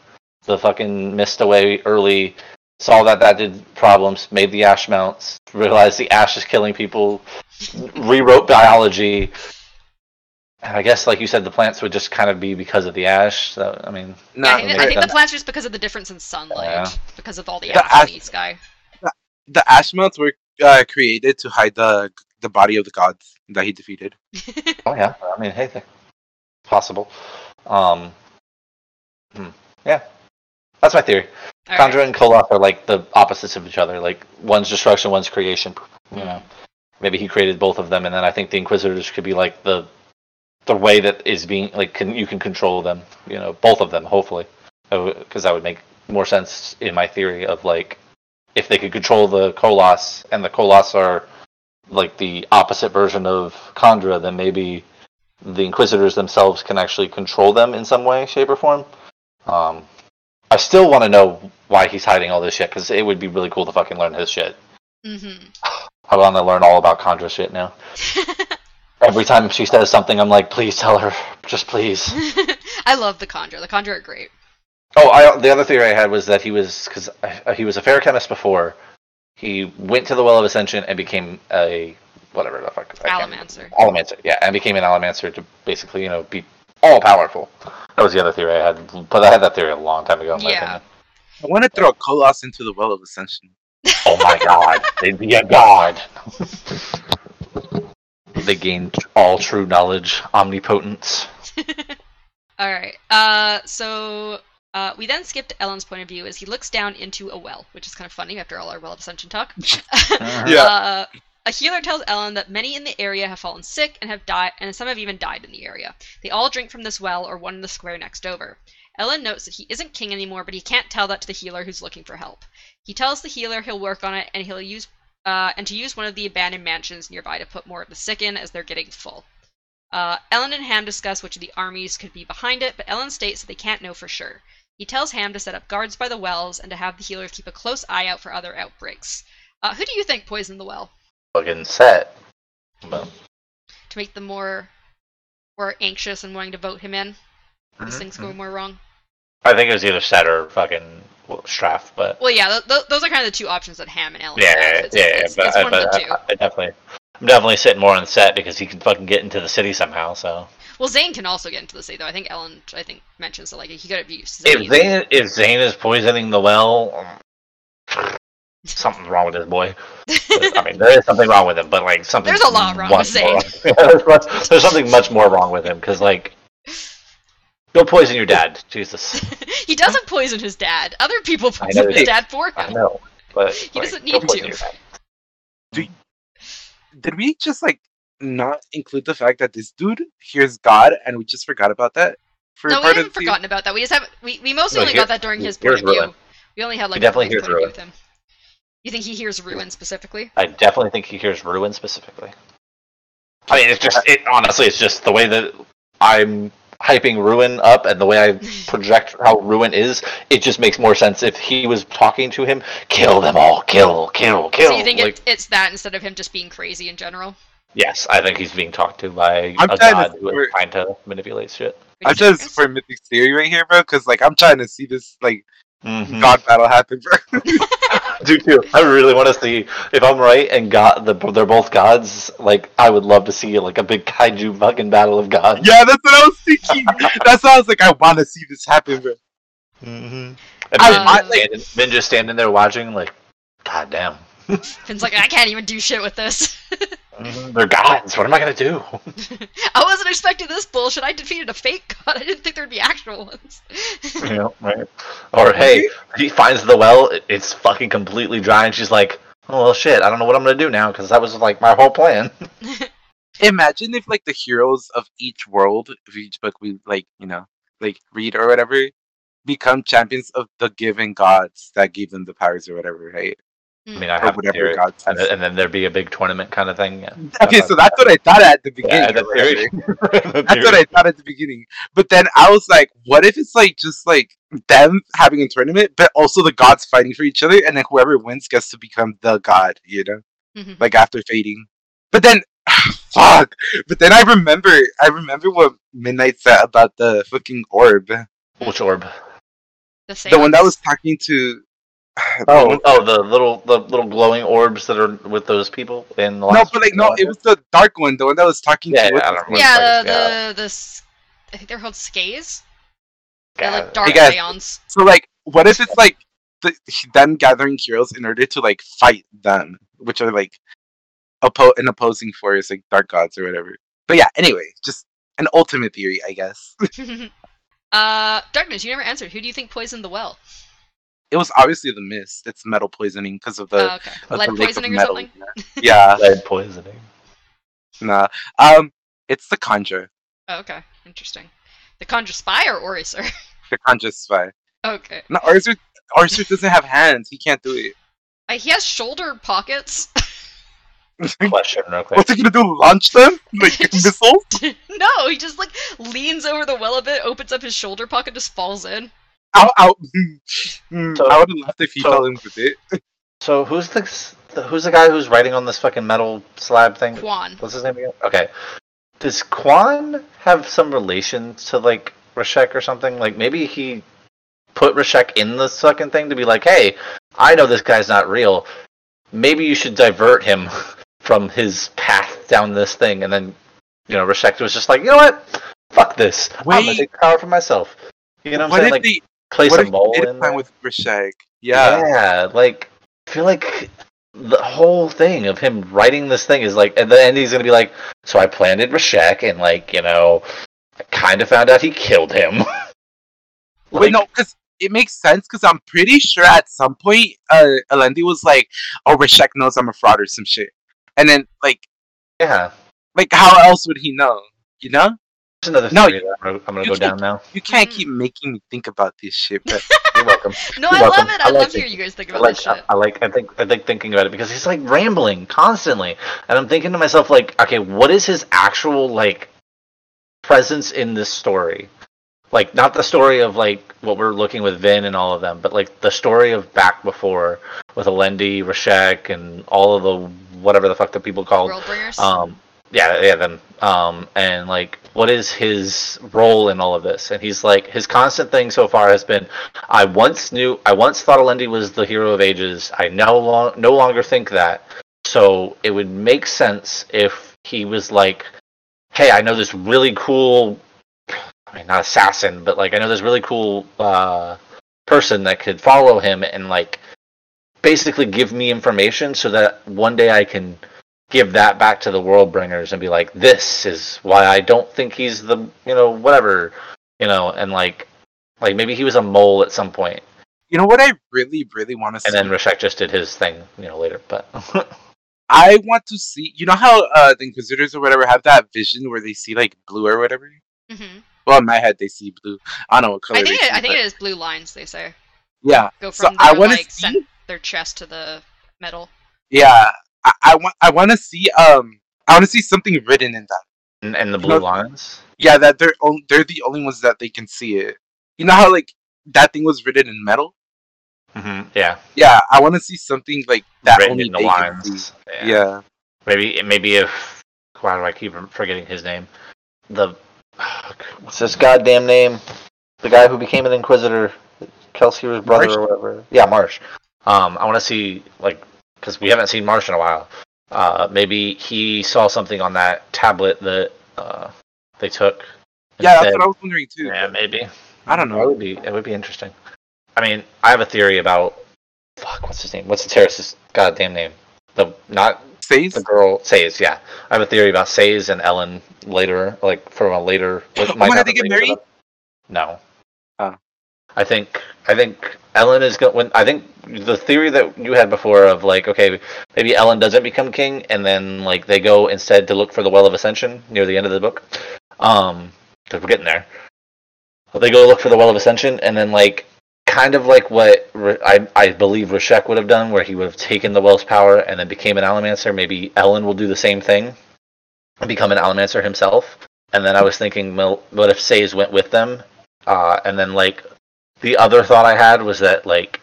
the fucking mist away early. Saw that that did problems. Made the ash mounts. Realized the ash is killing people. Rewrote biology. And I guess, like you said, the plants would just kind of be because of the ash. So I mean, Yeah, I think, makes I think the plants are just because of the difference in sunlight, Yeah. because of all the The ash in the sky. the ash mounts were uh, created to hide the the body of the gods that he defeated. [LAUGHS] oh yeah. I mean, hey, th- possible. Um, hmm, yeah, that's my theory. All right. Kandra and Koloss are like the opposites of each other. Like one's destruction, one's creation. You Hmm. know, maybe he created both of them, and then I think the Inquisitors could be like the the way that is being like can you can control them. You know, both of them, hopefully, because that would make more sense in my theory of like if they could control the Koloss, and the Koloss are like the opposite version of Kandra, then maybe the Inquisitors themselves can actually control them in some way, shape, or form. Um, I still want to know why he's hiding all this shit because it would be really cool to fucking learn his shit. Mm-hmm. [SIGHS] I want to learn all about Kandra shit now. [LAUGHS] Every time she says something, I'm like, please tell her, just please. [LAUGHS] I love the Kandra. The Kandra are great. Oh, I, the other theory I had was that he was because he was a feruchemist before. He went to the Well of Ascension and became a whatever the fuck. I can't- Allomancer. Allomancer, yeah, and became an Allomancer to basically, you know, be all powerful. That was the other theory I had, but I had that theory a long time ago. In my Yeah. opinion. I want to throw a Koloss into the well of ascension. Oh my god, [LAUGHS] they'd be a god. they gain all true knowledge, omnipotence. [LAUGHS] All right. Uh, so uh, we then skip to Elend's point of view as he looks down into a well, which is kind of funny after all our well of ascension talk. [LAUGHS] Yeah. Uh, a healer tells Elend that many in the area have fallen sick and have died, and some have even died in the area. They all drink from this well or one in the square next over. Elend notes that he isn't king anymore, but he can't tell that to the healer who's looking for help. He tells the healer he'll work on it and he'll use uh, and to use one of the abandoned mansions nearby to put more of the sick in as they're getting full. Uh, Elend and Ham discuss which of the armies could be behind it, but Ellen states that they can't know for sure. He tells Ham to Cett up guards by the wells and to have the healers keep a close eye out for other outbreaks. Uh, who do you think poisoned the well? Fucking set. But, to make them more more anxious and wanting to vote him in as Mhm, things go more wrong. I think it was either Cett or fucking well, Straff, but Well, yeah, th- th- those are kind of the two options that Ham and Elend yeah, have. yeah, It's, yeah, it's, but, it's I, one of but the two. I, I definitely, I'm definitely sitting more on Cett because he can fucking get into the city somehow. So Well, Zane can also get into the city, though. I think Elend, I think, mentions that like he could have used if Zane. Zane if Zane is poisoning the well, um, [LAUGHS] something's wrong with this boy. I mean, [LAUGHS] there is something wrong with him, but like something. There's a lot wrong with Zane. [LAUGHS] there's, much- there's something much more wrong with him because like, go poison your dad, Jesus. he doesn't poison his dad. Other people poison know his he- dad for I him. know, but He like, doesn't need to. your dad. Did we just like not include the fact that this dude hears God and we just forgot about that? For No, we haven't the forgotten about that. We just haven't. We, we mostly No, only here- got that during his here's point of view. Ruin. We only had like He definitely a hears point of view Ruin. with him. You think he hears Ruin specifically? I definitely think he hears ruin specifically. I mean, it's just it. Honestly, it's just the way that I'm hyping Ruin up and the way I [LAUGHS] project how Ruin is, it just makes more sense if he was talking to him. Kill them all, kill, kill, kill. So you think Like, it, it's that instead of him just being crazy in general? Yes, I think he's being talked to by I'm a trying to god who support- is trying to manipulate shit. I'm you say, trying to Chris? support Mythic's theory right here, bro, because like I'm trying to see this like mhm. god battle happen, bro. [LAUGHS] [LAUGHS] do too. I really want to see if I'm right and God, the, they're both gods. Like I would love to see like a big kaiju fucking battle of gods. yeah, that's what I was thinking. [LAUGHS] that's why I was like, I want to see this happen, bro. Mm-hmm. And I- Vin, I- just standing, Vin just standing there watching, like, God damn, [LAUGHS] Vin's like, I can't even do shit with this. Mhm, they're gods. What am I gonna do? [LAUGHS] I wasn't expecting this bullshit. I defeated a fake god. I didn't think there'd be actual ones. [LAUGHS] you know, right? Or hey, he finds the well. It's fucking completely dry, and she's like, "Oh well, shit. I don't know what I'm gonna do now because that was like my whole plan." Imagine if like the heroes of each world, of each book we like, you know, like read or whatever, become champions of the given gods that gave them the powers or whatever, right? I mean, I Or have a whatever theory. And, then- and then there'd be a big tournament kind of thing. [LAUGHS] Yeah. Okay, so that's what I thought at the beginning. Yeah, the theory. whatever. [LAUGHS] The [LAUGHS] That's what. I thought at the beginning. But then I was like, what if it's like just like them having a tournament, but also the gods fighting for each other, and then whoever wins gets to become the god, you know? Mhm. Like after fading. But then [SIGHS] fuck. But then I remember I remember what Midnight said about the fucking orb. Which orb? The, one that seance. was talking to the [SIGHS] Oh, one- oh, the little, the little glowing orbs that are with those people in the no, but like no, it was the dark one, the one that was talking Yeah, to yeah, I don't remember. Yeah, the, yeah. the the s- I think they're called skays. They're like dark guess- seance. So like, what if it's like the, them gathering heroes in order to like fight them, which are like oppo- an opposing force, like dark gods or whatever. But yeah, anyway, just an ultimate theory, I guess. [LAUGHS] uh, darkness. You never answered. Who do you think poisoned the well? It was obviously the mist. It's metal poisoning because of the, oh, okay, of lead the poisoning or something. Yeah, [LAUGHS] lead poisoning. nah. Um, it's the Kandra, Oh, okay, interesting. The Kandra Spy or OreSeur? [LAUGHS] the Kandra spy. okay, No, Arthur, Arthur doesn't have hands. He can't do it. uh, he has shoulder pockets. Question, real quick. What's he gonna do? Launch them like [LAUGHS] missiles? no, he just like leans over the well a bit, opens up his shoulder pocket, just falls in. Ow, ow. [LAUGHS] Hmm, So- I would have laughed if he so- fell in with it. [LAUGHS] So who's the, the who's the guy who's writing on this fucking metal slab thing? Kwaan. What's his name again? Okay. Does Kwaan have some relation to like Rashek or something? Like maybe he put Rashek in the fucking thing to be like, hey, I know this guy's not real. Maybe you should divert him [LAUGHS] from his path down this thing, and then you know Rashek was just like, you know what? Fuck this. I'm gonna take power for myself. You know what I'm saying? if Like they place what if did in there. with Rashek? Yeah. Yeah, like I feel like the whole thing of him writing this thing is like, at the end he's gonna be like, so I planted Rashek and like you know, I kind of found out he killed him. [LAUGHS] Wait, no, because it makes sense. Because I'm pretty sure at some point, uh, Alendi was like, "Oh, Rashek knows I'm a fraud or some shit," and then like, Yeah, like how else would he know? You know, another No, theory that I'm gonna, I'm gonna you go down now. you can't keep making me think about this shit. But [LAUGHS] You're welcome. No, You're I welcome. love it. I I, love it. hearing you guys think I about like this I, shit. I like I think I think thinking about it because he's like rambling constantly, and I'm thinking to myself like, okay, what is his actual like presence in this story? Like not the story of like what we're looking with Vin and all of them, but like the story of back before with Alendi, Rashek, and all of the whatever the fuck the people called. World bringers. Um, yeah, yeah, them. Um, and like, what is his role in all of this? And he's like, his constant thing so far has been, I once knew, I once thought Alendi was the hero of ages. I no long, no longer think that. So it would make sense if he was like, hey, I know this really cool, I mean, not assassin, but like, I know this really cool uh, person that could follow him and like, basically give me information so that one day I can give that back to the world bringers and be like this is why i don't think he's the you know whatever you know and like like maybe he was a mole at some point you know what I really, really want to see. and then Rashek just did his thing you know later but [LAUGHS] I want to see. You know how uh, the Inquisitors or whatever have that vision where they see like blue or whatever. hmm Well, in my head they see blue. I don't know what color. I think they it, see, I think but- it is blue lines. They say Yeah. go So from I their want to like see. their chest to the metal. Yeah, I, I want I want to see um I want to see something written in that. And, and the blue No. lines. Yeah, that they're on, they're the only ones that they can see it. You know how like that thing was written in metal? Mm-hmm. Yeah, Yeah, I want to see something like that written only in the they can see. lines. Yeah. Maybe maybe if why do I keep forgetting his name? The What's this goddamn name? The guy who became an Inquisitor, Kelsier's brother Marsh? or whatever. yeah Marsh. Um, I want to see like because we haven't seen Marsh in a while. Uh, maybe he saw something on that tablet that uh, they took. Yeah, that's what I was wondering too. Yeah, maybe. I don't know. It would be it would be interesting. I mean, I have a theory about fuck. What's his name? What's the terrorist's goddamn name? The not Says the girl Says. Yeah, I have a theory about Says and Elend later, like from a later. Oh my God, they get married? No. I think I think Elend is going. When I think the theory that you had before of like, okay, maybe Elend doesn't become king, and then like they go instead to look for the Well of Ascension near the end of the book. Um, because we're getting there. They go look for the Well of Ascension, and then like kind of like what I I believe Rashek would have done, where he would have taken the Well's power and then became an Allomancer. Maybe Elend will do the same thing and become an Allomancer himself. And then I was thinking, well, what if Says went with them? Uh, and then like the other thought I had was that like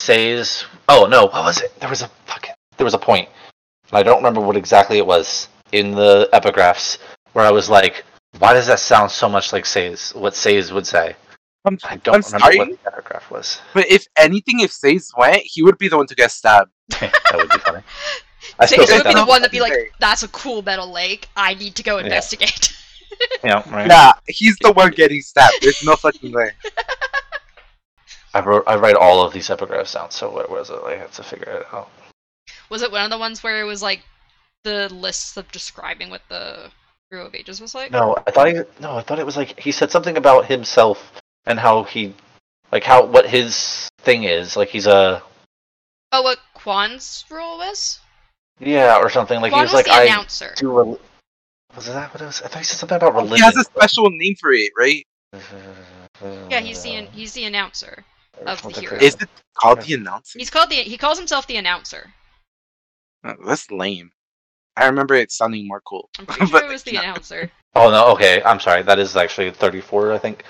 Says. Oh no, What was it? There was a fucking. There was a point, and I don't remember what exactly it was in the epigraphs where I was like, "Why does that sound so much like Says? What Says would say?" I'm, I don't I'm remember sorry, what the epigraph was. but if anything, if Says went, he would be the one to get stabbed. [LAUGHS] that would be funny. [LAUGHS] I still Says think would be the one that'd be like, "That's a cool metal lake. I need to go Yeah. investigate." [LAUGHS] Yeah, right. Nah, he's the one getting stabbed. There's no fucking way. I wrote. I write all of these epigraphs down. So what was it? I had to figure it out. Was it one of the ones where it was like the lists of describing what the Hero of Ages was like? No, I thought he. No, I thought it was like he said something about himself and how he, like how what his thing is. Like he's a Oh, what Kwaan's role was? yeah or something. Like Quan he was was like the I announcer. do. Rel- was that what it was? I thought he said something about religion. He has a special name for it, right? Yeah, he's the he's the announcer. Of the hero. Is it called the announcer? He's called the he calls himself the announcer. Uh, That's lame. I remember it sounding more cool. I'm [LAUGHS] pretty sure it was the no. announcer. [LAUGHS] Oh no, okay. I'm sorry. That is actually 34, I think.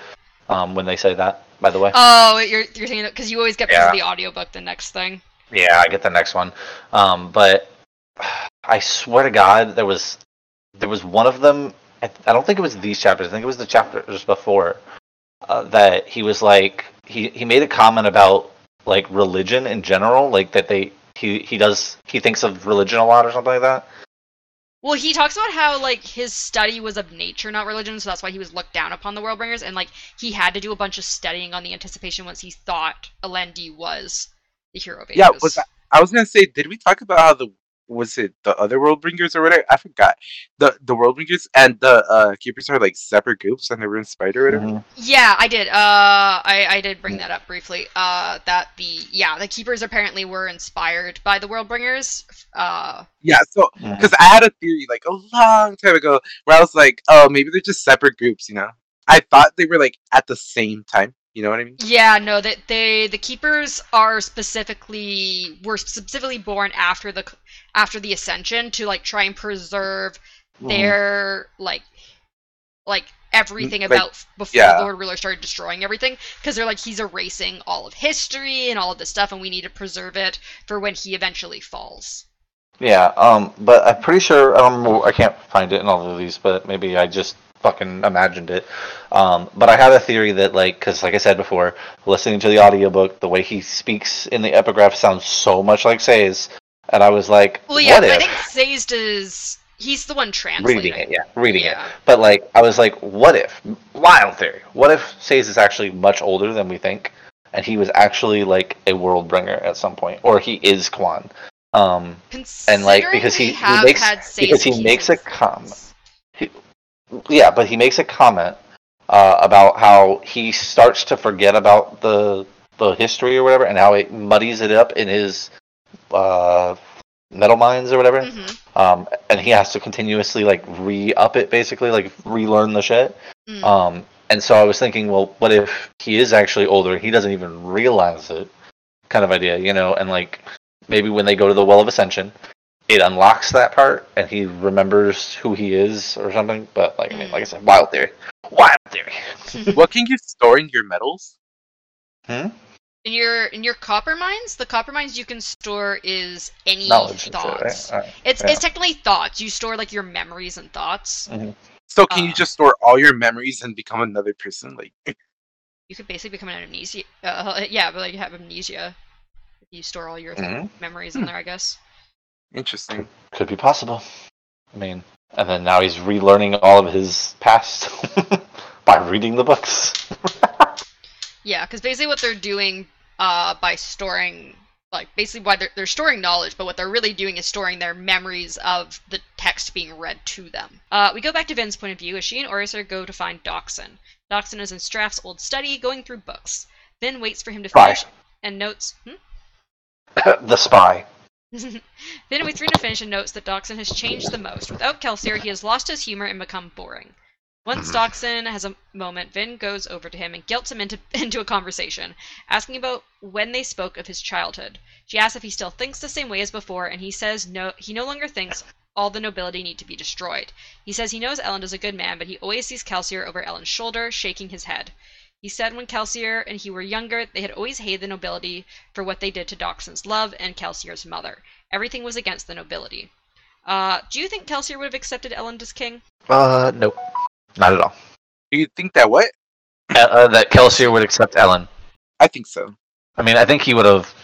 Um, when they say that, by the way. Oh, you're you're saying because you always get Yeah. the audiobook the next thing. Yeah, I get the next one. Um, but [SIGHS] I swear to God, there was there was one of them. I, I don't think it was these chapters. I think it was the chapters before uh, that he was like he he made a comment about like religion in general, like that they he he does he thinks of religion a lot or something like that. Well, he talks about how like his study was of nature, not religion, so that's why he was looked down upon the Worldbringers, and like he had to do a bunch of studying on the anticipation once he thought Alendi was the hero of ages. Yeah, was that, I was gonna say, did we talk about how the was it the other world bringers or whatever? I forgot. The the world bringers and the uh keepers are like separate groups and they were inspired or whatever. Mhm. Yeah, I did. Uh, I I did bring that up briefly. Uh, that the yeah the keepers apparently were inspired by the Worldbringers. Uh, Yeah, so because I had a theory like a long time ago where I was like, oh, maybe they're just separate groups, you know? I thought they were like at the same time. You know what I mean? yeah, no, that they the keepers are specifically were specifically born after the after the ascension to like try and preserve Mm-hmm. their like like everything like, about before yeah. Lord Ruler started destroying everything because they're like he's erasing all of history and all of this stuff and we need to preserve it for when he eventually falls. Yeah, um, but I'm pretty sure I don't remember, I can't find it in all of these, but maybe I just fucking imagined it. Um, but I had a theory that like, because like I said before, listening to the audiobook, the way he speaks in the epigraph sounds so much like Say's, and I was like, Well, yeah, I think Sazed is he's the one translating. reading it? Yeah, reading it. But like, I was like, what if? Wild theory. What if Say's is actually much older than we think, and he was actually like a world bringer at some point, or he is Kwaan? Um, And, like, because he- he makes- because he makes a comment. Yeah, but he makes a comment uh, about how he starts to forget about the the history or whatever, and how it muddies it up in his uh, metalminds or whatever. Mhm, Um, and he has to continuously like re up it, basically, like relearn the shit. mm. Um, and so I was thinking, well, what if he is actually older? He doesn't even realize it, kind of idea, you know? And like maybe when they go to the Well of Ascension, it unlocks that part and he remembers who he is or something. But like I mean, like I said, wild theory, wild theory. [LAUGHS] what can you store in your metals? Hmm? In your in your copperminds, the copperminds you can store is any Knowledge and shit, thoughts. right? It's Yeah. it's technically thoughts. You store like your memories and thoughts. So can you Uh. just store all your memories and become another person? Like, [LAUGHS] You could basically become an amnesia. Uh, [LAUGHS] yeah, but like you have amnesia. If you store all your Mhm. memories in there, I guess. Interesting. Could be possible. I mean, and then now he's relearning all of his past [LAUGHS] by reading the books. [LAUGHS] Yeah, because basically what they're doing uh, by storing, like, basically why they're, they're storing knowledge, but what they're really doing is storing their memories of the text being read to them. Uh, we go back to Vin's point of view as she and OreSeur go to find Dockson. Dockson is in Straff's old study going through books. Vin waits for him to Right. finish and notes. Hmm? [COUGHS] the spy. [LAUGHS] For him to finish and notes that Dockson has changed the most. Without Kelsier, he has lost his humor and become boring. Once Mhm. Dockson has a moment, Vin goes over to him and guilts him into, [LAUGHS] into a conversation, asking about when they spoke of his childhood. She asks if he still thinks the same way as before, and he says no, he no longer thinks all the nobility need to be destroyed. He says he knows Elend is a good man, but he always sees Kelsier over Elend's shoulder, shaking his head. He said when Kelsier and he were younger, they had always hated the nobility for what they did to Dockson's love and Kelsier's mother. Everything was against the nobility. Uh, do you think Kelsier would have accepted Elend as king? Uh, nope, not at all. Do you think that what? Uh, uh, that Kelsier would accept Elend. I think so. I mean, I think he would have.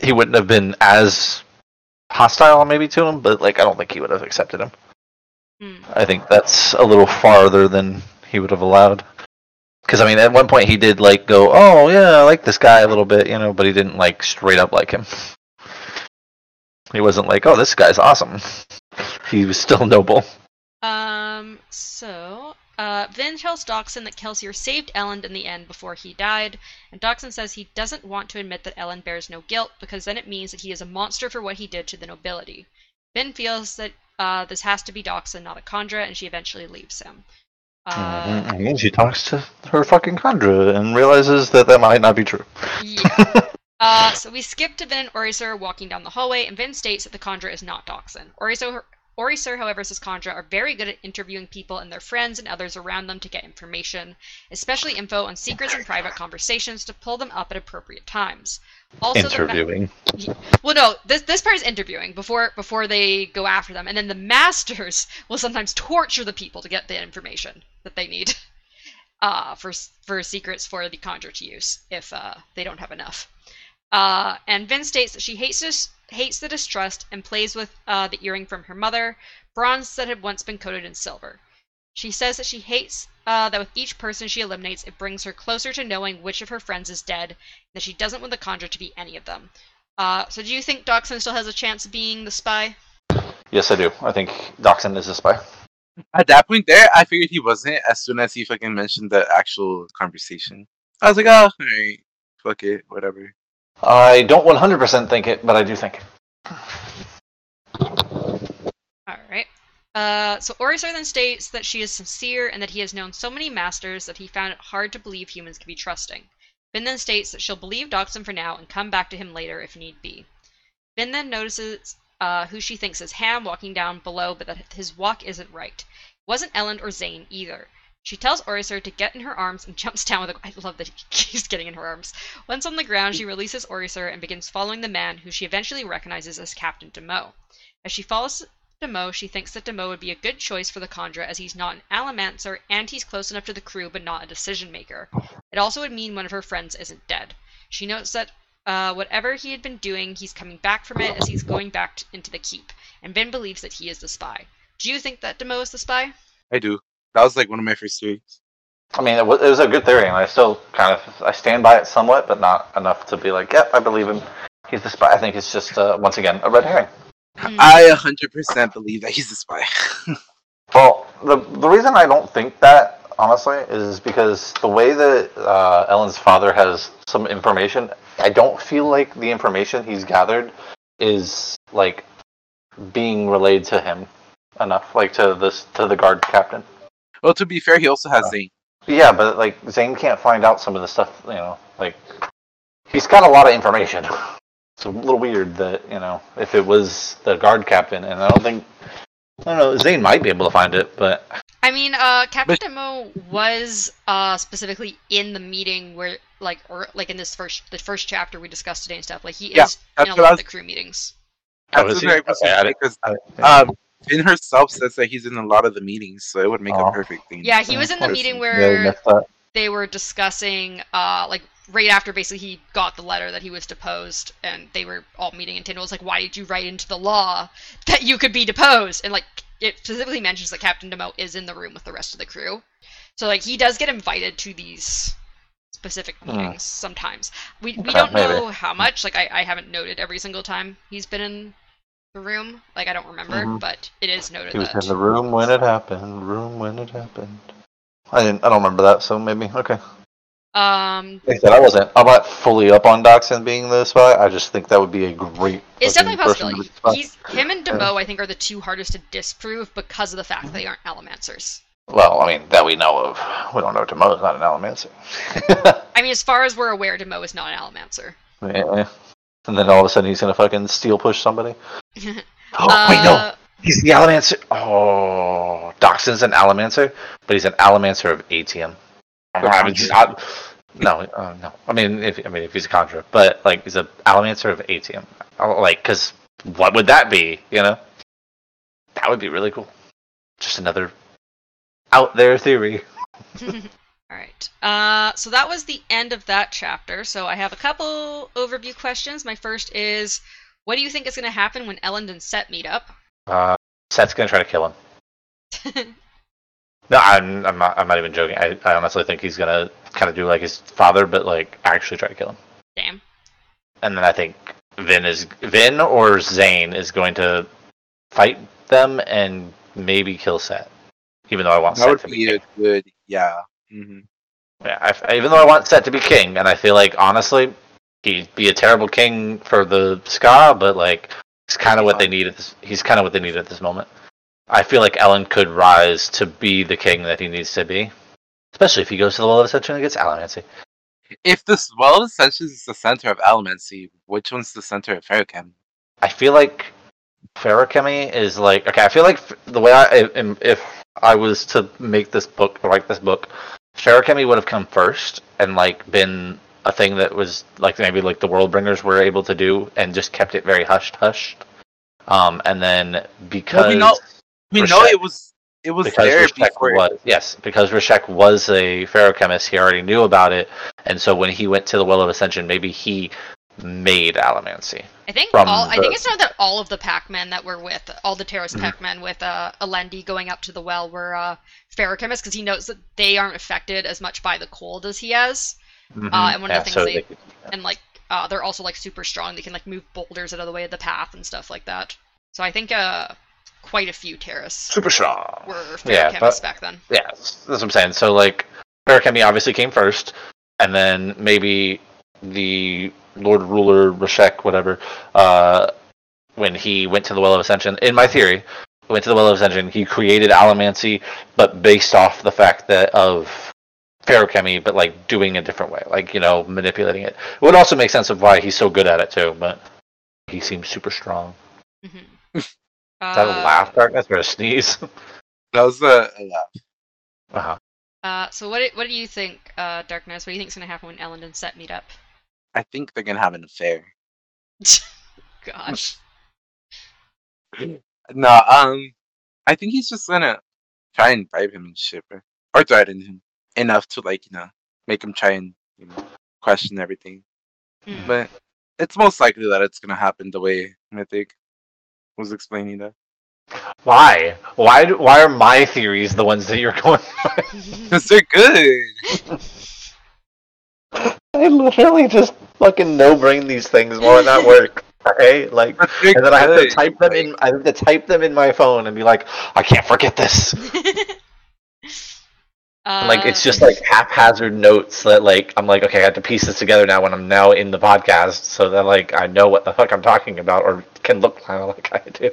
He wouldn't have been as hostile, maybe to him, but like I don't think he would have accepted him. Hmm. I think that's a little farther than he would have allowed. Because I mean, at one point he did like go, "Oh yeah, I like this guy a little bit," you know, but he didn't like straight up like him. He wasn't like, "Oh, this guy's awesome." [LAUGHS] He was still noble. Um, so, uh, Vin tells Dockson that Kelsier saved Elend in the end before he died, and Dockson says he doesn't want to admit that Elend bears no guilt because then it means that he is a monster for what he did to the nobility. Vin feels that uh, this has to be Dockson, not a Kandra, and she eventually leaves him. Uh, And then she talks to her fucking Kandra and realizes that that might not be true. yeah. [LAUGHS] Uh, so we skip to Vin and OreSeur walking down the hallway, and Vin states that the Kandra is not Dockson. OreSeur, OreSeur, however, says Kandra are very good at interviewing people and their friends and others around them to get information, especially info on secrets and private conversations to pull them up at appropriate times. Also, the ma- Interviewing. [LAUGHS] well, no, this this part is interviewing before before they go after them, and then the masters [LAUGHS] will sometimes torture the people to get the information that they need, [LAUGHS] uh, for for secrets for the kandra to use if uh, they don't have enough. Uh, and Vin states that she hates this, hates the distrust and plays with uh, the earring from her mother, bronze that had once been coated in silver. She says that she hates uh, that with each person she eliminates, it brings her closer to knowing which of her friends is dead, and that she doesn't want the kandra to be any of them. Uh, so do you think Dockson still has a chance of being the spy? Yes, I do. I think Dockson is a spy. At that point there, I figured he wasn't as soon as he fucking mentioned the actual conversation. I was like, oh, alright. Fuck it, whatever. I don't 100% think it, but I do think it. Alright. Uh, so OreSeur then states that she is sincere and that he has known so many masters that he found it hard to believe humans could be trusting. Vin then states that she'll believe Dockson for now and come back to him later if need be. Vin then notices uh, who she thinks is Ham walking down below, but that his walk isn't right. It wasn't Elend or Zane either. She tells OreSeur to get in her arms and jumps down with a. I love that he [LAUGHS] keeps getting in her arms. Once on the ground, she releases OreSeur and begins following the man who she eventually recognizes as Captain Demoux. As she follows Demoux, she thinks that Demoux would be a good choice for the Kandra as he's not an Allomancer and he's close enough to the crew but not a decision maker. It also would mean one of her friends isn't dead. She notes that uh, whatever he had been doing, he's coming back from it as he's going back into the keep, and Vin believes that he is the spy. Do you think that Demoux is the spy? I do. That was like one of my first theories. I mean, it was, it was a good theory, and I still kind of I stand by it somewhat, but not enough to be like, yep, I believe him. He's the spy. I think it's just uh, once again a red herring. Hmm. I 100% believe that he's the spy. [LAUGHS] Well, the the reason I don't think that honestly is because the way that uh, Elend's father has some information, I don't feel like the information he's gathered is like being relayed to him enough, like to this to the guard captain. Well, to be fair, he also has Oh. Zane. Yeah, but like Zane can't find out some of the stuff, you know, like he's got a lot of information. [LAUGHS] It's a little weird that you know if it was the guard captain, and I don't think I don't know. Zane might be able to find it, but I mean, uh, Captain But- Demoux was uh specifically in the meeting where, like, or like in this first the first chapter we discussed today and stuff. Like he Yeah, is in a lot I of the crew meetings. Oh, That's is what he? I Okay, I because I, um, Vin herself says that he's in a lot of the meetings, so it would make Oh. a perfect thing. Yeah, he was in the meeting where they were discussing, uh, like right after basically he got the letter that he was deposed, and they were all meeting, and Tindwyl was like, "Why did you write into the law [LAUGHS] that you could be deposed?" And like it specifically mentions that Captain Demoux is in the room with the rest of the crew, so like he does get invited to these specific Hmm. meetings sometimes. We we don't maybe. know how much. Like I, I haven't noted every single time he's been in the room. Like I don't remember, Mhm. but it is noted He was that. in the room when it happened. Room when it happened. I didn't. I don't remember that. So maybe okay. Um, Like I said, I wasn't. I'm not fully up on Dockson being the spy. I just think that would be a great. It's definitely a person to possibility. be the spy. He's him and Demoux, I think, are the two hardest to disprove because of the fact that they aren't Allomancers. Well, I mean that we know of. We don't know Demoux is not an Allomancer. [LAUGHS] I mean, as far as we're aware, Demoux is not an Allomancer. yeah. And then all of a sudden he's gonna fucking steel push somebody. uh, [LAUGHS] Oh wait, no, he's the Allomancer. Oh, Dockson's an Allomancer, but he's an Allomancer of atium. I mean, just- no, uh, no. I mean, if I mean if he's a Kandra, but like he's an Allomancer of atium. Like, because what would that be? You know, that would be really cool. Just another out there theory. [LAUGHS] All right. Uh, so that was the end of that chapter. So I have a couple overview questions. My first is, what do you think is going to happen when Elend and Cett meet up? Uh, Cett's gonna try to kill him. [LAUGHS] No, I'm, I'm not. I'm not even joking. I, I honestly think he's gonna kind of do like his father, but like actually try to kill him. Damn. And then I think Vin is Vin or Zane is going to fight them and maybe kill Cett. Even though I want that Cett would to be be a good. Yeah. Hmm Yeah, I, even though I want Cett to be king, and I feel like honestly he'd be a terrible king for the skaa, but like he's kind of what they need at this. He's kind of what they need at this moment. I feel like Elend could rise to be the king that he needs to be, especially if he goes to the Well of Ascension and gets Allomancy. If this well of Ascension is the center of Allomancy, which one's the center of Ferrochem? I feel like Feruchemy is like okay. I feel like the way I if, if I was to make this book, write this book, Feruchemy would have come first and like been a thing that was like maybe like the World Bringers were able to do and just kept it very hushed hushed. Um, and then because know- We know Rashek- it was it was because there Rashek before. was yes because Rashek was a feruchemist, he already knew about it, and so when he went to the Well of Ascension, maybe he made Allomancy. I think From all. I think it's not that all of the packmen that were with all the Terris Mhm. packmen with uh, Alendi going up to the well were uh, feruchemists because he knows that they aren't affected as much by the cold as he is, Mhm. Uh, and one of the things so they- could- and like uh, they're also like super strong. They can like move boulders out of the way of the path and stuff like that. So I think uh, quite a few Terris super strong. were Yeah, feruchemists but- back then. Yeah, that's what I'm saying. So like, Feruchemy obviously came first, and then maybe the Lord Ruler Rashek, whatever, uh, when he went to the Well of Ascension. In my theory, went to the Well of Ascension. He created Allomancy, but based off the fact that of Feruchemy, but like doing a different way, like you know manipulating it. It would also make sense of why he's so good at it too. But he seems super strong. hmm Is that a laugh, darkness, or a sneeze? [LAUGHS] That was a, a laugh. uh-huh. Uh, so what do, what do you think, uh, Darkness? What do you think's gonna happen when Elend and Cett meet up? I think they're gonna have an affair. [LAUGHS] Gosh. [LAUGHS] No, um, I think he's just gonna try and bribe him and shit, bro. or threaten him enough to like you know make him try and you know question everything. Hmm. But it's most likely that it's gonna happen the way Mythic was explaining that. Why? Why? do- Why are my theories the ones that you're going? [LAUGHS] Because they're good. [LAUGHS] I literally just fucking no brain these things more than that work. Okay, like, and then I have to type them in. I have to type them in my phone and be like, I can't forget this. [LAUGHS] like, it's Uh, just like haphazard notes that like I'm like, okay, I have to piece this together now when I'm now in the podcast, so that like I know what the fuck I'm talking about or can look kind of like I do.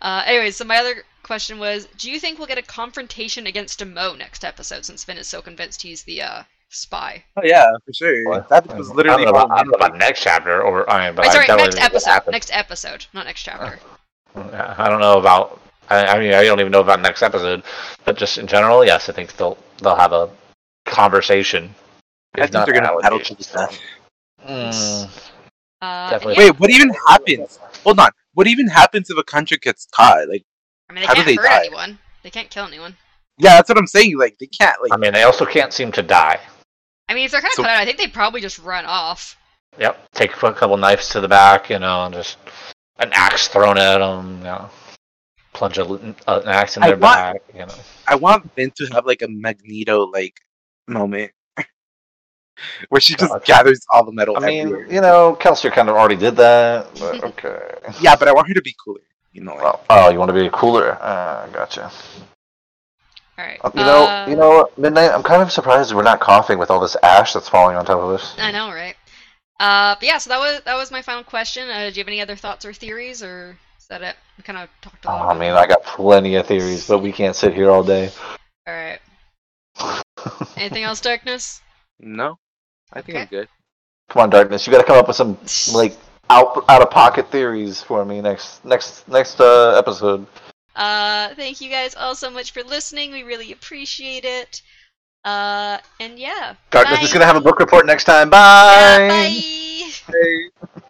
Uh, anyways, so my other question was, do you think we'll get a confrontation against Demoux next episode since Vin is so convinced he's the uh, spy. Oh yeah, for sure. What? That was literally I don't know about, I don't know about next chapter, or I mean, but Wait, I sorry, definitely next episode. Next episode, not next chapter. [LAUGHS] I don't know about. I, I mean, I don't even know about next episode, but just in general, yes, I think they'll they'll have a conversation. I if think they're gonna battle to the death. Mm. Uh, Definitely. yeah, Wait, what even happens? Hold on. What even happens if a kandra gets caught? Like, I mean, they how can't they hurt die? anyone. They can't kill anyone. yeah, that's what I'm saying. Like, they can't. Like, I mean, they also can't seem to die. I mean, if they're kind of So- cut out, I think they probably just run off. Yep, take a couple knives to the back, you know, and just an axe thrown at them, you know, plunge a, an axe in I their want- back, you know. I want Vin to have like a Magneto like moment [LAUGHS] where she just Gotcha. gathers all the metal. I mean, everywhere. you know, Kelsier kind of already did that. But [LAUGHS] okay. yeah, but I want her to be cooler. You know, like, Well, oh, you want to be cooler? Uh, gotcha. All right. You know, uh, you know, midnight. I'm kind of surprised we're not coughing with all this ash that's falling on top of us. I know, right? Uh, but yeah, so that was that was my final question. Uh, do you have any other thoughts or theories, or is that it? We kind of talked a Oh, lot. I mean, I got plenty of theories, but we can't sit here all day. All right. [LAUGHS] Anything else, darkness? no, I think I'm good. Come on, darkness. You got to come up with some [LAUGHS] like out out of pocket theories for me next next next uh, episode. Uh, thank you guys all so much for listening. We really appreciate it. Uh, and yeah. Darkness bye. is gonna have a book report next time. Yeah, Bye. bye. Hey.